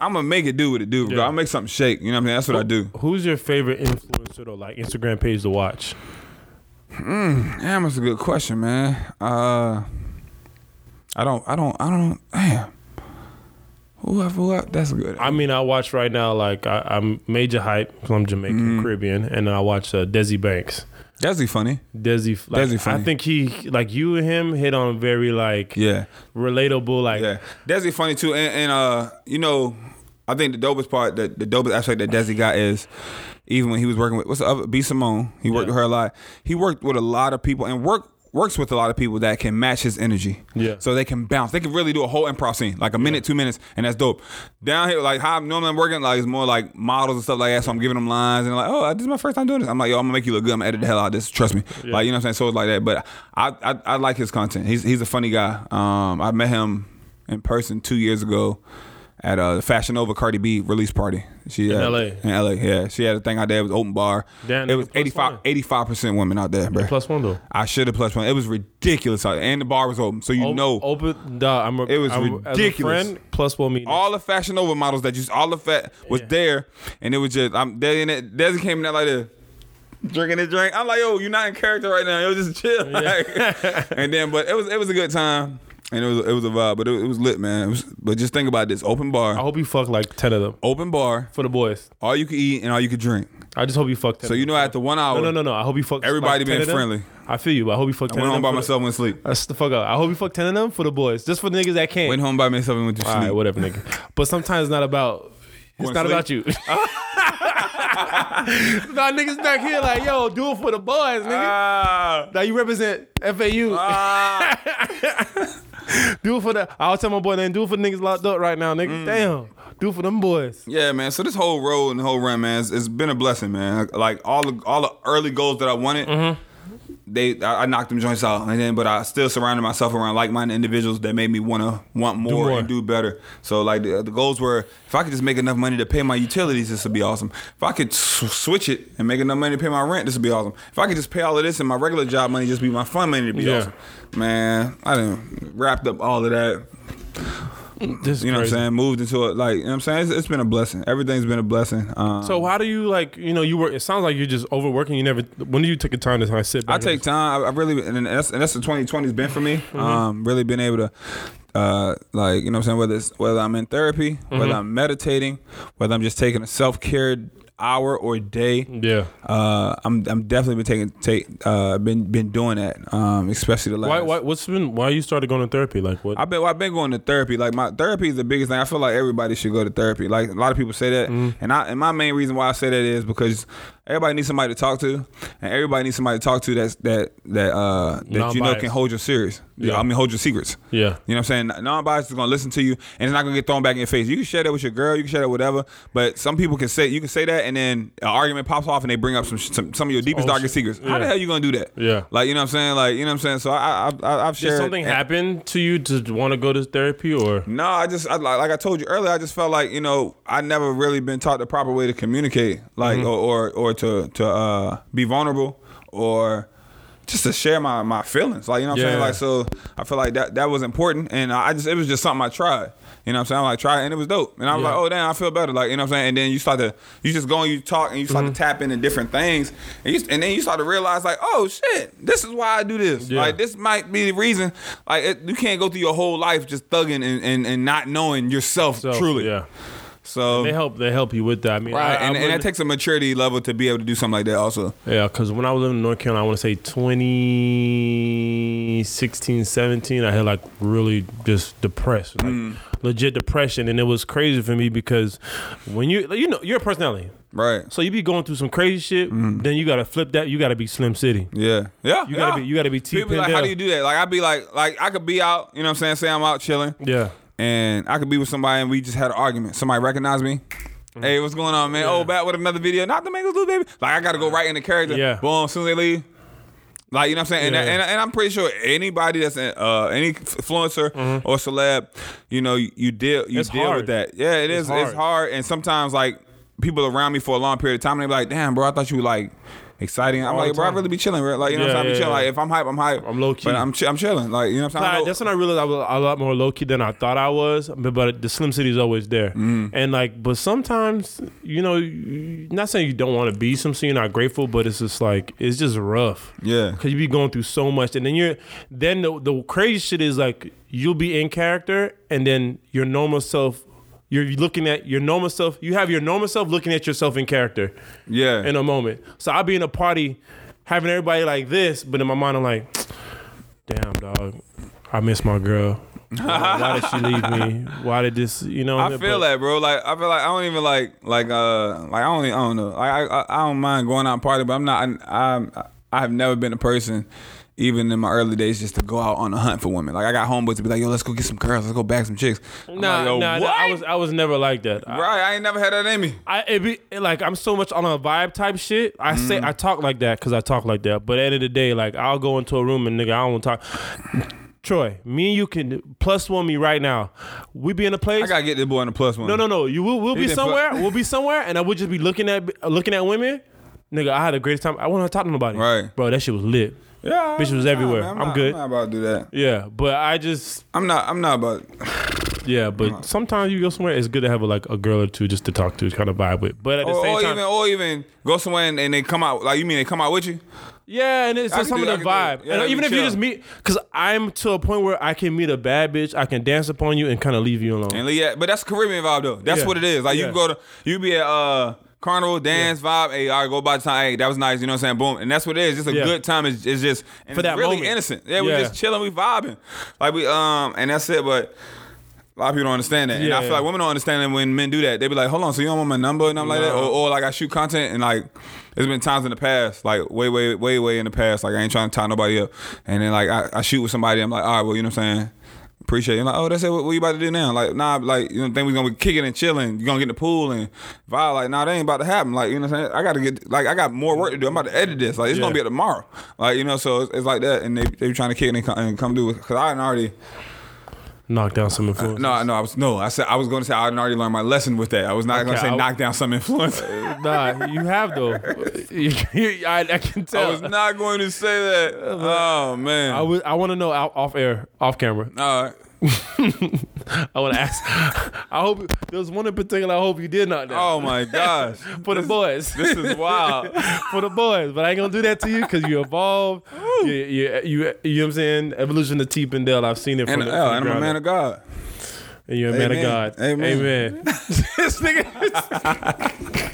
I'm gonna make it do what it do. bro. Yeah. I'll make something shake. You know what I mean? That's what I do. who's your favorite influencer though? Like Instagram page to watch? Damn, that's a good question, man. Uh, I don't, I don't, I don't. Damn. Who, who, who that's good. I mean, I watch right now. Like I, I'm major hype because I'm Jamaican Mm-hmm. Caribbean, and then I watch uh, Desi Banks. Desi funny. Desi, like, Desi funny. I think he like you and him hit on very like Yeah, relatable. Like yeah. Desi funny too, and, and uh, you know, I think the dopest part, the, the dopest aspect that Desi got is even when he was working with what's the other B Simone. He worked Yeah. with her a lot. He worked with a lot of people and work works with a lot of people that can match his energy. Yeah. So they can bounce. They can really do a whole improv scene, like a minute, two minutes, and that's dope. Down here, like how I'm normally I'm working, like it's more like models and stuff like that. So I'm giving them lines and like, oh, this is my first time doing this. I'm like, yo, I'm gonna make you look good. I'm gonna edit the hell out of this. Trust me. Yeah. Like you know what I'm saying. So it's like that. But I I, I like his content. He's he's a funny guy. Um, I met him in person two years ago at a Fashion Nova Cardi B release party. She In uh, had- LA. In LA, yeah. She had a thing out there. It was open bar. Damn, it was plus 85 percent women out there, bro. plus one though. I should have plus one. It was ridiculous out there. and the bar was open, so you O- know open. Dog, I'm a, It was I'm, ridiculous. friend, plus one meeting. all the Fashion Nova models that you all the fat was Yeah. there, and it was just I'm there in it. Desi came in there like this. Drinking his drink, I'm like, yo, you're not in character right now. Yo, just chill. Like, and then, but it was it was a good time, and it was it was a vibe, but it, it was lit, man. Was, but just think about this: open bar. I hope you fuck like ten of them open bar, for the boys. all you can eat and all you can drink. I just hope you fuck ten. So of you know, after one hour, No, no, no, no. I hope you fuck. Everybody like, 10 being of them. friendly. I feel you. But I hope you fuck I ten. went of home them by the- myself and sleep. That's the fuck up. I hope you fuck ten of them for the boys, just for the niggas that can't. Went home by myself and went to All sleep. right, whatever, nigga. But sometimes it's not about. It's not to about you. nah, niggas back here like, yo, do it for the boys, nigga. Ah, now you represent FAU. ah. do it for the. I'll tell my boy, then do it for the niggas locked up right now, Mm. nigga. Damn, do it for them boys. Yeah, man. So this whole road and the whole run, man, it's, it's been a blessing, man. Like all the all the early goals that I wanted, they I, I knocked them joints out, and then but I still surrounded myself around like-minded individuals that made me want to want more, more. and do better. So like the, the goals were, if I could just make enough money to pay my utilities, this would be awesome. If I could sw- switch it and make enough money to pay my rent, this would be awesome. If I could just pay all of this and my regular job money just be my fun money to be Yeah. awesome. Man, I done wrapped up all of that. This is You know crazy. what I'm saying? Moved into it, like you know what I'm saying. It's, it's been a blessing. Everything's been a blessing. Um, So how do you like? You know, you were. It sounds like you're just overworking. You never. When do you take a time to kind of sit back? I take time. I, I really, and that's and that's the 2020's been for me. Mm-hmm. Um, really been able to, uh, like you know, what I'm saying whether it's whether I'm in therapy, Mm-hmm. whether I'm meditating, whether I'm just taking a self care hour or day. Yeah. Uh, I'm I'm definitely been taking take uh been been doing that. Um, especially the last. Why? Why? What's been? Why you started going to therapy? Like what? I've been I've been going to therapy. Like my therapy is the biggest thing. I feel like everybody should go to therapy. Like a lot of people say that, Mm-hmm. and I and my main reason why I say that is because everybody needs somebody to talk to, and everybody needs somebody to talk to that's that that uh that you know can hold you serious. Yeah. I mean hold your secrets. yeah. You know what I'm saying? Non-biased is gonna listen to you, and it's not gonna get thrown back in your face. You can share that with your girl, you can share that whatever, but some people can say you can say that, and then an argument pops off, and they bring up some some, some of your deepest Oh, darkest shit. secrets. How the Yeah. hell you gonna do that? Yeah. like you know what I'm saying? Like you know what I'm saying? So I, I, I I've Did shared something happen to you to want to go to therapy or? no, I just I, like, like I told you earlier. I just felt like you know I never really been taught the proper way to communicate, like Mm-hmm. or, or or to to uh, be vulnerable or just to share my my feelings. Like you know what I'm saying. Like so, I feel like that that was important, and I just it was just something I tried. You know what I'm saying? I'm like try it, and it was dope. And I was Yeah. like, oh damn, I feel better. Like you know what I'm saying. And then you start to you just go and you talk and you start Mm-hmm. to tap into different things, and, you, and then you start to realize like, oh shit, this is why I do this. Yeah. Like this might be the reason. Like it, you can't go through your whole life just thugging and, and, and not knowing yourself So, truly. Yeah. So They help. They help you with that. I mean, right, I, and, I and that takes a maturity level to be able to do something like that. Also, Yeah, because when I was in North Carolina, I want to say 2016, 17, I had like really just depressed, like Mm. legit depression. And it was crazy for me because when you, you know, you're personality. right? So you be going through some crazy shit, then you got to flip that. You got to be Slim City. Yeah, yeah. You gotta be- you gotta be T. People be like, how do you do that? Like I'd be like, like I could be out. You know what I'm saying? Say I'm out chilling. Yeah. And I could be with somebody and we just had an argument. Somebody recognize me. Hey, what's going on, man? Oh, back with another video. Not the Mangoes Lose, baby. Like I got to go right in the character. Yeah. Boom. As soon as they leave. Like you know what I'm saying, and, Yeah. and, and I'm pretty sure anybody that's in, uh, any influencer or celeb, you know, you, you deal you Mm-hmm. It's deal hard. with that. Yeah, it It's is. hard. It's hard, and sometimes like people around me for a long period of time, and they be like, "Damn, bro, I thought you were like exciting." I'm All like, "Bro, I really be chilling, bro. Like you know what I'm Yeah, saying? Yeah, chilling. yeah. Like if I'm hype, I'm hype. I'm low key. but I'm chi- I'm chilling. Like you know what I'm saying? That's when I realized I was a lot more low key than I thought I was. But, but the Slim City is always there, Mm-hmm. and like, but sometimes you know, not saying you don't want to be some, so you're not grateful, but it's just like it's just rough. Yeah. because you be going through so much, and then you're then the the crazy shit is like you'll be in character, and then your normal self. You're looking at your normal self. You have your normal self looking at yourself in character yeah. in a moment. So I'll be in a party having everybody like this, but in my mind I'm like, damn dog, I miss my girl. Why, why did she leave me? Why did this? You know, I feel that, bro. Like I feel like I don't even like like uh like I don't even, I don't know. Like I, I I don't mind going out and party, but I'm not. I, I I have never been a person. Even in my early days, just to go out on a hunt for women. Like I got homeboys to be like, "Yo, let's go get some girls. Let's go back some chicks." I'm Nah, like, nah, nah. I was I was never like that. Right. I ain't never had that in me. I it be like I'm so much on a vibe type shit. I Mm-hmm. say I talk like that because I talk like that. But at the end of the day, like I'll go into a room and nigga, I don't want to talk. Troy, me and you can plus one me right now. We be in a place. I gotta get this boy in the plus one. No, no, no. You will we'll He be somewhere. we'll be somewhere, and I would just be looking at looking at women. Nigga, I had the greatest time. I want to talk to nobody. Right. bro. That shit was lit. Yeah, Bitch was nah, everywhere. man, I'm not, good. I'm not about to do that. Yeah, but I just I'm not. I'm not about. yeah. But sometimes you go somewhere, it's good to have a, like a girl or two just to talk to, kind of vibe with. But at the Or, same or time, even, or even go somewhere and, and they come out. Like you mean they come out with you? yeah, and it's I just some of the vibe. Yeah, and even if you just meet, because I'm to a point where I can meet a bad bitch, I can dance upon you and kind of leave you alone. And yeah, but that's Caribbean vibe though. That's Yeah. what it is. Like Yeah. you go to you be at uh carnival dance vibe. Hey, all right, go by the time. Hey, that was nice. You know what I'm saying? Boom, and that's what it is. Just a Yeah. good time. It's, it's just For it's that really moment. innocent. Yeah, we Yeah. just chilling, we vibing, like we um, and that's it. But a lot of people don't understand that, and Yeah, I feel like women don't understand that when men do that. They be like, "Hold on, so you don't want my number?" and I'm like that, or, or like I shoot content and like. There's been times in the past, like way, way, way, way in the past, like I ain't trying to tie nobody up, and then like I, I shoot with somebody, I'm like, all right, well, you know what I'm saying. Appreciate it. Like, oh, that's it. What, what you about to do now? Like, nah, like, you know, think we gonna be kicking and chilling. You gonna get in the pool and vibe. Like, nah, that ain't about to happen. Like, you know what I'm saying? I gotta get, like, I got more work to do. I'm about to edit this. Like, it's Yeah. gonna be tomorrow. Like, you know, so it's, it's like that. And they they trying to kick it and come, and come do it. Cause I already, Knock down some uh, influence. no, no, I was, no, I said, I was gonna say I had already learned my lesson with that. I was not gonna say I- knock down some influence. Uh, nah, you have though. I, I can tell. I was not going to say that. Uh, oh, man. I want to know out, off air, off camera. All right. I want to ask. I hope there was one in particular. I hope you did not. down Oh, my gosh. for the boys. This is wild. for the boys, but I ain't gonna do that to you because you evolve. You, you, you, you know what I'm saying? Evolution of T Pindell. I've seen it from And, the, oh, and I'm a man of God. And you're a man of Amen. God. Amen. Amen. this nigga.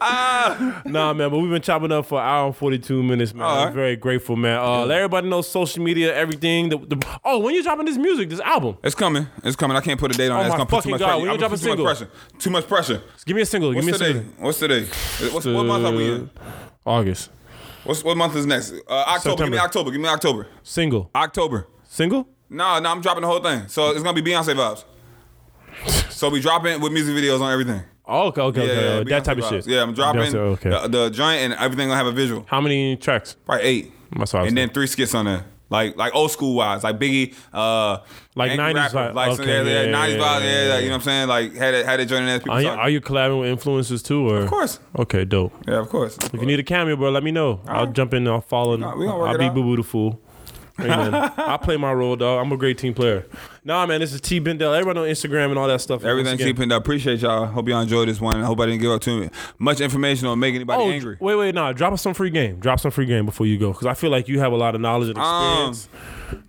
Nah, man, but we've been chopping up for an hour and 42 minutes, man. All I'm right. very grateful, man. Uh, Let everybody know social media, everything. The, the, oh, when you dropping this music, this album? It's coming. It's coming. I can't put a date on Oh it. It's my gonna put too much God, pressure. when you I'm drop a put too much pressure. Too much pressure. Give me a single. What's Give me a today? single. What's today? What's, what month are we in? August. What's what month is next? Uh, October. Give me October. Give me October. Single. October. Single? No, no, I'm dropping the whole thing. So it's gonna be Beyonce vibes. So we dropping with music videos on everything. Oh, okay, okay, Yeah, okay. yeah, that type of shit. Yeah, I'm dropping okay. the, the joint and everything gonna have a visual. How many tracks? Probably eight. That's what And then three skits on there. Like like old school wise, like Biggie, uh, Like 90s rapper, vibe. like Okay, yeah, yeah, yeah, nineties vibe, yeah, yeah, like, you know what I'm saying? Like had it had it joining as people. Are you, are you collabing with influencers too? Or? Of course, Okay, dope. yeah, of course. If you need a cameo, bro, let me know. I'll jump in. I'll follow. Nah, we gonna work I'll be. Boo Boo the fool. Amen. I'll play my role, dog. I'm a great team player. Nah, man, this is T Pindell. Everyone on Instagram and all that stuff. Everything keeping up. Appreciate y'all. Hope y'all enjoyed this one. I hope I didn't give up too much information or make anybody Oh, angry. wait, wait, nah. Drop us some free game. Drop some free game before you go, because I feel like you have a lot of knowledge and Um, experience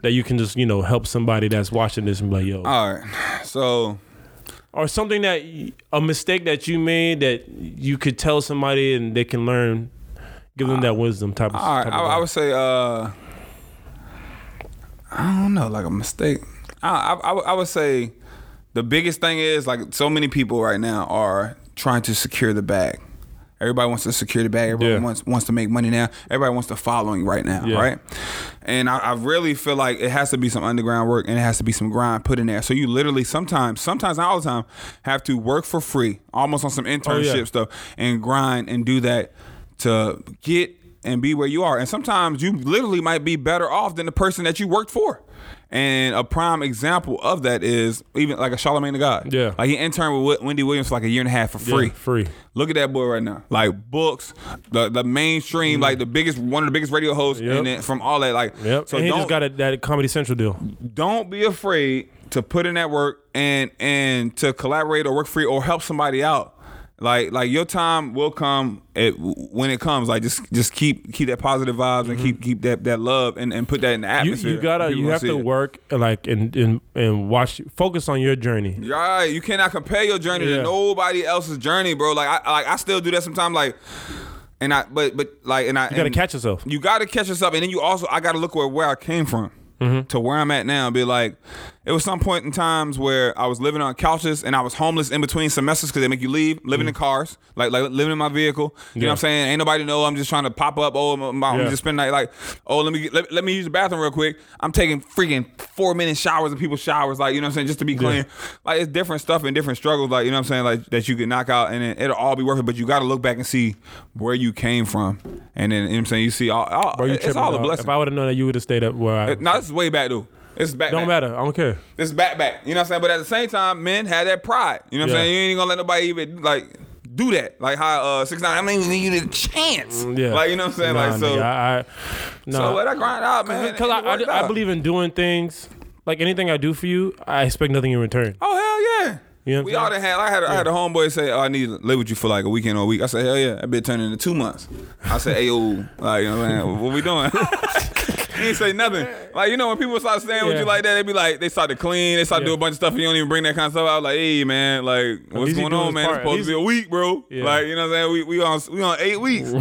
that you can just, you know, help somebody that's watching this and be like, yo, All right. So or something that a mistake that you made that you could tell somebody and they can learn, give them that wisdom type of. all right, type I, I would say uh I don't know, like a mistake. I, I, I would- say the biggest thing is like so many people right now are trying to secure the bag. Everybody wants to secure the bag. Everybody Yeah. wants wants to make money now. Everybody wants to following right now, Yeah. right? And I, I really feel like it has to be some underground work and it has to be some grind put in there. So you literally sometimes, sometimes not all the time, have to work for free, almost on some internship Oh, yeah. stuff, and grind and do that to get and be where you are. And sometimes you literally might be better off than the person that you worked for. And a prime example of that is even like a Charlemagne the God. Yeah. Like he interned with Wendy Williams for like a year and a half for Yeah, free. free. Look at that boy right now. Like books, the the mainstream, mm. like the biggest one of the biggest radio hosts. Yep. and then from all that, like Yep. So and he just got a, that Comedy Central deal. don't be afraid to put in that work and and to collaborate or work free or help somebody out. Like like your time will come at, when it comes. Like just just keep keep that positive vibes and keep keep that that love and, and put that in the Mm-hmm. You, atmosphere. you gotta you have to it. work like and and and watch focus on your journey. Right. You cannot compare your journey Yeah. to nobody else's journey, bro. Like I like I still do that sometimes. Like and I but but like and I You gotta catch yourself. You gotta catch yourself, and then you also I gotta look where where I came from. Mm-hmm. To where I'm at now, and be like, it was some point in times where I was living on couches and I was homeless in between semesters because they make you leave, living in cars, like like living in my vehicle. You know Mm. What I'm saying? Ain't nobody know. I'm just trying to pop up. Oh, I'm, I'm Yeah. just spending night like, oh, let me get, let, let me use the bathroom real quick. I'm taking freaking four minute showers in people's showers, like you know what I'm saying, just to be clean. Like it's different stuff and different struggles, like you know what I'm saying, like that you can knock out and it, it'll all be worth it. But you got to look back and see where you came from, and then you know what I'm saying you see all, all Bro, you it's all a blessing. If I would have known that you would have stayed up where I Now this is way back though. Is back. don't back. matter. I don't care. This is back back. You know what I'm saying? But at the same time, men had that pride. You know what I'm saying? You ain't gonna let nobody even like do that. Like how uh six nine. I mean, you the chance. Yeah. Like you know what I'm saying? Nah, like so. nigga, I, I, so nah. let that grind out, man. Because and I, I, I believe in doing things like anything I do for you, I expect nothing in return. Oh hell yeah. You know what we I'm all had. I had. I had a homeboy say, "Oh, I need to live with you for like a weekend or a week." I said, "Hell yeah!" That bit turned into two months. I said, "Hey, yo, like, you know, man, what we doing?" he ain't say nothing. Like, you know, when people start staying with Yeah. you like that, they be like, they start to clean, they start to do Yeah. a bunch of stuff, and you don't even bring that kind of stuff out. Like, hey, man, like, what's least he going doing on, his man? It's part. At supposed to be a week, bro. Yeah. Like, you know what I'm saying? We we on we on eight weeks.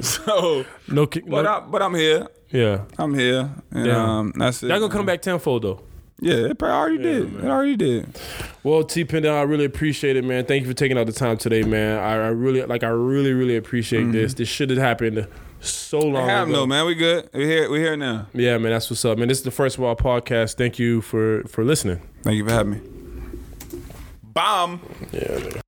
so, No, ki- but no I, but I'm here. yeah. I'm here, and Damn. um, that's it. Y'all gonna come back tenfold though. Yeah, it probably already did. It already did. Well, T Pindell, I really appreciate it, man. Thank you for taking out the time today, man. I, I really like. I really, really appreciate this. This should have happened so long Have ago. no man. We good. We here. We here now. Yeah, man. That's what's up, man. This is the First Wall podcast. Thank you for for listening. Thank you for having me. Bomb. Yeah. Man.